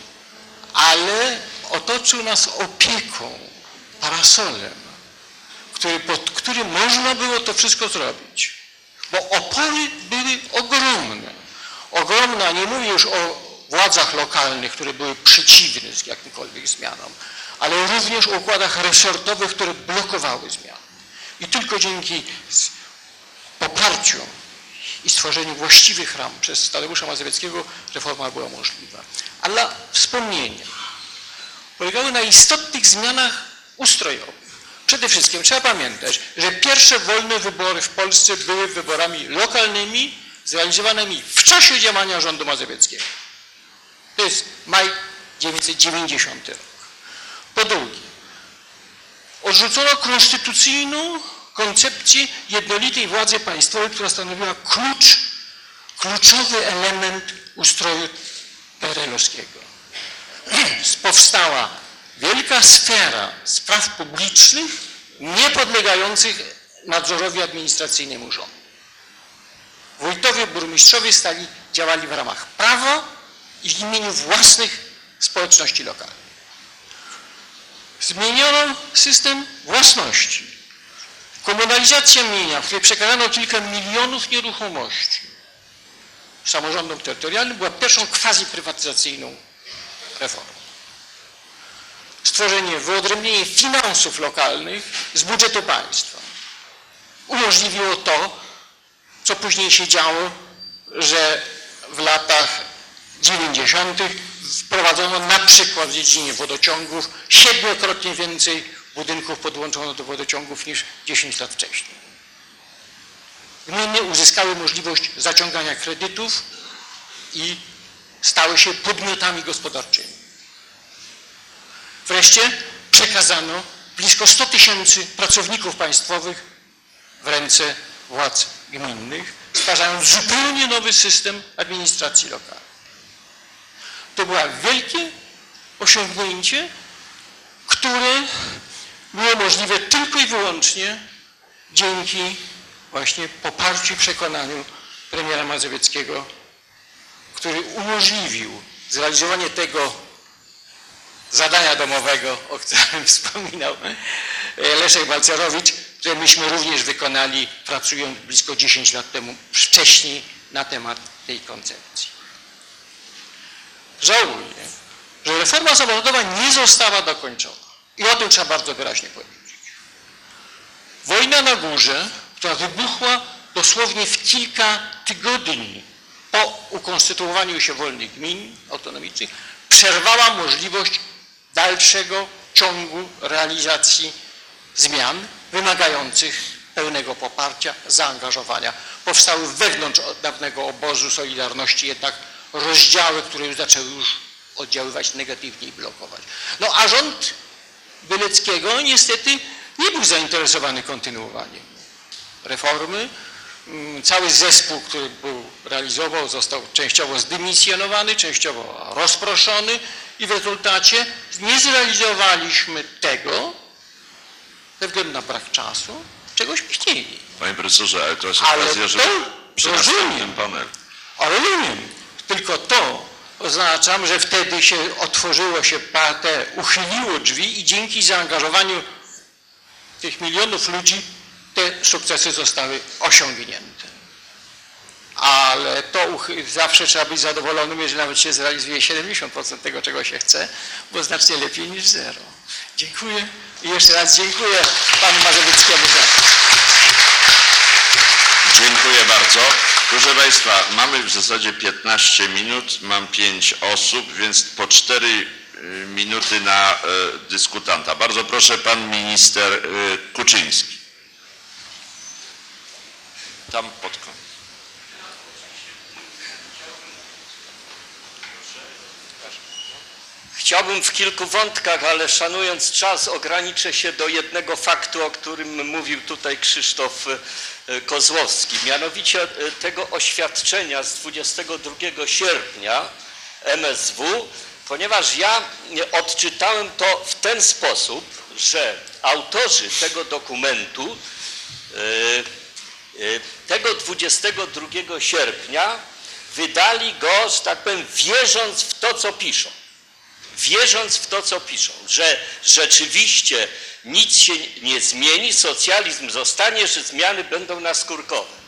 ale otoczył nas opieką, parasolem, który, pod którym można było to wszystko zrobić. Bo opory były ogromne. Ogromne, nie mówię już o władzach lokalnych, które były przeciwne z jakimkolwiek zmianom, ale również o układach resortowych, które blokowały zmiany. I tylko dzięki poparciu i stworzeniu właściwych ram przez Tadeusza Mazowieckiego reforma była możliwa. A dla wspomnienia polegały na istotnych zmianach ustrojowych. Przede wszystkim trzeba pamiętać, że pierwsze wolne wybory w Polsce były wyborami lokalnymi, zrealizowanymi w czasie działania rządu mazowieckiego. To jest maj 1990 rok. Po drugie, odrzucono konstytucyjną koncepcję jednolitej władzy państwowej, która stanowiła klucz, kluczowy element ustroju PRL-owskiego. Powstała wielka sfera spraw publicznych, niepodlegających nadzorowi administracyjnemu rządu. Wójtowie, burmistrzowie stali, działali w ramach prawa i w imieniu własnych społeczności lokalnych. Zmieniono system własności. Komunalizacja mienia, w której przekazano kilka milionów nieruchomości samorządom terytorialnym, była pierwszą quasi-prywatyzacyjną reformą. Stworzenie, wyodrębnienie finansów lokalnych z budżetu państwa umożliwiło to, co później się działo, że w latach 90. wprowadzono na przykład w dziedzinie wodociągów siedmiokrotnie więcej budynków podłączono do wodociągów niż 10 lat wcześniej. Gminy uzyskały możliwość zaciągania kredytów i stały się podmiotami gospodarczymi. Wreszcie przekazano blisko 100 tysięcy pracowników państwowych w ręce władz gminnych, stwarzając zupełnie nowy system administracji lokalnej. To było wielkie osiągnięcie, które było możliwe tylko i wyłącznie dzięki właśnie poparciu i przekonaniu premiera Mazowieckiego, który umożliwił zrealizowanie tego zadania domowego, o którym wspominał Leszek Balcerowicz, które myśmy również wykonali, pracując blisko 10 lat temu wcześniej na temat tej koncepcji. Żałuję, że reforma samorządowa nie została dokończona. I o tym trzeba bardzo wyraźnie powiedzieć. Wojna na górze, która wybuchła dosłownie w kilka tygodni po ukonstytuowaniu się wolnych gmin autonomicznych, przerwała możliwość dalszego ciągu realizacji zmian wymagających pełnego poparcia, zaangażowania. Powstały wewnątrz dawnego obozu Solidarności jednak rozdziały, które już zaczęły już oddziaływać negatywnie i blokować. No a rząd Byleckiego niestety nie był zainteresowany kontynuowaniem reformy. Mm, Cały zespół, który był realizował, został częściowo zdymisjonowany, częściowo rozproszony i w rezultacie nie zrealizowaliśmy tego, ze względu na brak czasu, czegośmy chcieli. Panie profesorze, ale to jest Ale okazja, żeby rozumiem. panel. Ale rozumiem. Tylko to oznaczam, że wtedy się otworzyło się te, uchyliło drzwi i dzięki zaangażowaniu tych milionów ludzi te sukcesy zostały osiągnięte. Ale to zawsze trzeba być zadowolonym, jeżeli nawet się zrealizuje 70% tego, czego się chce, bo znacznie lepiej niż zero. Dziękuję i jeszcze raz dziękuję panu Mazowieckiemu za Dziękuję bardzo. Proszę Państwa, mamy w zasadzie 15 minut, mam 5 osób, więc po 4 y, minuty na y, dyskutanta. Bardzo proszę Pan Minister y, Kuczyński. Tam pod Chciałbym w kilku wątkach, ale szanując czas, ograniczę się do jednego faktu, o którym mówił tutaj Krzysztof e, Kozłowski, mianowicie e, tego oświadczenia z 22 sierpnia MSW, ponieważ ja e, odczytałem to w ten sposób, że autorzy tego dokumentu tego 22 sierpnia wydali go, że tak powiem, wierząc w to, co piszą wierząc w to, co piszą, że rzeczywiście nic się nie zmieni, socjalizm zostanie, że zmiany będą naskórkowe.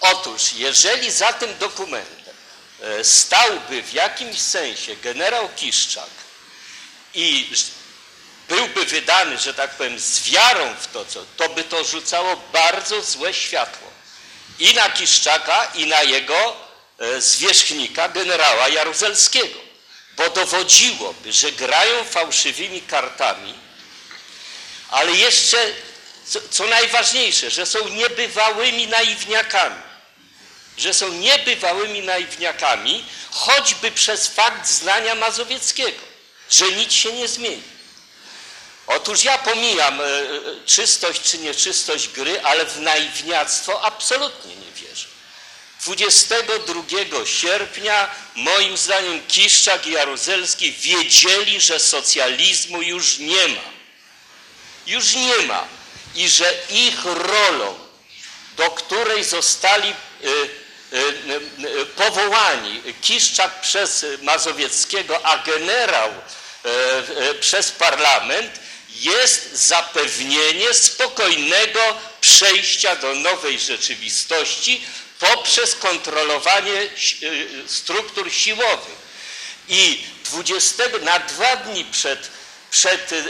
Otóż, jeżeli za tym dokumentem e, stałby w jakimś sensie generał Kiszczak i byłby wydany, że tak powiem, z wiarą w to, co, to by to rzucało bardzo złe światło i na Kiszczaka, i na jego e, zwierzchnika, generała Jaruzelskiego bo dowodziłoby, że grają fałszywymi kartami, ale jeszcze, co, co najważniejsze, że są niebywałymi naiwniakami. Że są niebywałymi naiwniakami, choćby przez fakt znania Mazowieckiego, że nic się nie zmieni. Otóż ja pomijam e, e, czystość czy nieczystość gry, ale w naiwniactwo absolutnie nie. 22 sierpnia, moim zdaniem, Kiszczak i Jaruzelski wiedzieli, że socjalizmu już nie ma. Już nie ma. i że ich rolą, do której zostali y, y, y, powołani Kiszczak przez Mazowieckiego, a generał przez parlament, jest zapewnienie spokojnego przejścia do nowej rzeczywistości poprzez kontrolowanie y, struktur siłowych. I 20, na dwa dni przed, przed y, y,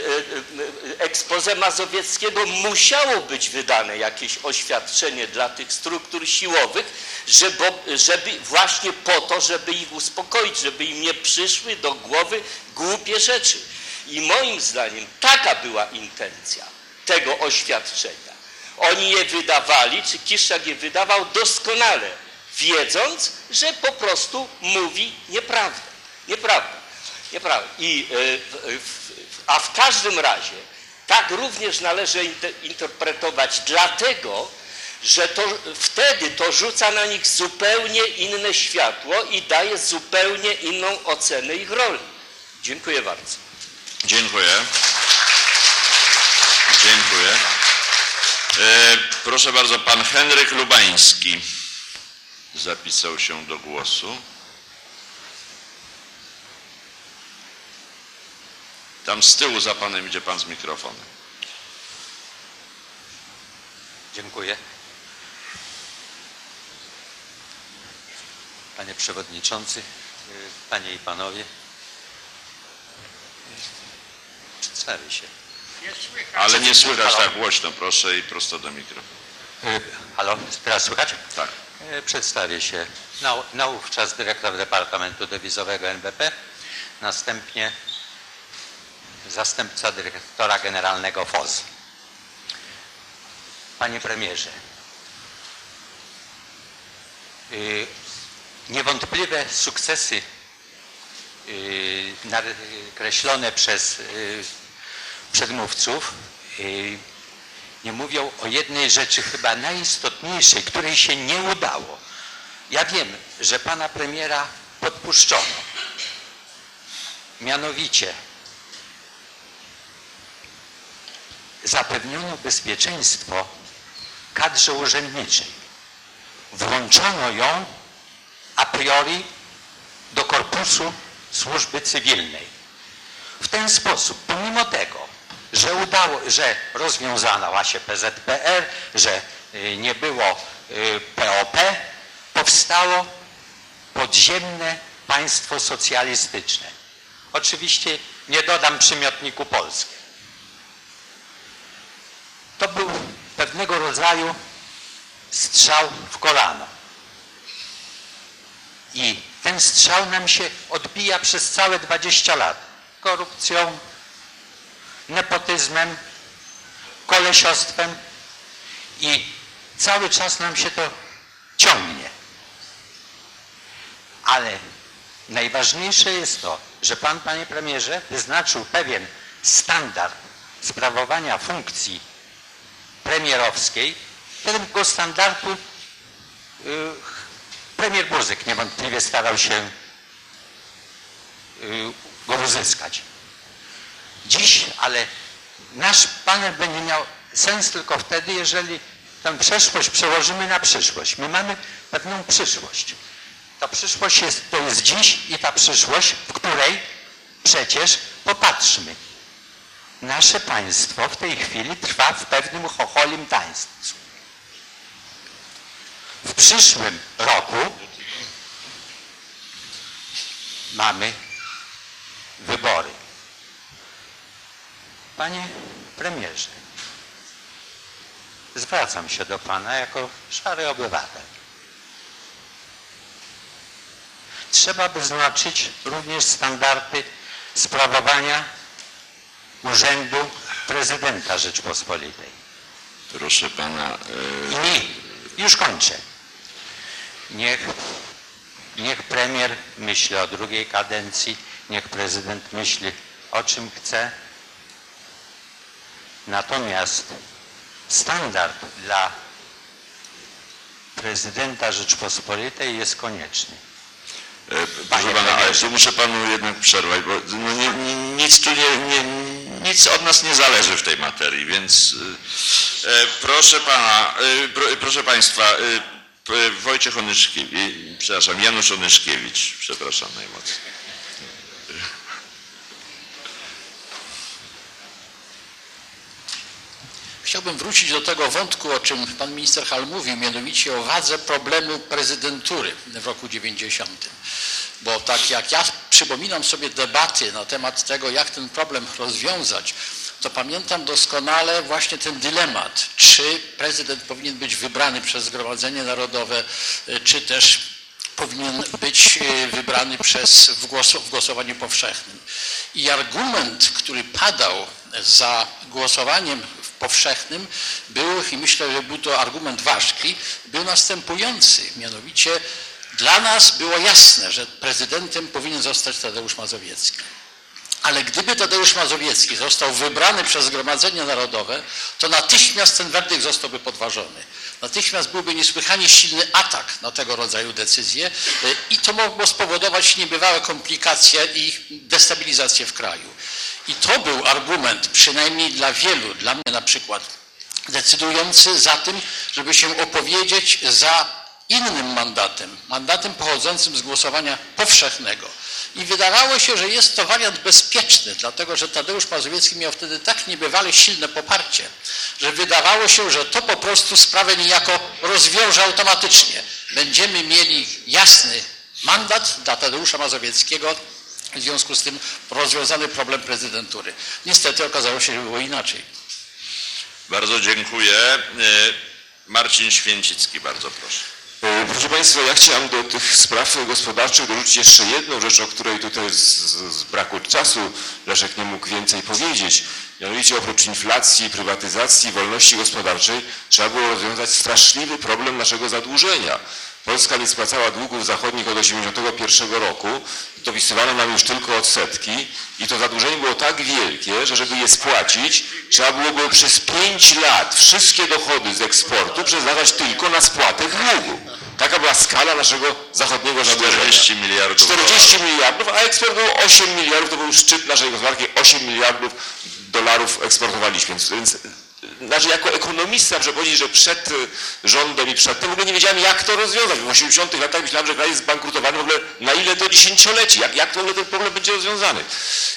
expose Mazowieckiego musiało być wydane jakieś oświadczenie dla tych struktur siłowych, żeby, żeby właśnie po to, żeby ich uspokoić, żeby im nie przyszły do głowy głupie rzeczy. I moim zdaniem taka była intencja tego oświadczenia. Oni je wydawali, czy Kiszczak je wydawał doskonale, wiedząc, że po prostu mówi nieprawdę. Nieprawda. Nieprawda. I, w- w- a w każdym razie tak również należy inter- interpretować, dlatego, że to, wtedy to rzuca na nich zupełnie inne światło i daje zupełnie inną ocenę ich roli. Dziękuję bardzo. Dziękuję. Dziękuję. E, proszę bardzo, pan Henryk Lubański zapisał się do głosu. Tam z tyłu za panem idzie pan z mikrofonem. Dziękuję. Panie Przewodniczący, y, Panie i Panowie. Przedstawię się. Ale nie słychać tak głośno, proszę i prosto do mikrofonu. Y, Halo, teraz słychać? Tak. Y, Przedstawię się. Nau- Naówczas dyrektor Departamentu Dewizowego NBP, następnie zastępca dyrektora generalnego FOZ. Panie premierze, y, niewątpliwe sukcesy y, nakreślone przez y, przedmówców nie mówią o jednej rzeczy chyba najistotniejszej, której się nie udało. Ja wiem, że pana premiera podpuszczono. Mianowicie zapewniono bezpieczeństwo kadrze urzędniczej. Włączono ją a priori do korpusu służby cywilnej. W ten sposób, pomimo tego, że udało, że rozwiązała się PZPR, że y, nie było y, POP, powstało podziemne państwo socjalistyczne. Oczywiście nie dodam przymiotniku polskie. To był pewnego rodzaju strzał w kolano. I ten strzał nam się odbija przez całe 20 lat. Korupcją, nepotyzmem, kolesiostwem i cały czas nam się to ciągnie. Ale najważniejsze jest to, że Pan, Panie Premierze, wyznaczył pewien standard sprawowania funkcji premierowskiej. Tego standardu y, premier Buzek niewątpliwie starał się y, go uzyskać. Dziś, ale nasz panel będzie miał sens tylko wtedy, jeżeli tę przeszłość przełożymy na przyszłość. My mamy pewną przyszłość. Ta przyszłość jest, to jest dziś i ta przyszłość, w której przecież popatrzmy. Nasze państwo w tej chwili trwa w pewnym chocholim tańcu. W przyszłym roku mamy wybory. Panie premierze, zwracam się do Pana jako szary obywatel. Trzeba wyznaczyć również standardy sprawowania urzędu prezydenta Rzeczpospolitej. Proszę pana, I mi, już kończę. Niech, niech premier myśli o drugiej kadencji, niech prezydent myśli o czym chce. Natomiast standard dla prezydenta Rzeczpospolitej jest konieczny. e, proszę pana, ale tu muszę panu jednak przerwać, bo no nie, nie, nic tu nie, nie, nic od nas nie zależy w tej materii, więc e, e, proszę pana, e, pro, proszę państwa, e, Wojciech Onyszkiewicz, przepraszam, Janusz Onyszkiewicz, przepraszam najmocniej. Chciałbym wrócić do tego wątku, o czym pan minister Hall mówił, mianowicie o wadze problemu prezydentury w roku 90. Bo tak jak ja przypominam sobie debaty na temat tego, jak ten problem rozwiązać, to pamiętam doskonale właśnie ten dylemat, czy prezydent powinien być wybrany przez Zgromadzenie Narodowe, y, czy też powinien być y, wybrany przez, w, w głosowaniu powszechnym. I argument, który padał za głosowaniem powszechnym był, i myślę, że był to argument ważki, był następujący. Mianowicie dla nas było jasne, że prezydentem powinien zostać Tadeusz Mazowiecki. Ale gdyby Tadeusz Mazowiecki został wybrany przez Zgromadzenie Narodowe, to natychmiast ten werdykt zostałby podważony. Natychmiast byłby niesłychanie silny atak na tego rodzaju decyzje y, i to mogło spowodować niebywałe komplikacje i destabilizację w kraju. I to był argument, przynajmniej dla wielu, dla mnie na przykład, decydujący za tym, żeby się opowiedzieć za innym mandatem, mandatem pochodzącym z głosowania powszechnego. I wydawało się, że jest to wariant bezpieczny, dlatego że Tadeusz Mazowiecki miał wtedy tak niebywale silne poparcie, że wydawało się, że to po prostu sprawę niejako rozwiąże automatycznie. Będziemy mieli jasny mandat dla Tadeusza Mazowieckiego, w związku z tym rozwiązany problem prezydentury. Niestety okazało się, że było inaczej. Bardzo dziękuję. E, Marcin Święcicki, bardzo proszę. E, Proszę Państwa, ja chciałem do tych spraw gospodarczych dorzucić jeszcze jedną rzecz, o której tutaj z, z braku czasu Leszek nie mógł więcej powiedzieć. Mianowicie oprócz inflacji, prywatyzacji, wolności gospodarczej trzeba było rozwiązać straszliwy problem naszego zadłużenia. Polska nie spłacała długów zachodnich od 1981 roku, dopisywano nam już tylko odsetki i to zadłużenie było tak wielkie, że żeby je spłacić, trzeba byłoby przez 5 lat wszystkie dochody z eksportu przeznaczać tylko na spłatę długu. Taka była skala naszego zachodniego zadłużenia. 40 miliardów 40 miliardów, a eksport był 8 miliardów, to był szczyt naszej gospodarki, 8 miliardów dolarów eksportowaliśmy. Więc znaczy jako ekonomista muszę powiedzieć, że przed y, rządem i przed tym w ogóle nie wiedziałem jak to rozwiązać. W 80 latach myślałem, że kraj jest zbankrutowany w ogóle na ile to dziesięcioleci, jak, jak w ogóle ten problem będzie rozwiązany.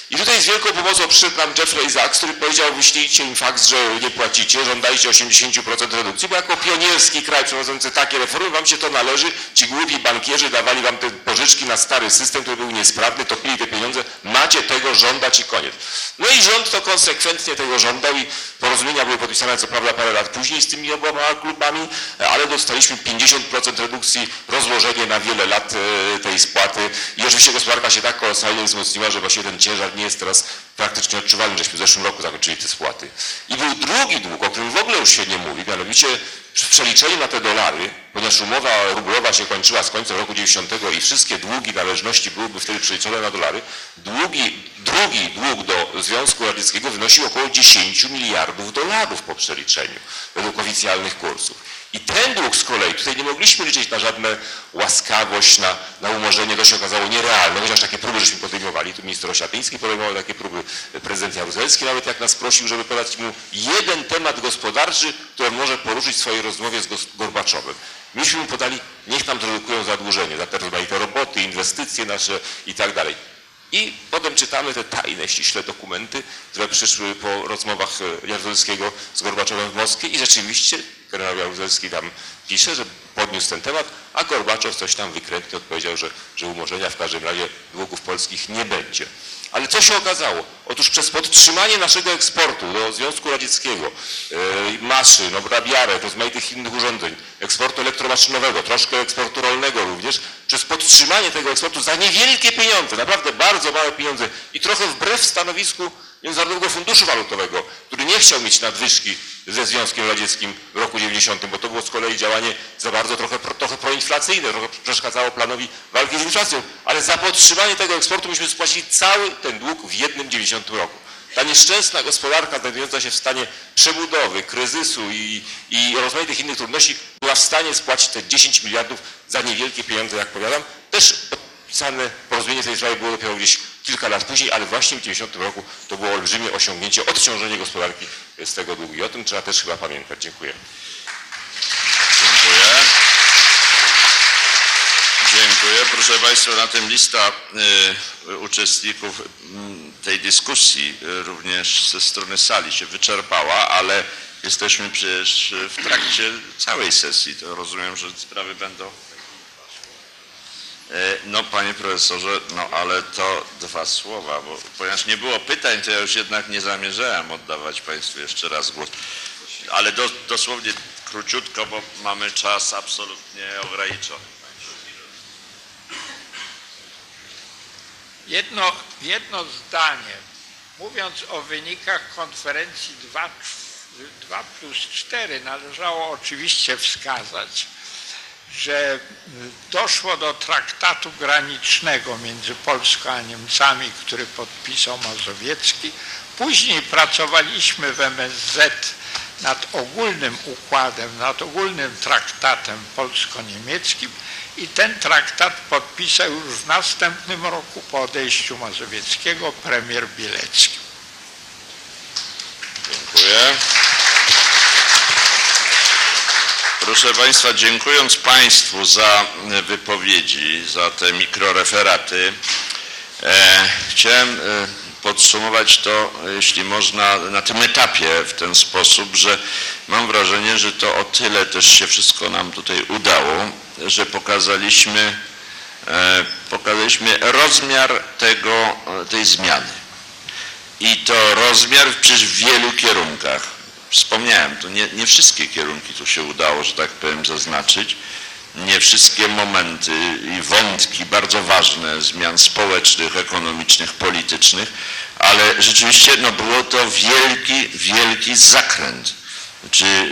I tutaj z wielką pomocą przyszedł nam Jeffrey Sachs, który powiedział wyślijcie im fakt, że nie płacicie, żądajcie 80% redukcji, bo jako pionierski kraj prowadzący takie reformy wam się to należy. Ci głupi bankierzy dawali wam te pożyczki na stary system, który był niesprawny, topili te pieniądze, macie tego żądać i koniec. No i rząd to konsekwentnie tego żądał i porozumienia były podpisane co prawda parę lat później z tymi oboma klubami, ale dostaliśmy 50% redukcji, rozłożenie na wiele lat e, tej spłaty i oczywiście gospodarka się tak kolosalnie wzmocniła, że właśnie ten ciężar nie jest teraz praktycznie odczuwalny, żeśmy w zeszłym roku zakończyli te spłaty. I był drugi dług, o którym w ogóle już się nie mówi, mianowicie w przeliczeniu na te dolary, ponieważ umowa rublowa się kończyła z końcem roku 90 i wszystkie długi, należności byłyby wtedy przeliczone na dolary, długi, drugi dług do Związku Radzieckiego wynosił około 10 miliardów dolarów po przeliczeniu według oficjalnych kursów. I ten dług z kolei, tutaj nie mogliśmy liczyć na żadne łaskawość, na, na umorzenie, to się okazało nierealne, chociaż takie próby żeśmy podejmowali, tu minister Osiatyński podejmował takie próby, prezydent Jaruzelski nawet jak nas prosił, żeby podać mu jeden temat gospodarczy, który może poruszyć w swojej rozmowie z Gorbaczowem. Myśmy mu podali, niech nam redukują zadłużenie, za te roboty, inwestycje nasze i tak dalej. I potem czytamy te tajne, ściśle dokumenty, które przyszły po rozmowach e, Jaruzelskiego z Gorbaczowem w Moskwie i rzeczywiście generał Jaruzelski tam pisze, że podniósł ten temat, a Gorbaczow coś tam wykrętnie odpowiedział, że, że umorzenia w każdym razie długów polskich nie będzie. Ale co się okazało? Otóż przez podtrzymanie naszego eksportu do Związku Radzieckiego, yy, maszyn, obrabiarek, rozmaitych innych urządzeń, eksportu elektromaszynowego, troszkę eksportu rolnego również, przez podtrzymanie tego eksportu za niewielkie pieniądze, naprawdę bardzo małe pieniądze i trochę wbrew stanowisku Międzynarodowego Funduszu Walutowego, który nie chciał mieć nadwyżki ze Związkiem Radzieckim w roku 90, bo to było z kolei działanie za bardzo trochę, trochę proinflacyjne, trochę przeszkadzało planowi walki z inflacją, ale za podtrzymanie tego eksportu myśmy spłacili cały ten dług w jednym 90 roku. Ta nieszczęsna gospodarka znajdująca się w stanie przebudowy, kryzysu i, i rozmaitych innych trudności była w stanie spłacić te 10 miliardów za niewielkie pieniądze, jak powiadam. Też podpisane porozumienie w tej sprawie było dopiero gdzieś kilka lat później, ale właśnie w 90 roku to było olbrzymie osiągnięcie, odciążenie gospodarki z tego długu. I o tym trzeba też chyba pamiętać. Dziękuję. Dziękuję. Dziękuję. Proszę Państwa, na tym lista y, uczestników mm, tej dyskusji y, również ze strony sali się wyczerpała, ale jesteśmy przecież w trakcie całej sesji. To rozumiem, że sprawy będą. E, No panie profesorze, no ale to dwa słowa, bo ponieważ nie było pytań, to ja już jednak nie zamierzałem oddawać Państwu jeszcze raz głos. Ale do, dosłownie króciutko, bo mamy czas absolutnie ograniczony. Jedno, jedno zdanie. Mówiąc o wynikach konferencji 2, 2 plus 4 należało oczywiście wskazać, że doszło do traktatu granicznego między Polską a Niemcami, który podpisał Mazowiecki. Później pracowaliśmy w MSZ nad ogólnym układem, nad ogólnym traktatem polsko-niemieckim i ten traktat podpisał już w następnym roku po odejściu Mazowieckiego premier Bielecki. Dziękuję. Proszę Państwa, dziękując Państwu za wypowiedzi, za te mikroreferaty, e, chciałem e, podsumować to, jeśli można, na tym etapie w ten sposób, że mam wrażenie, że to o tyle też się wszystko nam tutaj udało, że pokazaliśmy, e, pokazaliśmy rozmiar tego, tej zmiany. I to rozmiar przecież w wielu kierunkach. Wspomniałem, to nie, nie wszystkie kierunki tu się udało, że tak powiem, zaznaczyć. Nie wszystkie momenty i wątki bardzo ważne zmian społecznych, ekonomicznych, politycznych, ale rzeczywiście no, było to wielki, wielki zakręt, czy y,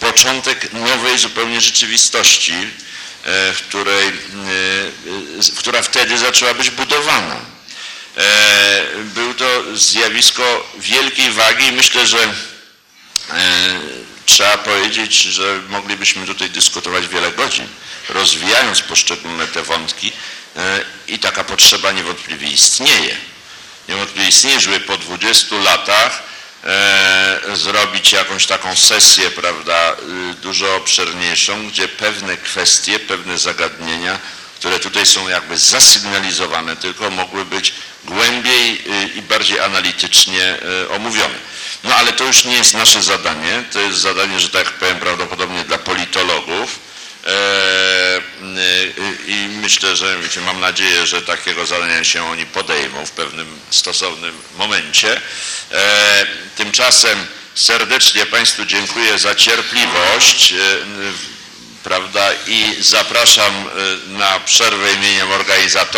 początek nowej zupełnie rzeczywistości, e, w której, y, y, która wtedy zaczęła być budowana. E, Był to zjawisko wielkiej wagi i myślę, że trzeba powiedzieć, że moglibyśmy tutaj dyskutować wiele godzin, rozwijając poszczególne te wątki e, i taka potrzeba niewątpliwie istnieje. Niewątpliwie istnieje, żeby po 20 latach e, zrobić jakąś taką sesję, prawda, y, dużo obszerniejszą, gdzie pewne kwestie, pewne zagadnienia, które tutaj są jakby zasygnalizowane, tylko mogły być głębiej y, i bardziej analitycznie y, omówione. No ale to już nie jest nasze zadanie, to jest zadanie, że tak powiem, prawdopodobnie dla politologów. E, y, I myślę, że mam nadzieję, że takiego zadania się oni podejmą w pewnym stosownym momencie. E, Tymczasem serdecznie Państwu dziękuję za cierpliwość, e, prawda, i zapraszam na przerwę imieniem organizatorów.